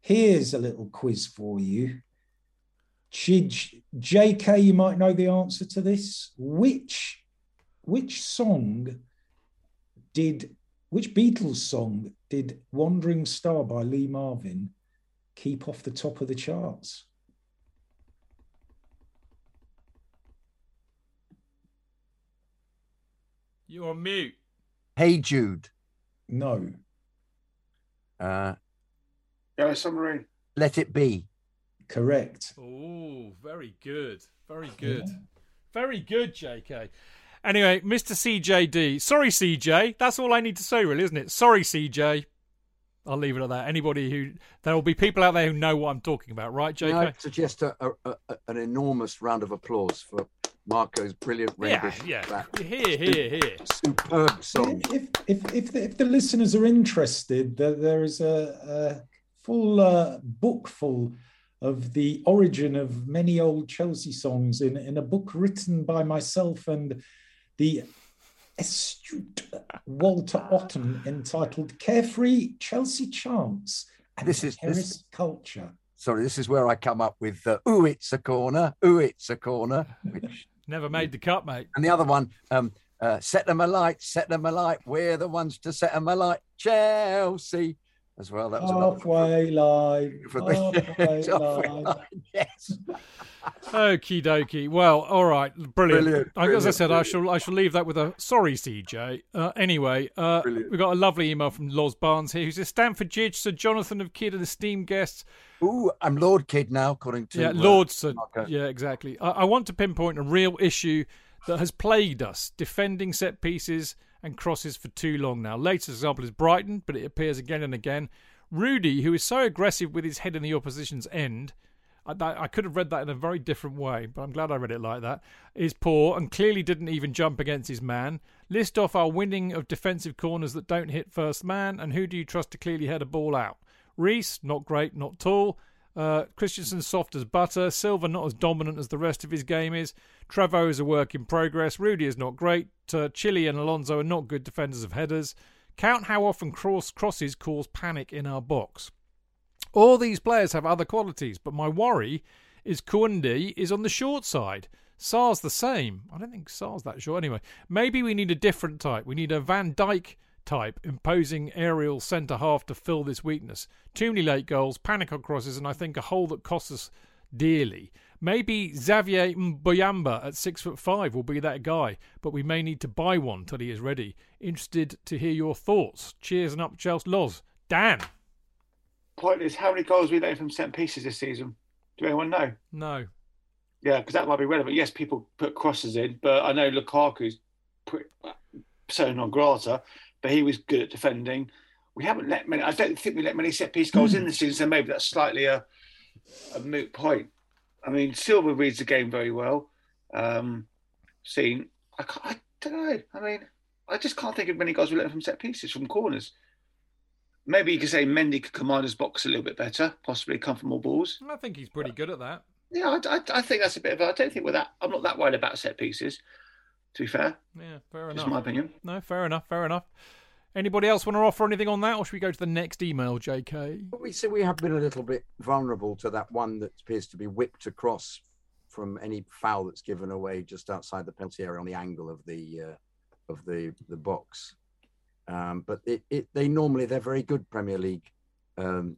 here's a little quiz for you. JK, you might know the answer to this. Which which song did which Beatles song did Wandering Star by Lee Marvin keep off the top of the charts? You're on mute. Hey Jude, No. uh, Yellow Submarine. let it be. Correct. Oh, very good. Very good. Very good, JK. Anyway, Mr. CJD. Sorry, CJ. That's all I need to say, really, isn't it? Sorry, CJ. I'll leave it at that. Anybody who there will be people out there who know what I'm talking about, right, JK? I suggest a, a, a, an enormous round of applause for Marco's brilliant yeah, rendition yeah. of that Here, here, here. superb song. If if if the, if the listeners are interested, there, there is a, a full uh, book full of the origin of many old Chelsea songs in in a book written by myself and the astute Walter Otten entitled "Carefree Chelsea Chants and This is- this- Terrace Culture." Sorry, this is where I come up with uh, "Ooh, it's a corner, ooh, it's a corner," which, Never made the cut, mate. and the other one, um, uh, "Set them alight, set them alight, we're the ones to set them alight." Chelsea, as well. That was another Halfway line, for the halfway halfway line. line, Yes, Okie dokie. Well, all right, brilliant. Brilliant, As I brilliant, said, I shall I shall leave that with a sorry, CJ. Uh, anyway, uh, Brilliant. we got a lovely email from Loz Barnes here, who says Stanford Jidge, Sir Jonathan of Kidd, and esteemed guests. ooh, I'm Lord Kid now, according to yeah, uh, Sir. Marco. Yeah, exactly. I, I want to pinpoint a real issue that has plagued us: defending set pieces and crosses for too long now. Latest example is Brighton, but it appears again and again. Rudy, who is so aggressive with his head in the opposition's end, I, I could have read that in a very different way, but I'm glad I read it like that. Is poor and clearly didn't even jump against his man. List off our winning of defensive corners that don't hit first man, and who do you trust to clearly head a ball out? Reece, not great, not tall. Uh, Christensen soft as butter. Silva not as dominant as the rest of his game is. Trevoh is a work in progress. Rudy is not great. Uh, Chilly and Alonso are not good defenders of headers. Count how often cross crosses cause panic in our box. All these players have other qualities, but my worry is Koundé is on the short side. Sarr's the same. I don't think Sarr's that short. Anyway, maybe we need a different type. We need a Van Dijk type, imposing aerial centre half to fill this weakness. Too many late goals, panic on crosses, and I think a hole that costs us dearly. Maybe Xavier Mbuyamba at six foot five will be that guy, but we may need to buy one till he is ready. Interested to hear your thoughts. Cheers and up, Chelsea. Loz. Dan. Point is, how many goals we let from set pieces this season? Do anyone know? No. Yeah, because that might be relevant. Yes, people put crosses in, but I know Lukaku's pretty, uh, so non grata, but he was good at defending. We haven't let many. I don't think we let many set piece goals in this season, so maybe that's slightly a, a moot point. I mean, Silva reads the game very well. Um, seen, I, can't, I don't know. I mean, I just can't think of many goals we let from set pieces from corners. Maybe you could say Mendy could command his box a little bit better, possibly come for more balls. I think he's pretty good at that. Yeah, I, I, I think that's a bit of. A, I don't think we're that. I'm not that worried about set pieces. To be fair, Yeah, fair enough. just enough. my opinion. No, fair enough, fair enough. Anybody else want to offer anything on that, or should we go to the next email, JK? We say we have been a little bit vulnerable to that one that appears to be whipped across from any foul that's given away just outside the penalty area on the angle of the uh, of the the box. Um, but it, it they normally they're very good Premier League um,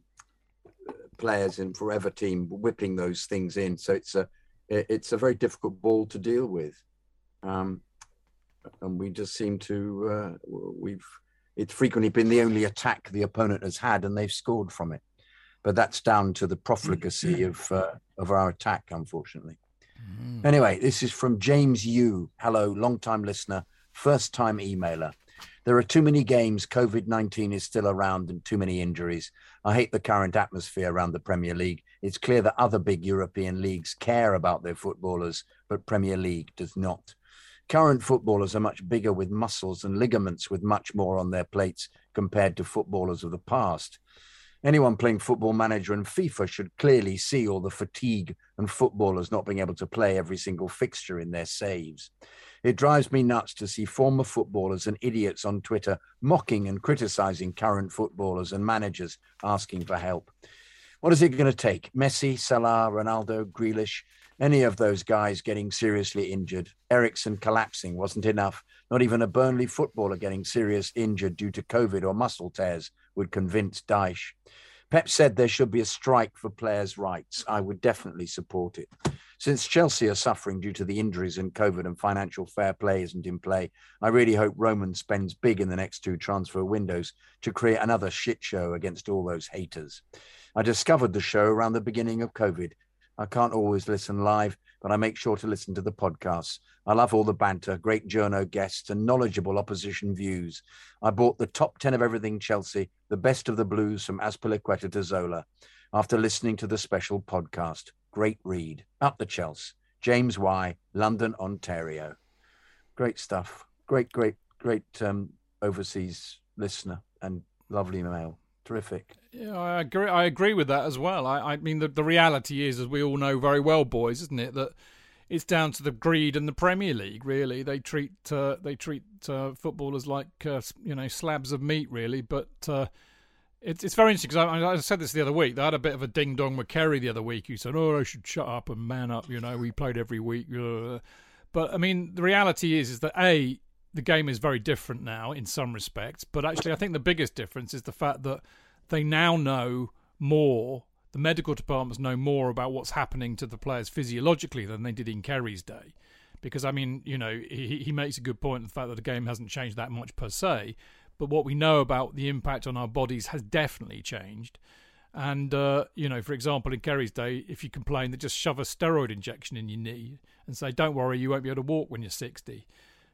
players and forever team whipping those things in. So it's a it- it's a very difficult ball to deal with, um, and we just seem to uh, we've it's frequently been the only attack the opponent has had, and they've scored from it. But that's down to the profligacy of uh, of our attack, unfortunately. Anyway, this is from James Yu. Hello, long time listener, first time emailer. There are too many games. COVID 19 is still around and too many injuries. I hate the current atmosphere around the Premier League. It's clear that other big European leagues care about their footballers, but Premier League does not. Current footballers are much bigger with muscles and ligaments with much more on their plates compared to footballers of the past. Anyone playing football manager and FIFA should clearly see all the fatigue and footballers not being able to play every single fixture in their saves. It drives me nuts to see former footballers and idiots on Twitter mocking and criticizing current footballers and managers asking for help. What is it going to take? Messi, Salah, Ronaldo, Grealish, any of those guys getting seriously injured? Eriksen collapsing wasn't enough. Not even a Burnley footballer getting serious injured due to COVID or muscle tears would convince Daesh. Pep said there should be a strike for players' rights. I would definitely support it. Since Chelsea are suffering due to the injuries and COVID and financial fair play isn't in play, I really hope Roman spends big in the next two transfer windows to create another shit show against all those haters. I discovered the show around the beginning of COVID. I can't always listen live, but I make sure to listen to the podcasts. I love all the banter, great journo guests, and knowledgeable opposition views. I bought the top 10 of everything Chelsea, the best of the blues from Azpilicueta to Zola, after listening to the special podcast. Great read. Up the Chelsea. James Y., London, Ontario. Great stuff. Great, great, great um, overseas listener and lovely mail. Terrific. Yeah, I agree. I agree with that as well. I, I mean, the, the reality is, as we all know very well, boys, isn't it, that it's down to the greed and the Premier League. Really, they treat uh, they treat uh, footballers like uh, you know slabs of meat, really. But uh, it's it's very interesting because I, I said this the other week. They had a bit of a ding dong with Kerry the other week. Who said, "Oh, I should shut up and man up." You know, we played every week. Uh, but I mean, the reality is, is that a the game is very different now in some respects. But actually, I think the biggest difference is the fact that they now know more. The medical departments know more about what's happening to the players physiologically than they did in Kerry's day. Because I mean, you know, he he makes a good point. The fact that the game hasn't changed that much per se, but what we know about the impact on our bodies has definitely changed. And uh, you know, for example, in Kerry's day, if you complain, they just shove a steroid injection in your knee and say, "Don't worry, you won't be able to walk when you're 60."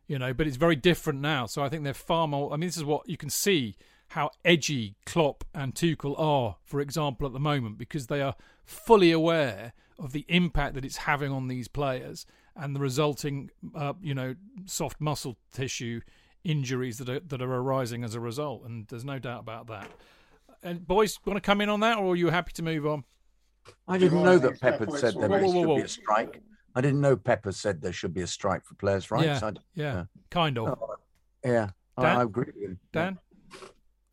You know, but it's very different now. So I think they're far more. I mean, this is what you can see how edgy Klopp and Tuchel are, for example, at the moment, because they are fully aware of the impact that it's having on these players and the resulting, uh, you know, soft muscle tissue injuries that are that are arising as a result. And there's no doubt about that. And boys, want to come in on that, or are you happy to move on? I didn't know that Pep had said there Whoa, whoa, should be a strike. I didn't know Pepper said there should be a strike for players' rights. yeah, I, yeah, kind of. Oh, yeah, I, Dan? I agree with you. Dan,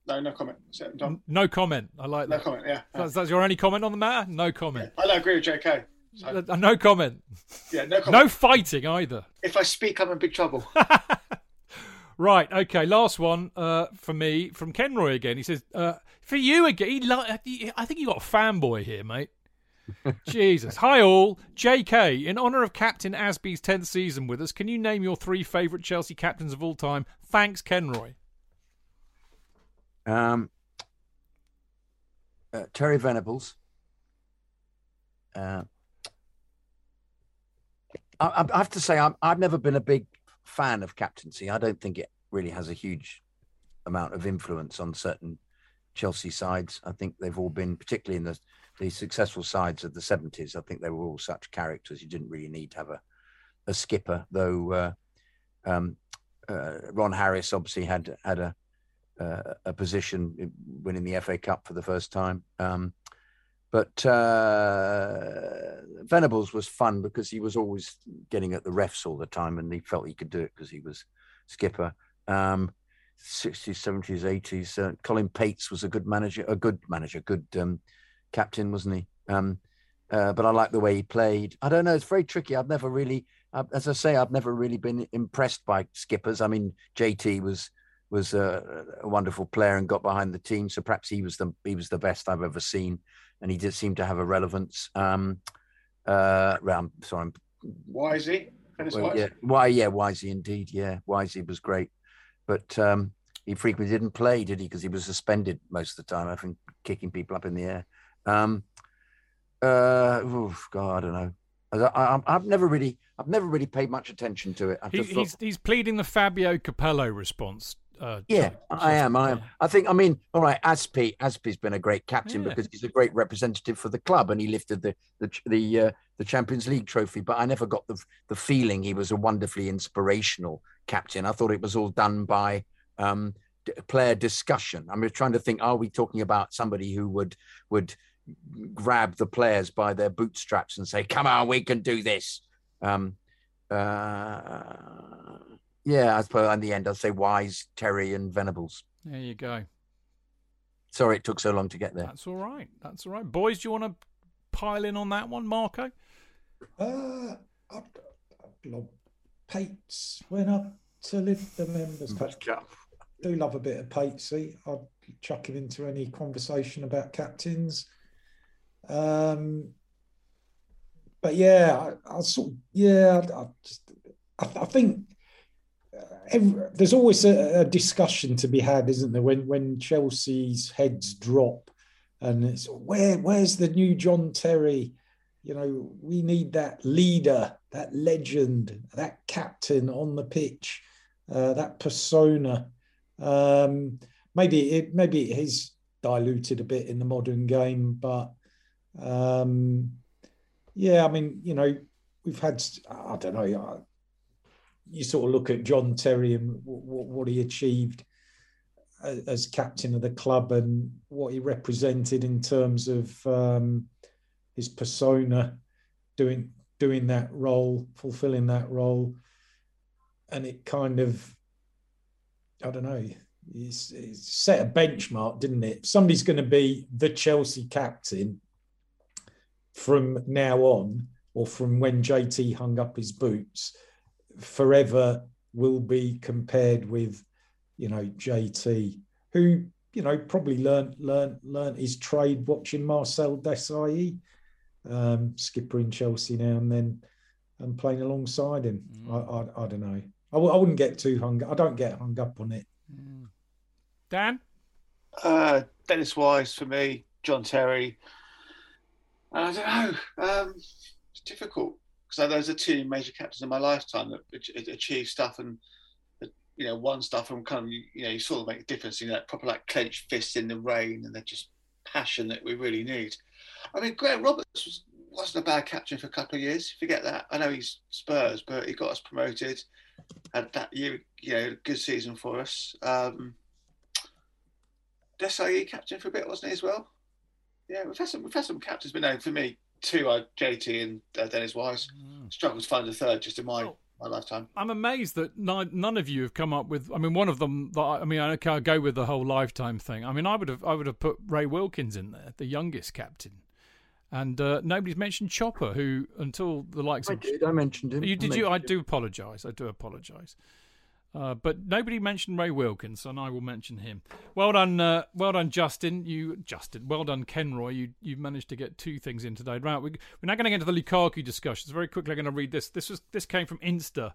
No, no comment. So, Dom, no comment. I like no that. No comment. Yeah, That's, that's your only comment on the matter. No comment. I don't agree with JK. So, Uh, No comment. yeah, no comment. No fighting either. If I speak, I'm in big trouble. Right, okay. Last one uh, for me from Kenroy again. He says, uh, "For you again, he li- I think you got a fanboy here, mate." Jesus. Hi all. JK, in honour of Captain Azpi's 10th season with us, can you name your three favourite Chelsea captains of all time? Thanks, Kenroy. Um, uh, Terry Venables, uh, I, I have to say, I'm, I've never been a big fan of captaincy. I don't think it really has a huge amount of influence on certain Chelsea sides. I think they've all been, particularly in the the successful sides of the 70s. I think they were all such characters. You didn't really need to have a, a skipper, though. Uh, um, uh, Ron Harris obviously had had a uh, a position winning the FA Cup for the first time. Um, but uh, Venables was fun because he was always getting at the refs all the time, and he felt he could do it because he was skipper. Um, 60s, 70s, 80s. Uh, Colin Pates was a good manager, a good manager, good um, captain, wasn't he? Um, uh, but I like the way he played. I don't know. It's very tricky. I've never really, uh, as I say, I've never really been impressed by skippers. I mean, JT was was a, a, wonderful player and got behind the team, so perhaps he was the he was the best I've ever seen, and he did seem to have a relevance. Um, uh, I'm sorry, Wisey. Well, yeah, why? Yeah, Wisey indeed. Yeah, Wisey was great, but um, he frequently didn't play, did he? Because he was suspended most of the time. I think kicking people up in the air. Um, uh, oof, God, I don't know. I, have never really, I've never really paid much attention to it. He, he's he's pleading the Fabio Capello response. Uh, yeah, I am. I am. I think. I mean, all right. Azpi, Azpi's been a great captain yeah. because he's a great representative for the club, and he lifted the the the uh, the Champions League trophy. But I never got the the feeling he was a wonderfully inspirational captain. I thought it was all done by um, player discussion. I'm trying to think: Are we talking about somebody who would would grab the players by their bootstraps and say, "Come on, we can do this." Um, uh, yeah, I suppose in the end, I'd say Wise, Terry, and Venables. There you go. Sorry it took so long to get there. That's all right. That's all right. Boys, do you want to pile in on that one, Marco? Uh, I'd, I'd love Pates went up to lift the members cup. Do love a bit of Patesy. I'd chuck him into any conversation about captains. Um, but yeah, I, I sort of, yeah, I, just, I, I think uh, every, there's always a, a, discussion to be had, isn't there? When when Chelsea's heads drop, and it's where where's the new John Terry? You know, we need that leader, that legend, that captain on the pitch, uh, that persona. Um, maybe it maybe it is diluted a bit in the modern game, but um, yeah, I mean, you know, we've had, I don't know, you sort of look at John Terry and what, what he achieved as captain of the club and what he represented in terms of um, his persona, doing doing that role, fulfilling that role, and it kind of, I don't know, it's, it's set a benchmark, didn't it? Somebody's going to be the Chelsea captain from now on, or from when JT hung up his boots, forever will be compared with, you know, JT, who you know probably learned learned learned his trade watching Marcel Desailly, um, skipper in Chelsea now and then, and playing alongside him. Mm. I, I, I don't know. I w- I wouldn't get too hung. I don't get hung up on it. Mm. Dan, uh, Dennis Wise for me. John Terry. I don't know. Um, it's difficult because those are two major captains in my lifetime that achieved stuff and you know won stuff and kind of you know you sort of make a difference. You know, proper like clenched fists in the rain and they're just passion that we really need. I mean, Graham Roberts was, wasn't a bad captain for a couple of years. Forget that. I know he's Spurs, but he got us promoted. Had that year, you know, good season for us. Um, Desailly captain for a bit, wasn't he as well? Yeah, we've had some we've had some captains, but no, for me, two are JT and uh, Dennis Wise. Mm. Struggled to find a third just in my. Oh. My lifetime. I'm amazed that none, none of you have come up with. I mean, one of them. That I, I mean, I can't go with the whole lifetime thing. I mean, I would have, I would have put Ray Wilkins in there, the youngest captain, and uh, nobody's mentioned Chopper, who until the likes I of. I did. I mentioned him. You did I you? I do apologise. I do apologise. Uh, but nobody mentioned Ray Wilkins, and I will mention him. Well done, uh, well done, Justin. You Justin. Well done, Kenroy. You you've managed to get two things in today. Right, we, we're now going to get into the Lukaku discussions. Very quickly, I'm going to read this. This was this came from Insta,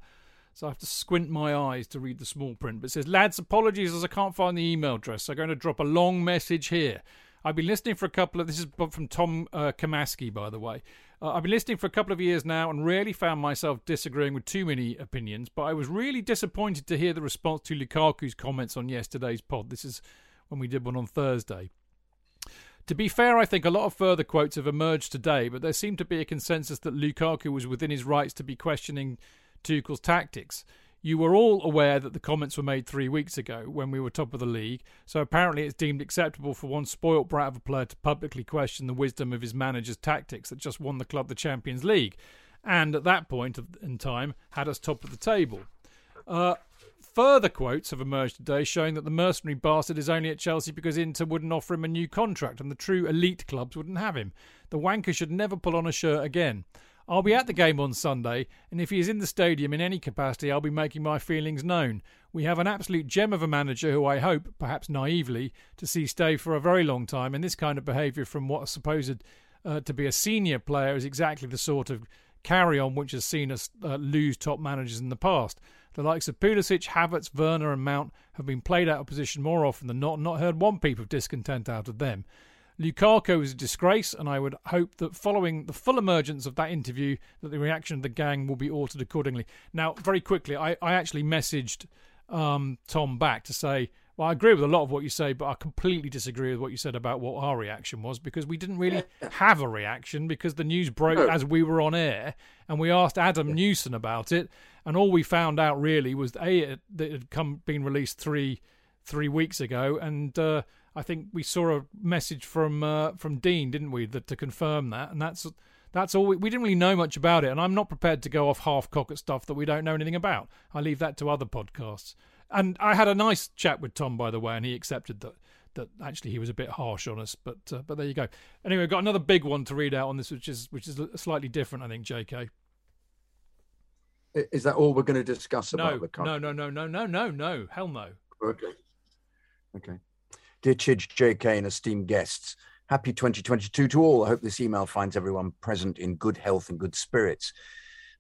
so I have to squint my eyes to read the small print. But it says, "Lads, apologies as I can't find the email address. So I'm going to drop a long message here." I've been listening for a couple of. This is from Tom uh, Kamaski, by the way. Uh, I've been listening for a couple of years now and rarely found myself disagreeing with too many opinions, but I was really disappointed to hear the response to Lukaku's comments on yesterday's pod. This is when we did one on Thursday. To be fair, I think a lot of further quotes have emerged today, but there seemed to be a consensus that Lukaku was within his rights to be questioning Tuchel's tactics. You were all aware that the comments were made three weeks ago when we were top of the league, so apparently it's deemed acceptable for one spoilt brat of a player to publicly question the wisdom of his manager's tactics that just won the club the Champions League, and at that point in time had us top of the table. Uh, further quotes have emerged today showing that the mercenary bastard is only at Chelsea because Inter wouldn't offer him a new contract and the true elite clubs wouldn't have him. The wanker should never pull on a shirt again. I'll be at the game on Sunday, and if he is in the stadium in any capacity, I'll be making my feelings known. We have an absolute gem of a manager who I hope, perhaps naively, to see stay for a very long time, and this kind of behaviour from what is supposed uh, to be a senior player is exactly the sort of carry on which has seen us uh, lose top managers in the past. The likes of Pulisic, Havertz, Werner, and Mount have been played out of position more often than not, and not heard one peep of discontent out of them. Lukaku is a disgrace, and I would hope that following the full emergence of that interview, that the reaction of the gang will be altered accordingly. Now, very quickly, I, I actually messaged um, Tom back to say, well, I agree with a lot of what you say, but I completely disagree with what you said about what our reaction was because we didn't really have a reaction because the news broke no. as we were on air, and we asked Adam yeah. Newson about it, and all we found out really was a it, it had come been released three three weeks ago, and uh, I think we saw a message from uh, from Dean, didn't we, that to confirm that, and that's that's all. We, we, didn't really know much about it, and I'm not prepared to go off half cock at stuff that we don't know anything about. I leave that to other podcasts. And I had a nice chat with Tom, by the way, and he accepted that that actually he was a bit harsh on us. But uh, but there you go. Anyway, we've got another big one to read out on this, which is which is slightly different, I think. J.K. Is that all we're going to discuss about no, the country? No, no, no, no, no, no, no. Hell no. Okay. Okay. Dear Chidge, JK, and esteemed guests, happy 2022 to all. I hope this email finds everyone present in good health and good spirits.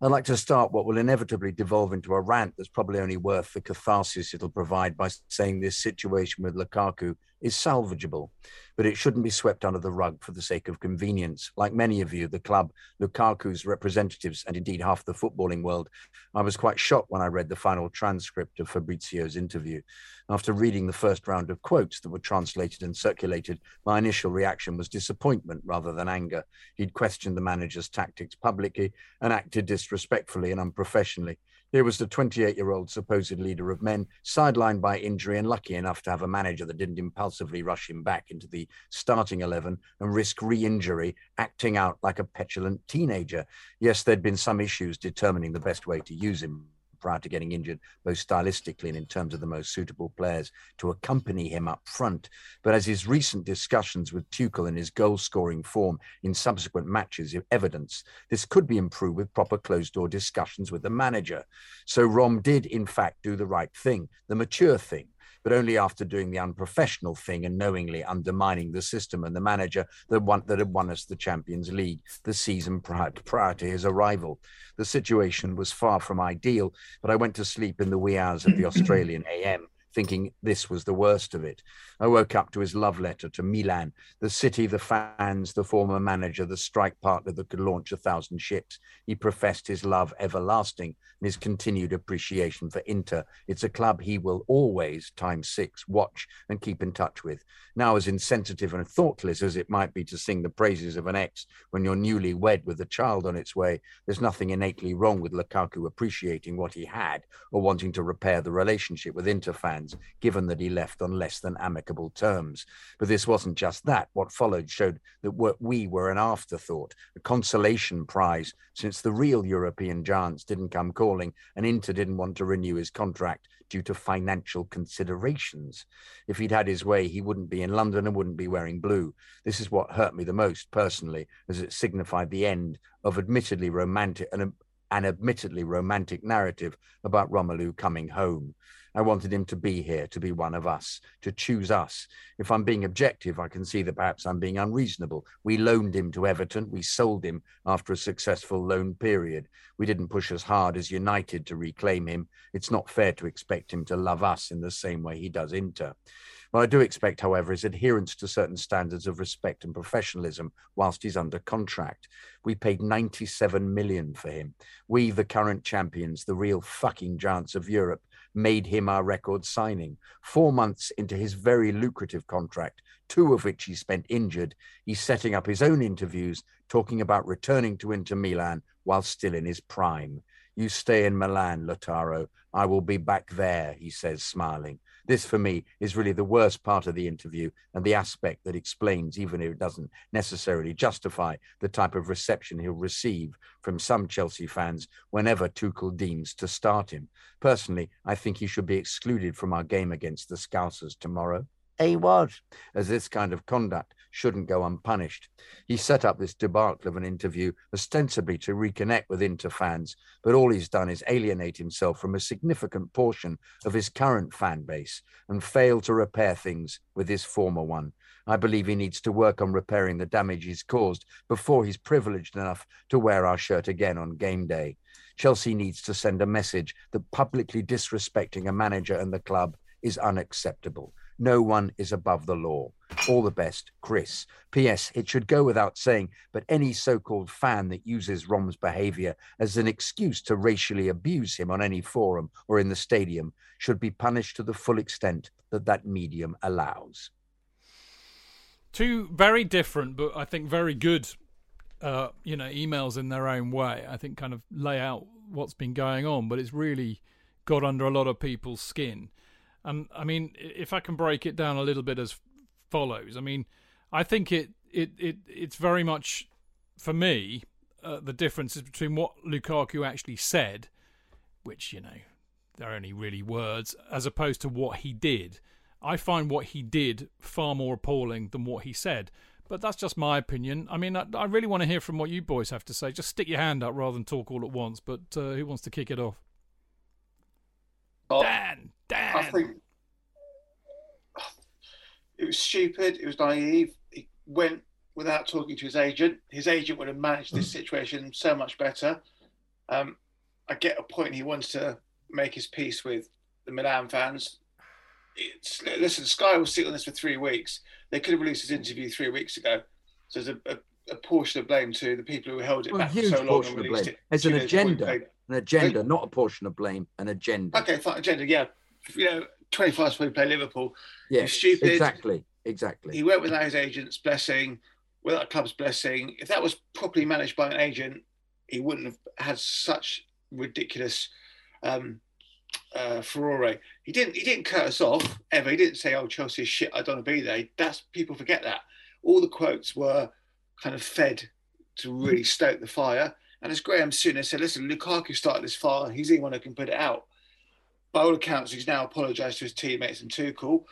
I'd like to start what will inevitably devolve into a rant that's probably only worth the catharsis it'll provide by saying this situation with Lukaku is salvageable, but it shouldn't be swept under the rug for the sake of convenience. Like many of you, the club, Lukaku's representatives, and indeed half the footballing world, I was quite shocked when I read the final transcript of Fabrizio's interview. After reading the first round of quotes that were translated and circulated, my initial reaction was disappointment rather than anger. He'd questioned the manager's tactics publicly and acted disrespectfully and unprofessionally. Here was the 28 year old supposed leader of men, sidelined by injury and lucky enough to have a manager that didn't impulsively rush him back into the starting 11 and risk re injury, acting out like a petulant teenager. Yes, there'd been some issues determining the best way to use him prior to getting injured, both stylistically and in terms of the most suitable players to accompany him up front. But as his recent discussions with Tuchel and his goal scoring form in subsequent matches evidence, this could be improved with proper closed door discussions with the manager. So Rom did, in fact, do the right thing, the mature thing but only after doing the unprofessional thing and knowingly undermining the system and the manager that, won, that had won us the Champions League the season prior, prior to his arrival. The situation was far from ideal, but I went to sleep in the wee hours of the Australian AM thinking this was the worst of it. I woke up to his love letter to Milan, the city, the fans, the former manager, the strike partner that could launch a thousand ships. He professed his love everlasting and his continued appreciation for Inter. It's a club he will always, times six, watch and keep in touch with. Now, as insensitive and thoughtless as it might be to sing the praises of an ex when you're newly wed with a child on its way, there's nothing innately wrong with Lukaku appreciating what he had or wanting to repair the relationship with Inter fans, given that he left on less than amicable terms. But this wasn't just that. What followed showed that we were an afterthought, a consolation prize, since the real European giants didn't come calling and Inter didn't want to renew his contract due to financial considerations. If he'd had his way, he wouldn't be in London and wouldn't be wearing blue. This is what hurt me the most personally, as it signified the end of admittedly romantic an, an admittedly romantic narrative about Romelu coming home. I wanted him to be here, to be one of us, to choose us. If I'm being objective, I can see that perhaps I'm being unreasonable. We loaned him to Everton. We sold him after a successful loan period. We didn't push as hard as United to reclaim him. It's not fair to expect him to love us in the same way he does Inter. What I do expect, however, is adherence to certain standards of respect and professionalism whilst he's under contract. We paid 97 million for him. We, the current champions, the real fucking giants of Europe, made him our record signing. Four months into his very lucrative contract, two of which he spent injured, he's setting up his own interviews, talking about returning to Inter Milan while still in his prime. You stay in Milan, Lautaro. I will be back there, he says, smiling. This, for me, is really the worst part of the interview and the aspect that explains, even if it doesn't necessarily justify, the type of reception he'll receive from some Chelsea fans whenever Tuchel deems to start him. Personally, I think he should be excluded from our game against the Scousers tomorrow. A was, as this kind of conduct shouldn't go unpunished. He set up this debacle of an interview ostensibly to reconnect with Inter fans, but all he's done is alienate himself from a significant portion of his current fan base and fail to repair things with his former one. I believe he needs to work on repairing the damage he's caused before he's privileged enough to wear our shirt again on game day. Chelsea needs to send a message that publicly disrespecting a manager and the club is unacceptable. No one is above the law. All the best, Chris. P.S. It should go without saying, but any so called fan that uses Rom's behavior as an excuse to racially abuse him on any forum or in the stadium should be punished to the full extent that that medium allows. Two very different, but I think very good, uh, you know, emails in their own way. I think kind of lay out what's been going on, but it's really got under a lot of people's skin. And I mean, if I can break it down a little bit as follows, I mean, I think it it, it it's very much for me uh, the differences between what Lukaku actually said, which you know they're only really words, as opposed to what he did. I find what he did far more appalling than what he said. But that's just my opinion. I mean, I, I really want to hear from what you boys have to say. Just stick your hand up rather than talk all at once. But uh, who wants to kick it off? Oh, Dan, Dan. I think it was stupid. It was naive. He went without talking to his agent. His agent would have managed this situation so much better. Um, I get a point. He wants to make his peace with the Milan fans. It's, listen, Sky will sit on this for three weeks. They could have released his interview three weeks ago. So there's a, a, a portion of blame to the people who held it Well, back for so long portion and released blame. it. There's an days before he agenda, an agenda, not a portion of blame, an agenda. Okay, fine, agenda. Yeah, you know, 25 before we play Liverpool. Yeah, stupid. exactly, exactly. He went without his agent's blessing, without a club's blessing. If that was properly managed by an agent, he wouldn't have had such ridiculous um, uh, furore. He didn't. He didn't cut us off ever. He didn't say, "Oh, Chelsea shit. I don't want to be there." That's people forget that. All the quotes were kind of fed to really stoke the fire. And as Graham Souness said, "Listen, Lukaku started this fire. He's the one who can put it out." By all accounts, he's now apologised to his teammates and Tuchel.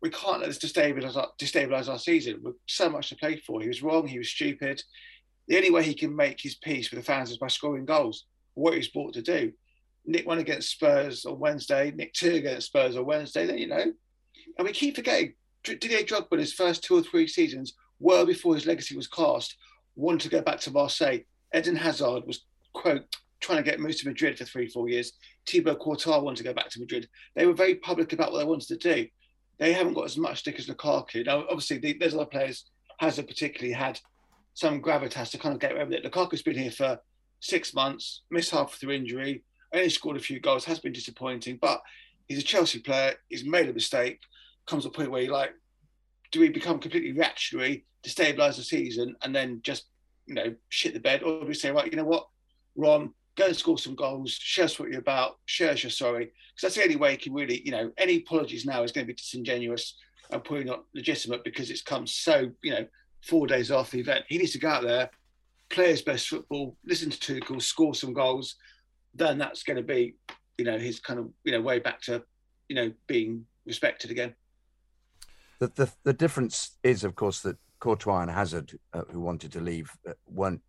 We can't let this destabilise our, destabilise our season. We've so much to play for. He was wrong. He was stupid. The only way he can make his peace with the fans is by scoring goals. What he was brought to do. Nick one against Spurs on Wednesday. Nick two against Spurs on Wednesday. Then you know, and we keep forgetting Didier Drogba his first two or three seasons, well before his legacy was cast, wanted to go back to Marseille. Eden Hazard was quote trying to get moved to Madrid for three, four years. Thibaut Courtois wanted to go back to Madrid. They were very public about what they wanted to do. They haven't got as much stick as Lukaku. Now, obviously, the, there's other players. Hazard particularly had some gravitas to kind of get with it. Lukaku's been here for six months, missed half through injury, only scored a few goals, has been disappointing, but he's a Chelsea player. He's made a mistake. Comes to a point where you're like, do we become completely reactionary, destabilise the season, and then just you know shit the bed, or do we say right, you know what, Ron, go and score some goals, show us what you're about, show us you're sorry, because that's the only way you can really, you know, any apologies now is going to be disingenuous and probably not legitimate because it's come so, you know, four days after the event. He needs to go out there, play his best football, listen to Tuchel, score some goals. Then that's going to be, you know, his kind of, you know, way back to, you know, being respected again. The, the the difference is, of course, that Courtois and Hazard, uh, who wanted to leave, uh, weren't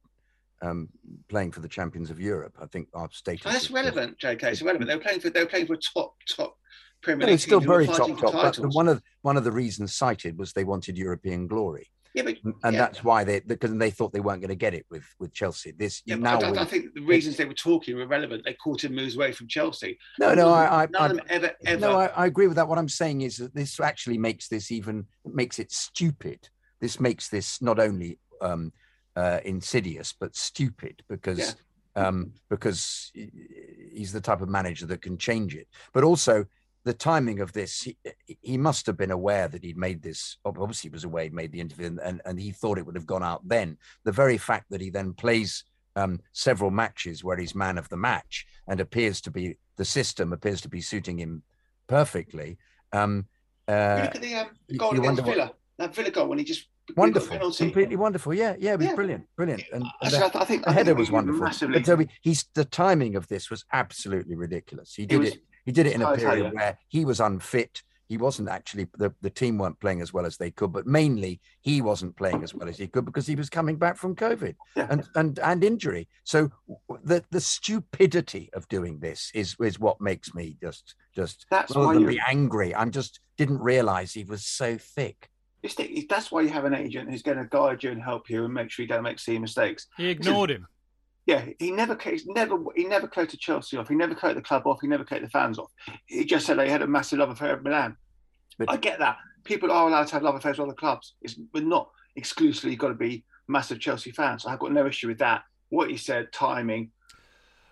um, playing for the champions of Europe. I think our status. Oh, that's is- relevant, JK. It's relevant. They were playing for they were playing for a top top Premier League. still team who were very top top. But one of one of the reasons cited was they wanted European glory, yeah, but, and yeah. that's why they because they thought they weren't going to get it with with Chelsea. This Yeah, now. I, don't- I think the reasons they were talking were relevant. They caught him moves away from Chelsea. no, no, I, I, none I of them ever ever. No, I, I agree with that. What I'm saying is that this actually makes this even makes it stupid. This makes this not only um, uh, insidious but stupid because um, because he's the type of manager that can change it. But also the timing of this, he, he must have been aware that he'd made this. Obviously, he was aware he made the interview, and, and, and he thought it would have gone out then. The very fact that he then plays um, several matches where he's man of the match and appears to be the system appears to be suiting him perfectly. Um, You uh, look at the um, you- goal against wonder what- Villa. That Villa goal when he just wonderful, completely wonderful. Yeah, yeah, it was Yeah. brilliant, brilliant. And, I, and the, I think the I think header it was wonderful. Massively. But Toby, he's the timing of this was absolutely ridiculous. He did was- it. He did it in a period where he was unfit. He wasn't actually the, the team weren't playing as well as they could, but mainly he wasn't playing as well as he could because he was coming back from COVID Yeah. and and and injury. So the the stupidity of doing this is is what makes me just just That's rather than be angry. I'm just didn't realize he was so thick. It's the- that's why you have an agent who's going to guide you and help you and make sure you don't make silly mistakes. He ignored him. Yeah, he never, he's never, he never closed Chelsea off. He never cut the club off. He never cut the fans off. He just said they had a massive love affair with Milan. But- I get that. People are allowed to have love affairs with other clubs. It's but not exclusively got to be massive Chelsea fans. I've got no issue with that. What he said, timing,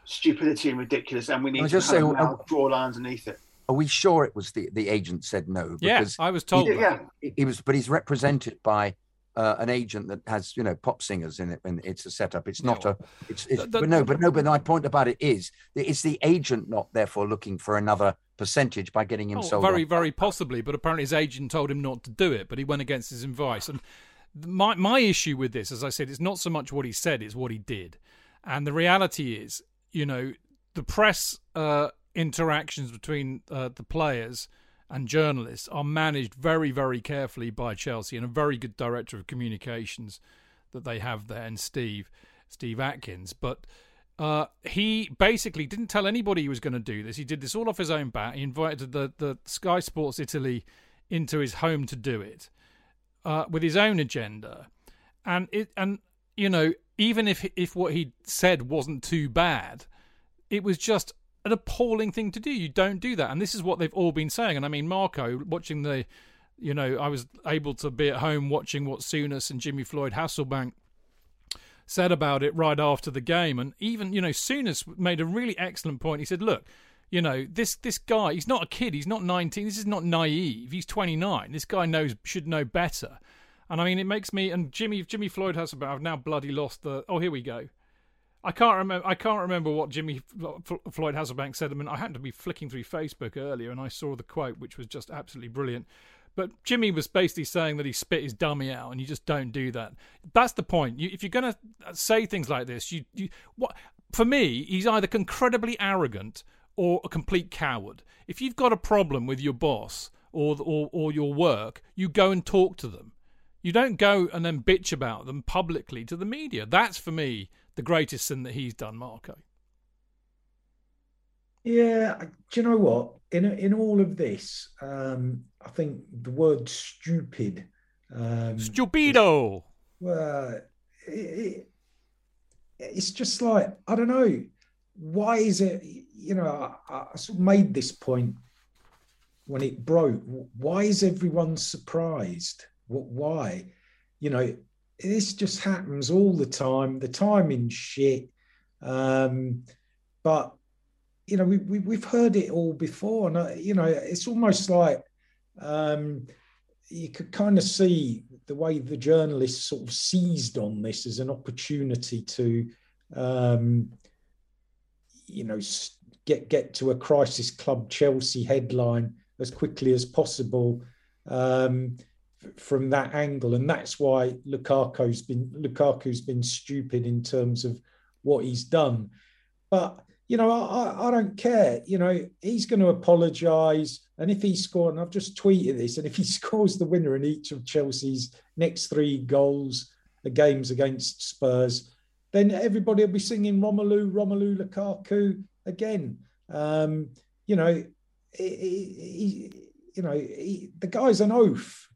stupidity, and ridiculous, and we need I'll to just kind say, now draw lines underneath it. Are we sure it was the the agent said no? Yeah, Because I was told. Yeah, yeah. he he was, but he's represented by uh, an agent that has you know pop singers in it, and it's a setup. It's not a. It's, it's The- the- but no, but no, but my point about it is that it's the agent not therefore looking for another percentage by getting him Oh, sold. very, on. very possibly. But apparently, his agent told him not to do it, but he went against his advice. And my my issue with this, as I said, it's not so much what he said; it's what he did. And the reality is, you know, the press uh, interactions between uh, the players and journalists are managed very, very carefully by Chelsea and a very good director of communications that they have there, and Steve, Steve Atkins. But uh, he basically didn't tell anybody he was going to do this. He did this all off his own bat. He invited the, the Sky Sports Italy into his home to do it uh, with his own agenda, and it and you know even if if what he said wasn't too bad, it was just an appalling thing to do. You don't do that, and this is what they've all been saying. And I mean, Marco, watching the, you know, I was able to be at home watching what Souness and Jimmy Floyd Hasselbaink said about it right after the game, and even you know, Souness made a really excellent point. He said, "Look." You know this this guy. He's not a kid. He's not nineteen. This is not naive. He's twenty nine. This guy knows should know better. And I mean, it makes me and Jimmy Jimmy Floyd has about. I've now bloody lost the. Oh, here we go. I can't remember. I can't remember what Jimmy Floyd Hasselbaink said. I mean, I happened to be flicking through Facebook earlier, and I saw the quote, which was just absolutely brilliant. But Jimmy was basically saying that he spit his dummy out, and you just don't do that. That's the point. You, if you're going to uh, say things like this, you, you what for me, he's either incredibly arrogant or a complete coward. If you've got a problem with your boss or or, or your work, you go and talk to them. You don't go and then bitch about them publicly to the media. That's for me the greatest sin that he's done, Marco. Yeah, do you know what? In in all of this, um, I think the word "stupid." Um, Stupido. well, it, it, it's just like I don't know. Why is it? You know, I, I sort of made this point when it broke. Why is everyone surprised? What? Why? You know, this just happens all the time. The timing shit. Um, but you know, we, we we've heard it all before, and uh, you know, it's almost like um, you could kind of see the way the journalists sort of seized on this as an opportunity to, um, you know, get get to a crisis club Chelsea headline as quickly as possible um, from that angle, and that's why Lukaku's been Lukaku's been stupid in terms of what he's done, but you know, I, I, don't care. You know, he's going to apologise. And if he scores, and I've just tweeted this, and if he scores the winner in each of Chelsea's next three goals, the games against Spurs, then everybody will be singing Romelu, Romelu Lukaku again. Um, you know, he, he, you know, he, the guy's an oaf.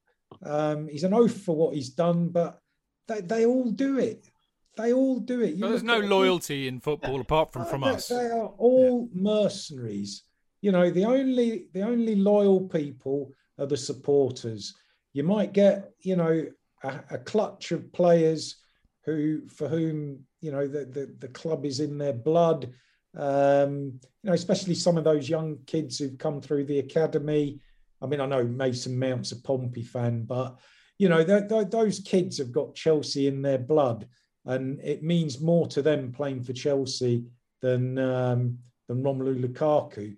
Um, he's an oaf for what he's done, but they, they all do it. They all do it. there's no loyalty in football apart from from they, us. They are all mercenaries. You know, the only the only loyal people are the supporters. You might get, you know, a, a clutch of players who for whom you know the, the, the club is in their blood. Um, you know, especially some of those young kids who've come through the academy. I mean, I know Mason Mount's a Pompey fan, but you know, th- th- those kids have got Chelsea in their blood, and it means more to them playing for Chelsea than um, than Romelu Lukaku.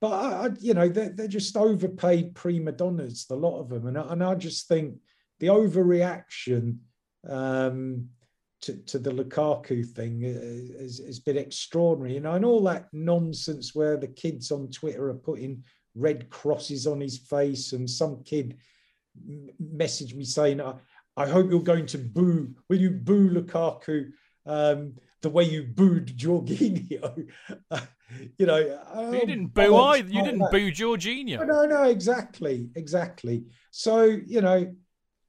But I, I, you know, they're, they're just overpaid prima donnas, the lot of them, and I, and I just think the overreaction um, to, to the Lukaku thing has, has been extraordinary. You know, and all that nonsense where the kids on Twitter are putting red crosses on his face, and some kid messaged me saying, I, I hope you're going to boo, will you boo Lukaku um, the way you booed Jorginho? you know, um, you didn't boo either. You didn't boo Jorginho. No, no, exactly, exactly. So, you know,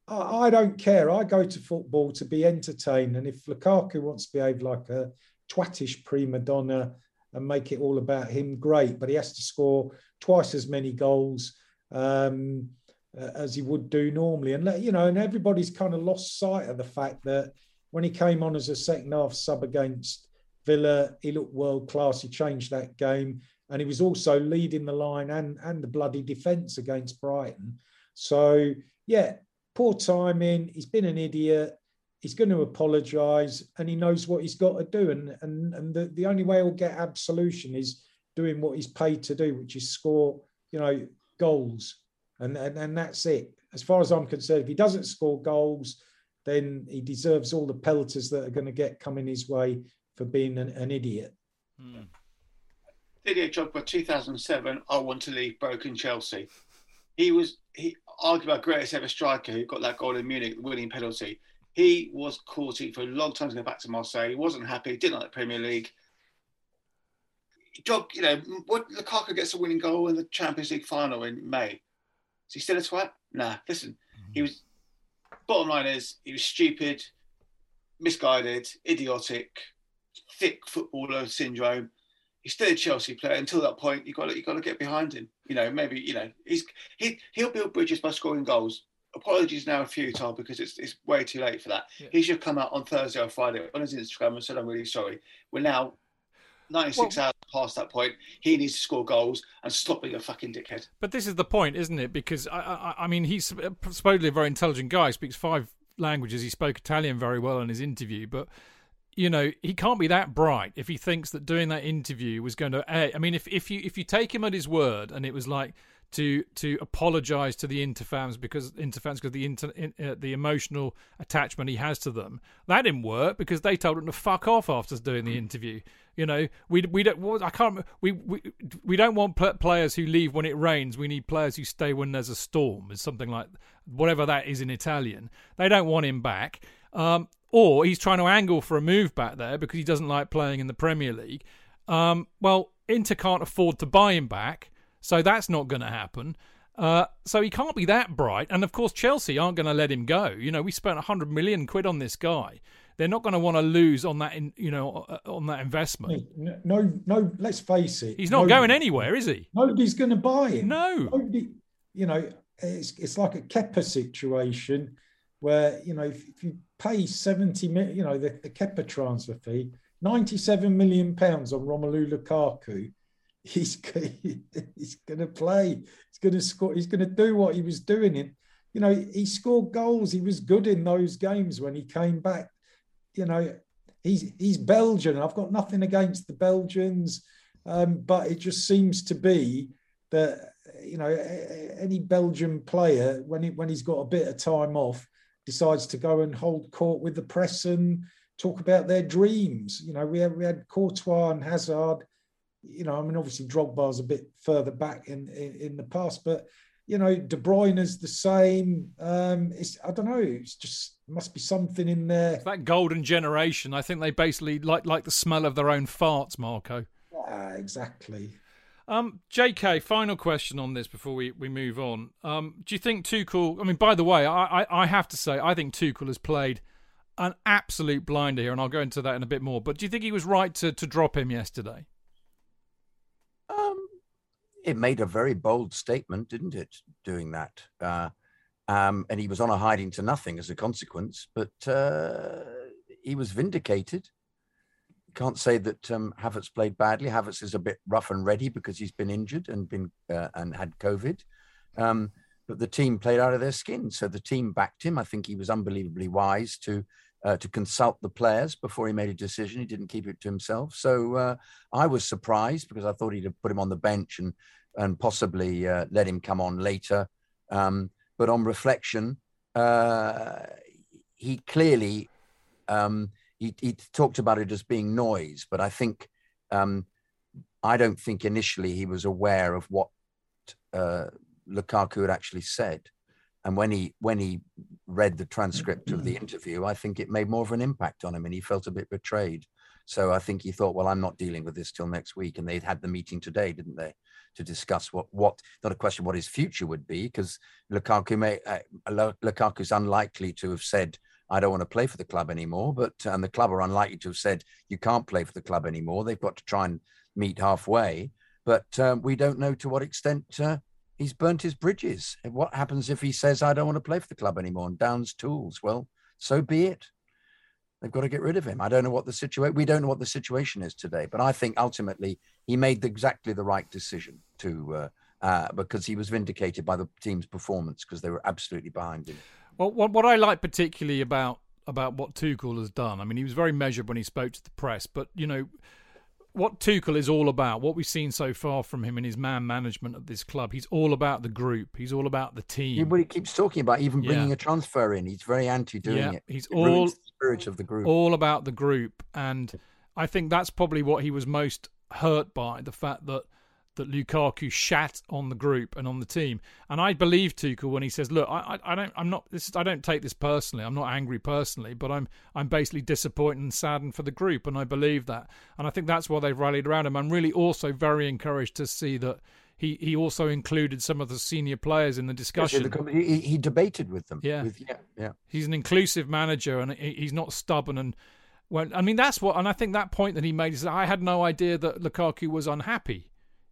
I, I don't care. I go to football to be entertained. And if Lukaku wants to behave like a twattish prima donna and make it all about him, great. But he has to score twice as many goals um, as he would do normally. And, you know, and everybody's kind of lost sight of the fact that when he came on as a second half sub against Villa, he looked world class. He changed that game. And he was also leading the line and, and the bloody defence against Brighton. So, yeah, poor timing. He's been an idiot. He's going to apologise and he knows what he's got to do. And, and, and the, the only way he'll get absolution is doing what he's paid to do, which is score, you know, goals. And, and, and that's it. As far as I'm concerned, if he doesn't score goals, then he deserves all the pelters that are going to get coming his way for being an, an idiot. Hmm. Didier Drogba, 2007, I want to leave broken Chelsea. He was he arguably our greatest ever striker who got that goal in Munich, winning penalty. He was courting for a long time to go back to Marseille. He wasn't happy, didn't like the Premier League. Job, you know, what Lukaku gets a winning goal in the Champions League final in May. Is he still a twat? Nah, listen, mm-hmm. he was. Bottom line is, he was stupid, misguided, idiotic, thick footballer syndrome he's still a Chelsea player. Until that point, you got to you got to get behind him. You know, maybe you know he's he he'll build bridges by scoring goals. Apologies now are futile because it's it's way too late for that. Yeah. He should come out on Thursday or Friday on his Instagram and said, "I'm really sorry." We're now 96 well, hours past that point. He needs to score goals and stop being a fucking dickhead. But this is the point, isn't it? Because I, I, I mean, he's uh, supposedly a very intelligent guy. Speaks five languages. He spoke Italian very well in his interview, but you know he can't be that bright if he thinks that doing that interview was going to i mean if, if you if you take him at his word and it was like to to apologize to the interfans because interfans because the inter, in, uh, the emotional attachment he has to them. That didn't work because they told him to fuck off after doing the interview. You know we we don't i can't we we, we don't want players who leave when it rains. We need players who stay when there's a storm is something like whatever that is in italian. They don't want him back. Um, or he's trying to angle for a move back there because he doesn't like playing in the Premier League. Um, well, Inter can't afford to buy him back, so that's not going to happen. Uh, so he can't be that bright. And of course, Chelsea aren't going to let him go. You know, we spent 100 million quid on this guy. They're not going to want to lose on that, in, you know, on that investment. No, no. Let's face it. He's not nobody, going anywhere, is he? Nobody's going to buy him. No. Nobody, you know, it's it's like a Kepa situation where you know if, if you pay 70 million, you know, the, the Kepa transfer fee, 97 million pounds on Romelu Lukaku. He's he's going to play. He's going to score. He's going to do what he was doing in. You know, he scored goals. He was good in those games when he came back. You know, he's he's Belgian. I've got nothing against the Belgians, um, but it just seems to be that you know any Belgian player when he when he's got a bit of time off decides to go and hold court with the press and talk about their dreams. You know, we had, we had Courtois and Hazard. You know, I mean, obviously Drogba's a bit further back in, in, in the past, but you know, De Bruyne is the same. Um, it's I don't know. It's just must be something in there. It's that golden generation. I think they basically like like the smell of their own farts, Marco. Ah, exactly. Um, J.K. Final question on this before we, we move on. Um, do you think Tuchel? I mean, by the way, I, I, I have to say I think Tuchel has played an absolute blinder here, and I'll go into that in a bit more. But do you think he was right to to drop him yesterday? It made a very bold statement, didn't it? Doing that, uh, um, and he was on a hiding to nothing as a consequence. But uh, he was vindicated. Can't say that um, Havertz played badly. Havertz is a bit rough and ready because he's been injured and been uh, and had COVID. Um, but the team played out of their skin, so the team backed him. I think he was unbelievably wise to uh, to consult the players before he made a decision. He didn't keep it to himself. So uh, I was surprised because I thought he'd have put him on the bench and and possibly uh, let him come on later. Um, but on reflection, uh, he clearly um, he, he, talked about it as being noise. But I think um, I don't think initially he was aware of what uh, Lukaku had actually said. And when he when he read the transcript of the Mm-hmm. interview, I think it made more of an impact on him, and he felt a bit betrayed. So I think he thought, well, I'm not dealing with this till next week. And they'd had the meeting today, didn't they, to discuss what what not a question what his future would be, because Lukaku may uh, Lu- Lukaku's unlikely to have said, I don't want to play for the club anymore. But and the club are unlikely to have said you can't play for the club anymore. They've got to try and meet halfway. But um, we don't know to what extent uh, he's burnt his bridges. What happens if he says I don't want to play for the club anymore and downs tools? Well, so be it. They've got to get rid of him. I don't know what the situation. We don't know what the situation is today, but I think ultimately he made exactly the right decision to uh, uh, because he was vindicated by the team's performance because they were absolutely behind him. Well, what what I like particularly about about what Tuchel has done, I mean, he was very measured when he spoke to the press, but you know what Tuchel is all about, what we've seen so far from him in his man management of this club, he's all about the group. He's all about the He, team. what he keeps talking about, even bringing Yeah. a transfer in, he's very anti doing Yeah, it. he's It all- the spirit of the group. all about the group and I think that's probably what he was most hurt by the fact that that Lukaku shat on the group and on the team and I believe Tuchel when he says look I I, I don't I'm not this is, I don't take this personally I'm not angry personally but I'm I'm basically disappointed and saddened for the group and I believe that and I think that's why they've rallied around him I'm really also very encouraged to see that he, he also included some of the senior players in the discussion. he, he debated with them. Yeah. with- yeah, yeah. He's an inclusive manager, and he- he's not stubborn. And when I mean, that's what, and I think that point that he made is that I had no idea that Lukaku was unhappy.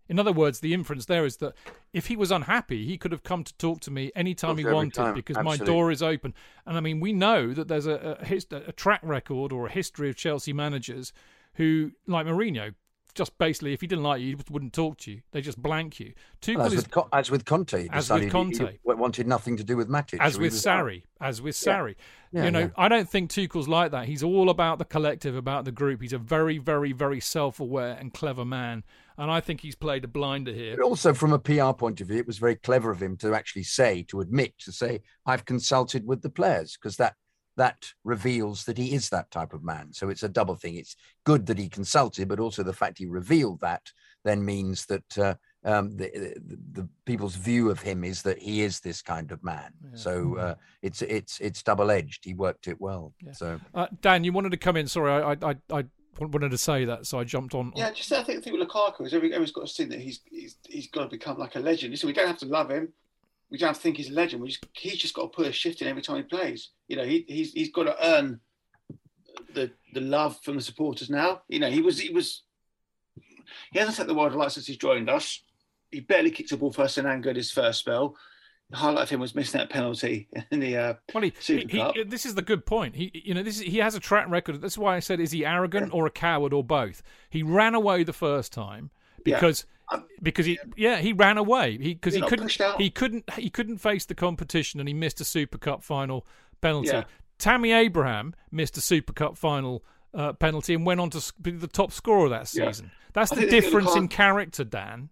In other words, the inference there is that if he was unhappy, he could have come to talk to me anytime he wanted time. because my door is open. And I mean, we know that there's a, a, a track record or a history of Chelsea managers who, like Mourinho, just basically, if he didn't like you, he wouldn't talk to you. They just blank you. Tuchel Well, as, is with, as with Conte, he As with Conte. he wanted nothing to do with Matic. as with. Sarri, as with Yeah. Yeah, you know, yeah. I don't think Tuchel's like that. He's all about the collective, about the group. He's a very, very, very self-aware and clever man, and I think he's played a blinder here. But also, from a PR point of view, it was very clever of him to actually say, to admit, to say, "I've consulted with the players," because that that reveals that he is that type of man. So it's a double thing. It's good that he consulted, but also the fact he revealed that then means that uh, um, the, the the people's view of him is that he is this kind of man. So uh, it's it's it's double edged. He worked it well. So Uh, Dan, you wanted to come in. Sorry, I, I, I, I wanted to say that, so I jumped on. Yeah, just I think, I think with Lukaku is every, everyone's got to see that he's he's he's got to become like a legend. Listen, we don't have to love him. We don't have to think he's a legend. We just he's just got to put a shift in every time he plays. You know, he he's he's got to earn the the love from the supporters now. You know, he was he was he hasn't set the world alight since he's joined us. He barely kicked a ball first for Senango his first spell. The highlight of him was missing that penalty in the uh, Well, he, Super he, Cup. he- this is the good point. He, you know, this is, he has a track record. That's why I said, is he arrogant or a coward or both? He ran away the first time Yeah. Because he yeah he ran away he because he couldn't he couldn't he couldn't face the competition and he missed a Super Cup final penalty. Yeah. Tammy Abraham missed a Super Cup final uh, penalty and went on to be the top scorer that Yeah. season. That's I the difference in character, Dan.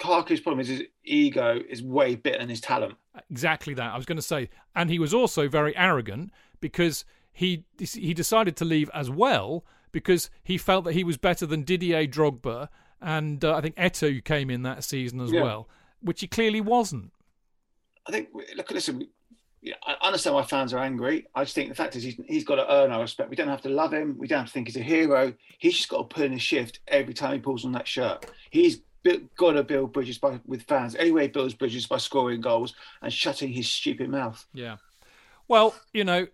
Lukaku's problem is his ego is way bigger than his talent. Exactly that. I was going to say, and he was also very arrogant because he he decided to leave as well because he felt that he was better than Didier Drogba and uh, I think Eto'o came in that season as Yeah. well, which he clearly wasn't. I think look, listen. we- Yeah, I understand why fans are angry. I just think the fact is he's, he's got to earn our respect. We don't have to love him. We don't have to think he's a hero. He's just got to put in a shift every time he pulls on that shirt. He's got to build bridges by, with fans. Anyway, he builds bridges by scoring goals and shutting his stupid mouth. Yeah. Well, you know,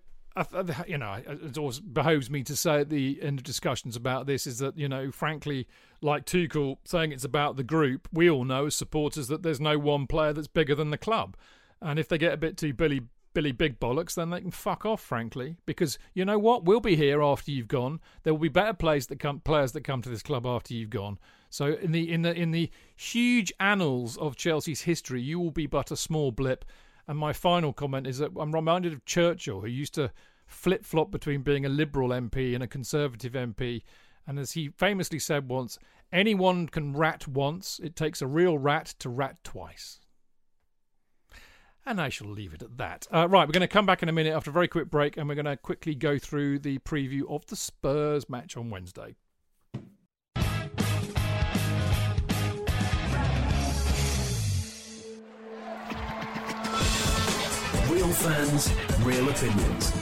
you know, it always behoves me to say at the end of discussions about this is that you know, frankly, like Tuchel saying it's about the group, we all know as supporters that there's no one player that's bigger than the club, and if they get a bit too Billy Billy Big Bollocks, then they can fuck off, frankly, because you know what, we'll be here after you've gone. There will be better players that come players that come to this club after you've gone. So in the in the in the huge annals of Chelsea's history, you will be but a small blip. And my final comment is that I'm reminded of Churchill, who used to flip flop between being a Liberal MP and a Conservative MP. And as he famously said once, anyone can rat once, it takes a real rat to rat twice. And I shall leave it at that. Uh, right, we're going to come back in a minute after a very quick break and we're going to quickly go through the preview of the Spurs match on Wednesday. Fans, real opinions.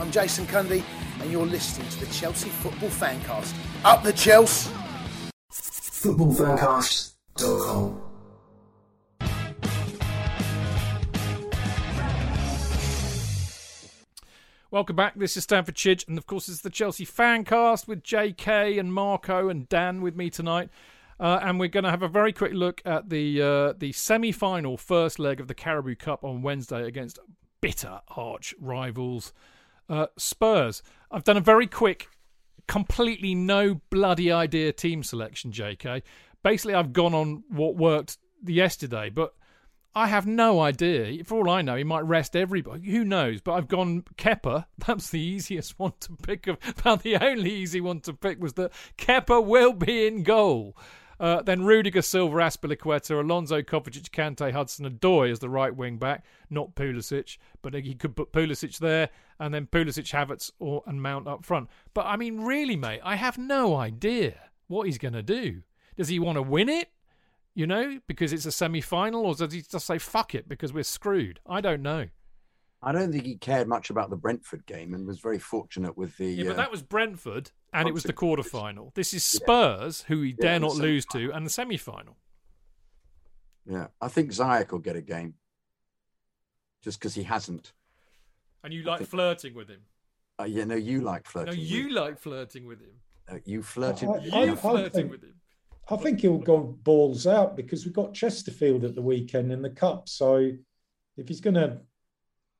I'm Jason Cundy, and you're listening to the Chelsea Football Fancast. Up the Chelsea! Footballfancast.com. Welcome back. This is Stamford Chidge, and of course, it's the Chelsea Fancast with JK and Marco and Dan with me tonight. Uh, and we're going to have a very quick look at the uh, the semi-final first leg of the Carabao Cup on Wednesday against bitter arch rivals uh, Spurs. I've done a very quick, completely no bloody idea team selection, JK. Basically, I've gone on what worked yesterday, but I have no idea. For all I know, he might rest everybody. Who knows? But I've gone Kepa. That's the easiest one to pick. Of, about the only easy one to pick was that Kepa will be in goal. Uh, then Rudiger, Silva, Azpilicueta, Alonso, Kovacic, Kante, Hudson-Odoi as the right wing back. Not Pulisic, but he could put Pulisic there, and then Pulisic, Havertz, or and Mount up front. But I mean, really, mate, I have no idea what he's going to do. Does he want to win it? You know, because it's a semi final, or does he just say fuck it because we're screwed? I don't know. I don't think he cared much about the Brentford game and was very fortunate with the. Yeah, uh, but that was Brentford, and it was the consequences. quarter final. This is Spurs, who he dare the not lose to, and the semi final. yeah, I think Ziyech will get a game, just because he hasn't. And you like flirting with him. Uh, yeah, no, you like flirting. No, flirting. you with, like flirting with him. uh, you flirted. I- with I- You I flirting think- with him. I think he'll go balls out because we've got Chesterfield at the weekend in the cup. So if he's going to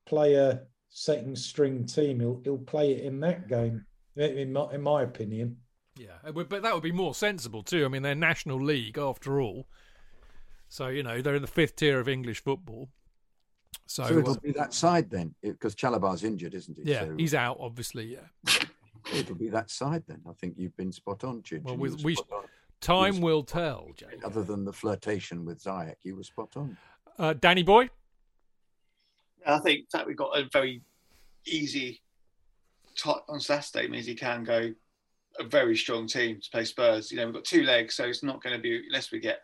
play a second string team, he'll he'll play it in that game. In my in my opinion. Yeah, would- but that would be more sensible too. I mean, they're National League after all, so you know they're in the fifth tier of English football. So, so it'll uh, be that side then, because Chalobah's injured, isn't he? yeah, So he's out obviously. Yeah, it'll be that side then. I think you've been spot on, Chidge. Well, You we- we- spot on. time Yes. will tell. Jay. Other than the flirtation with Ziyech, you were spot on. Uh, Danny boy, I think that we've got a very easy tot on Saturday means he can go a very strong team to play Spurs. You know, we've got two legs, so it's not going to be unless we get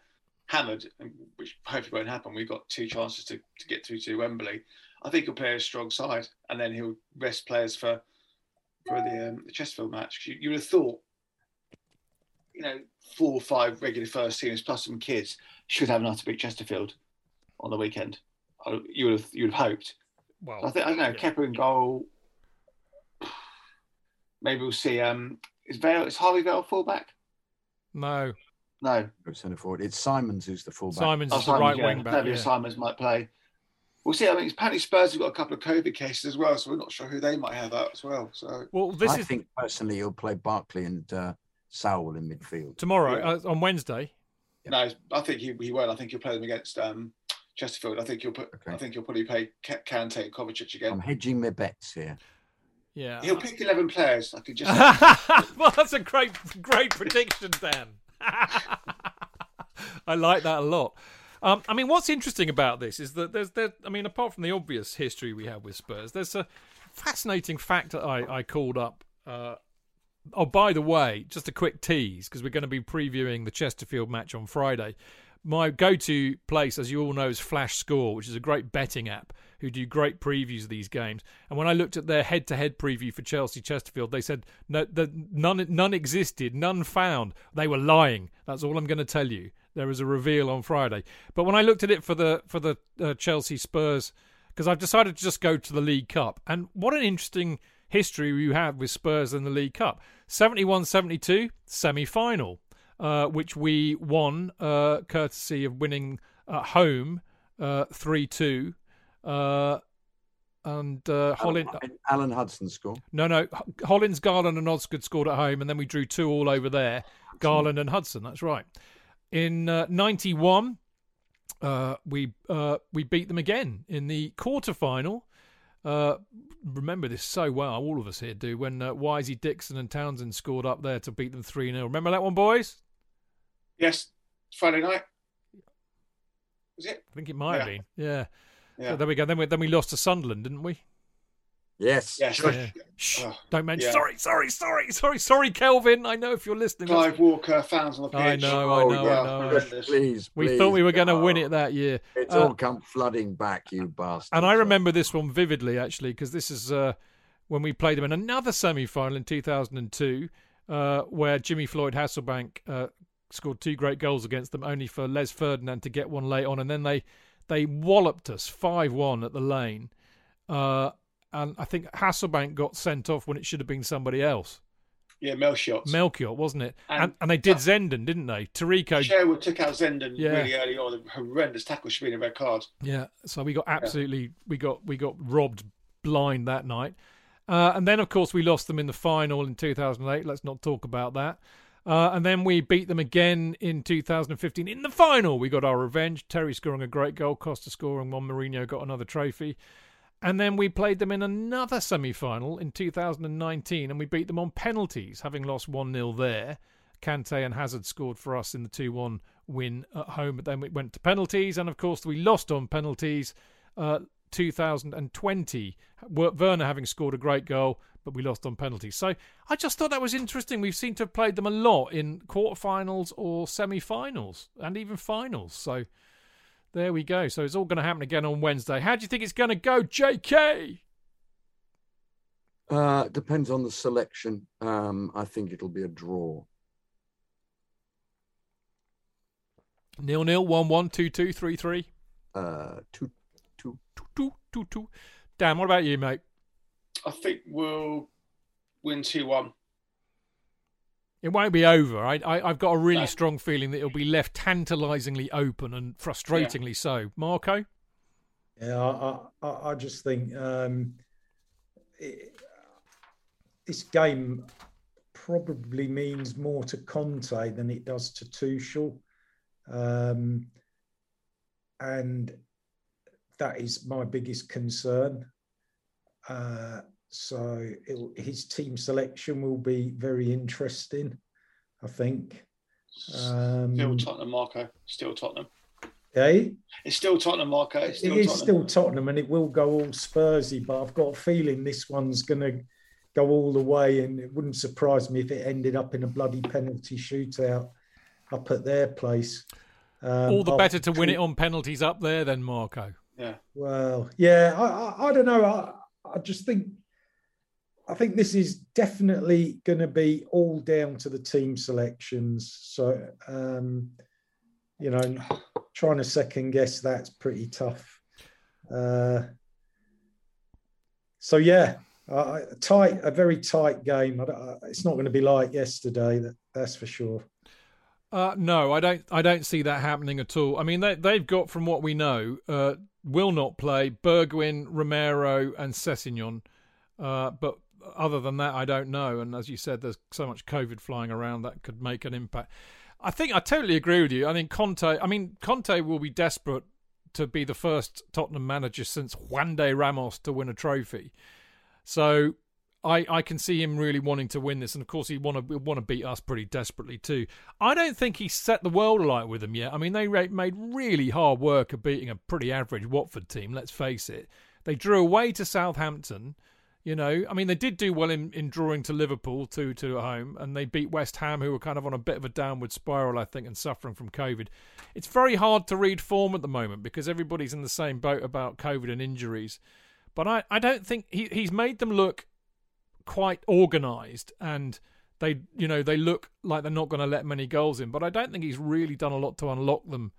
hammered, which hopefully won't happen. We've got two chances to, to get through to Wembley. I think he'll play a strong side, and then he'll rest players for for the, um, the Chesterfield match. You, you would have thought, you know, four or five regular first teams plus some kids should have enough to beat Chesterfield on the weekend. You would have you would have hoped. well, I think I don't know. yeah. Kepa in goal. Maybe we'll see. Um, is Vale is Harvey Vale fullback? no, No, Centre forward. It's Simons who's the fullback. Simon's Oh, is the Simons, right yeah. wing back. Maybe Yeah. Simons might play. We'll see. I mean, apparently Spurs have got a couple of COVID cases as well, so we're not sure who they might have out as well. So Well, this I is think personally he'll play Barkley and uh, Saul in midfield. tomorrow Yeah. uh, on Wednesday. no, I think he, he won't. I think he'll play them against um, Chesterfield. I think he'll put. Okay. I think he'll probably play Ka- Kante and Kovacic again. I'm hedging my bets here. Yeah, He'll pick eleven players. I could just. well, that's a great, great prediction, Dan. I like that a lot. Um, I mean, what's interesting about this is that there's, there. I mean, apart from the obvious history we have with Spurs, there's a fascinating fact that I, I called up. Uh, oh, by the way, just a quick tease because we're going to be previewing the Chesterfield match on Friday. My go-to place, as you all know, is Flash Score, which is a great betting app who do great previews of these games. And when I looked at their head-to-head preview for Chelsea Chesterfield, they said no, the, none none existed, none found. They were lying. That's all I'm going to tell you. There is a reveal on Friday. But when I looked at it for the for the uh, Chelsea Spurs, because I've decided to just go to the League Cup, and what an interesting history we have with Spurs in the League Cup. 71-72 semi-final uh, which we won uh, courtesy of winning at home uh, 3 2. Uh, and uh, Holland. Alan Hudson scored. No, no. Hollins, Garland, and Osgood scored at home, and then we drew two all over there. Garland and Hudson. That's right. In '91, uh, we we beat them again in the quarter final. remember this so well. All of us here do. When Wisey, Dixon, and Townsend scored up there to beat them three 0 Remember that one, boys? Yes, Friday night. Was it? I think it might Yeah. have been. Yeah. Yeah. So there we go. Then we then we lost to Sunderland, didn't we? Yes. Yes. Yeah. Shh, Oh, don't mention. yeah. Sorry, sorry, sorry, sorry, sorry, Kelvin. I know if you're listening. Clive Walker, fans on the pitch. I know, I Oh, know, yeah. I know. Horrendous. Please, We please. thought we were going to win it that year. It's Uh, all come flooding back, you bastard. And I remember this one vividly, actually, because this is uh, when we played them in another semi final in 2002, uh, where Jimmy Floyd Hasselbaink uh, scored two great goals against them, only for Les Ferdinand to get one late on. And then they, they walloped us 5 1 at the lane. Uh, and I think Hasselbaink got sent off when it should have been somebody else. Yeah, Mel shots. Melchiot, wasn't it? And, And- and they did Zenden, didn't they? Taricco Sherwood took out Zenden Yeah. really early on. A horrendous tackle should be in a red card. Yeah, so we got absolutely we got we got robbed blind that night, uh, and then of course we lost them in the final in 2008. Let's not talk about that. Uh, and then we beat them again in 2015 in the final. We got our revenge. Terry scoring a great goal, Costa scoring one. Mourinho got another trophy. And then we played them in another semi final in 2019 and we beat them on penalties, having lost 1 0 there. Kante and Hazard scored for us in the 2 1 win at home, but then we went to penalties. And of course, we lost on penalties uh, 2020. Werner having scored a great goal, but we lost on penalties. So I just thought that was interesting. We've seemed to have played them a lot in quarterfinals or semi finals and even finals. So there we go. So it's all going to happen again on Wednesday. How do you think it's going to go, JK? Uh, depends on the selection. Um, I think it'll be a draw. Nil nil, one one, two two, three three, Uh, two, two. two two, two two. Dan, what about you, mate? I think we'll win 2 1. It won't be over. I, I, I've got a really No. strong feeling that it'll be left tantalisingly open and frustratingly so. Marco? Yeah, I, I, I just think um, it, this game probably means more to Conte than it does to Tuchel. Um, and that is my biggest concern. Uh, so it'll, his team selection will be very interesting, I think. Um, Still Tottenham, Marco. Still Tottenham. eh? It's still Tottenham, Marco. It's still it is Tottenham. still Tottenham and it will go all Spursy, but I've got a feeling this one's going to go all the way. And it wouldn't surprise me if it ended up in a bloody penalty shootout up at their place. Um, All the better to win it on penalties up there then, Marco. Yeah. Well, yeah, I, I, I don't know. I, I just think, I think this is definitely going to be all down to the team selections. So, um, you know, trying to second guess that's pretty tough. Uh, so yeah, uh, tight, a very tight game. I don't- uh, it's not going to be like yesterday. That, that's for sure. Uh, no, I don't. I don't see that happening at all. I mean, they, they've got, from what we know, uh, will not play Bergwijn, Romero, and Sessegnon. Uh, but other than that, I don't know. And as you said, there's so much COVID flying around that could make an impact. I think I totally agree with you. I think Conte. I mean, Conte will be desperate to be the first Tottenham manager since Juande Ramos to win a trophy. So I, I can see him really wanting to win this, and of course he want to want to beat us pretty desperately too. I don't think he's set the world alight with them yet. I mean, they made really hard work of beating a pretty average Watford team. Let's face it. They drew away to Southampton. You know, I mean, they did do well in, in drawing to Liverpool 2 2 at home, and they beat West Ham, who were kind of on a bit of a downward spiral, I think, and suffering from COVID. It's very hard to read form at the moment because everybody's in the same boat about COVID and injuries. But I, I don't think he, he's made them look quite organised and they you know they look like they're not going to let many goals in but i don't think he's really done a lot to unlock them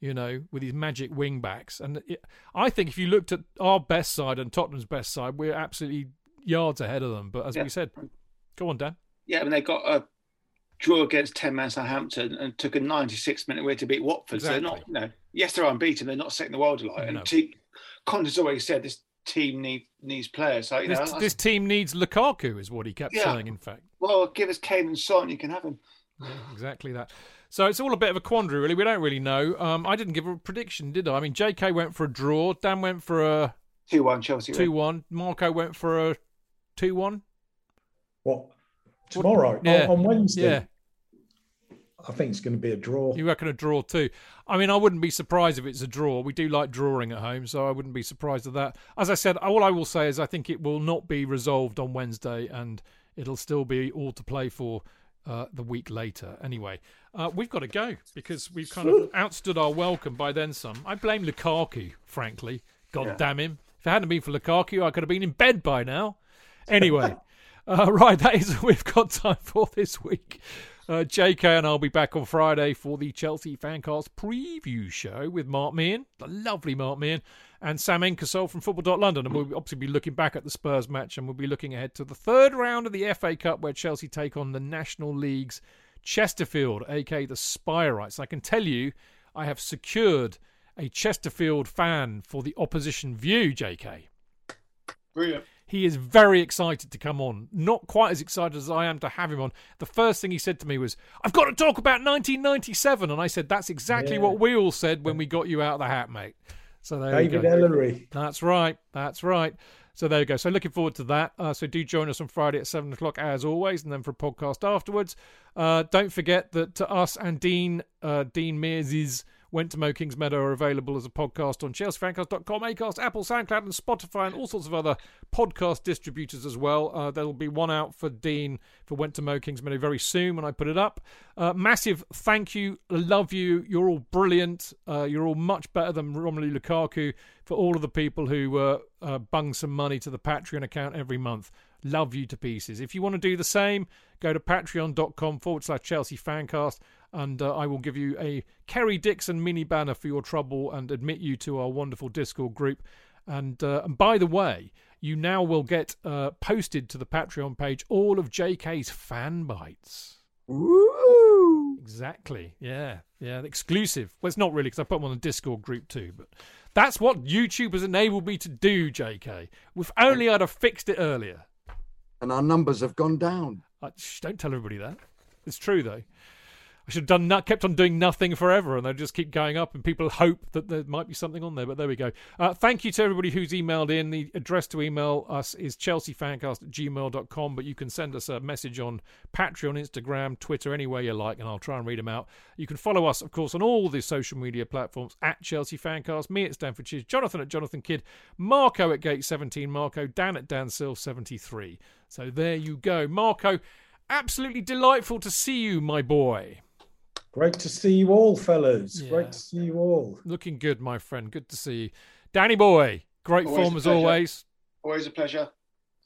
you know with his magic wing backs and it, i think if you looked at our best side and tottenham's best side we're absolutely yards ahead of them but as Yeah. we said go on dan Yeah, I mean they got a draw against ten man Southampton and took a 96 minute way to beat Watford. So they're not, Exactly. you know, yes they're unbeaten. They're not setting the world alight. No. And team, Conte's always said this team need, needs players. So you know, this, I- this team needs lukaku is what he kept Yeah. saying in fact well, give us Kane and Son, you can have them. Yeah, exactly that. So it's all a bit of a quandary, really. We don't really know. Um, I didn't give a prediction, did I? I mean, J.K. went for a draw. Dan went for a Two one Chelsea. two-one. Marco went for a two-one. What tomorrow Yeah. on, on Wednesday? Yeah, I think it's going to be a draw. you reckon a draw too? I mean, I wouldn't be surprised if it's a draw. We do like drawing at home, so I wouldn't be surprised at that. As I said, all I will say is I think it will not be resolved on Wednesday, and it'll still be all to play for uh, the week later. Anyway, uh, we've got to go because we've kind of outstood our welcome by then some. I blame Lukaku, frankly. God Yeah. damn him! If it hadn't been for Lukaku, I could have been in bed by now. Anyway. Uh, right, that is all we've got time for this week. Uh, JK and I'll be back on Friday for the Chelsea Fancast preview show with Mark Meehan, the lovely Mark Meehan, and Sam Inkersole from Football.London. And we'll obviously be looking back at the Spurs match and we'll be looking ahead to the third round of the FA Cup where Chelsea take on the National League's Chesterfield, aka the Spireites. I can tell you, I have secured a Chesterfield fan for the opposition view, JK. Brilliant. He is very excited to come on. Not quite as excited as I am to have him on. The first thing he said to me was, I've got to talk about 1997. And I said, That's exactly Yeah. what we all said when we got you out of the hat, mate. So there you David go. Elleray. That's right. That's right. So there you go. So looking forward to that. Uh, so do join us on Friday at seven o'clock as always, and then for a podcast afterwards. Uh, don't forget that to us and Dean uh, Dean Mears' Went to Mo Kingsmeadow are available as a podcast on chelseafancast.com, Acast, Apple, SoundCloud, and Spotify, and all sorts of other podcast distributors as well. Uh, there'll be one out for Dean for Went to Mo Kingsmeadow very soon when I put it up. Uh, massive thank you. Love you. You're all brilliant. Uh, you're all much better than Romelu Lukaku for all of the people who uh, uh, bung some money to the Patreon account every month. Love you to pieces. If you want to do the same, go to patreon.com forward slash Chelsea Fancast and uh, I will give you a Kerry Dixon mini banner for your trouble and admit you to our wonderful Discord group. And, uh, and by the way, you now will get uh, posted to the Patreon page all of JK's fan bites. Woo! Exactly. Yeah. Yeah. Exclusive. Well, it's not really because I put them on the Discord group too, but that's what YouTube has enabled me to do, JK. If only I'd have fixed it earlier. And our numbers have gone down. Uh, shh, don't tell everybody that. It's true though. I should have done no- kept on doing nothing forever, and they just keep going up, and people hope that there might be something on there. But there we go. Uh, thank you to everybody who's emailed in. The address to email us is chelseafancast at gmail.com, but you can send us a message on Patreon, Instagram, Twitter, anywhere you like, and I'll try and read them out. You can follow us, of course, on all the social media platforms at Chelsea Fancast, me at Stamford Chidge, Jonathan at Jonathan Kidd, Marco at Gate17, Marco, Dan at DanSill73. So there you go. Marco, absolutely delightful to see you, my boy. Great to see you all, fellas. Yeah. Great to see you all. Looking good, my friend. Good to see you. Danny boy, great Always form as always. Always a pleasure.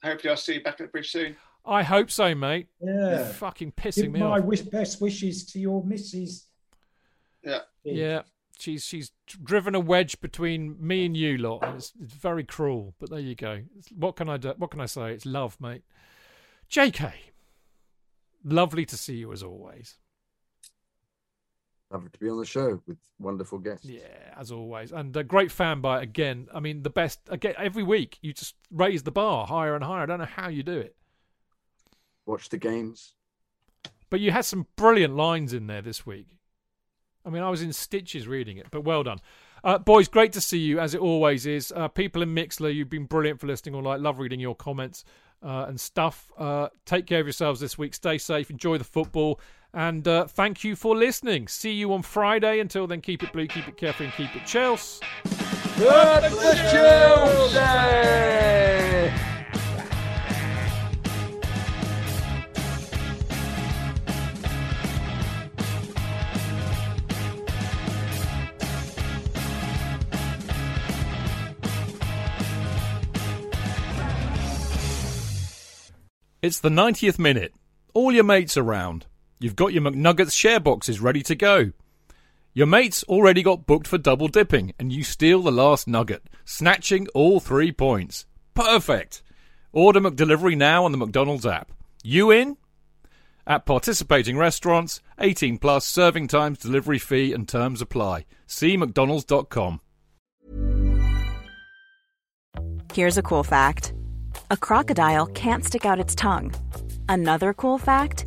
Hopefully, I'll see you back at the bridge soon. I hope so, mate. You're Yeah. fucking pissing Give me my off. wish, best wishes to your missus. Yeah. Yeah, she's she's driven a wedge between me and you lot. and It's, it's very cruel, but there you go. What can I do? What can I say? It's love, mate. J.K. Lovely to see you as always. Lovely to be on the show with wonderful guests. Yeah, as always, and a great fan by again. I mean, the best again every week. You just raise the bar higher and higher. I don't know how you do it, Watch the games. but you had some brilliant lines in there this week. I mean, I was in stitches reading it, but well done. Uh, boys, great to see you, as it always is. Uh, people in Mixlr, you've been brilliant for listening all night. Love reading your comments uh, and stuff. Uh, take care of yourselves this week. Stay safe. Enjoy the football. And uh, thank you for listening. See you on Friday. Until then, keep it blue, keep it carefree, and keep it Chelsea. Up the It's the 90th minute. All your mates around. You've got your McNuggets share boxes ready to go. Your mates already got booked for double dipping, and you steal the last nugget, snatching all three points. Perfect! Order McDelivery now on the McDonald's app. You in? At participating restaurants, 18 plus serving times, delivery fee, and terms apply. See McDonald's.com. Here's a cool fact a crocodile can't stick out its tongue. Another cool fact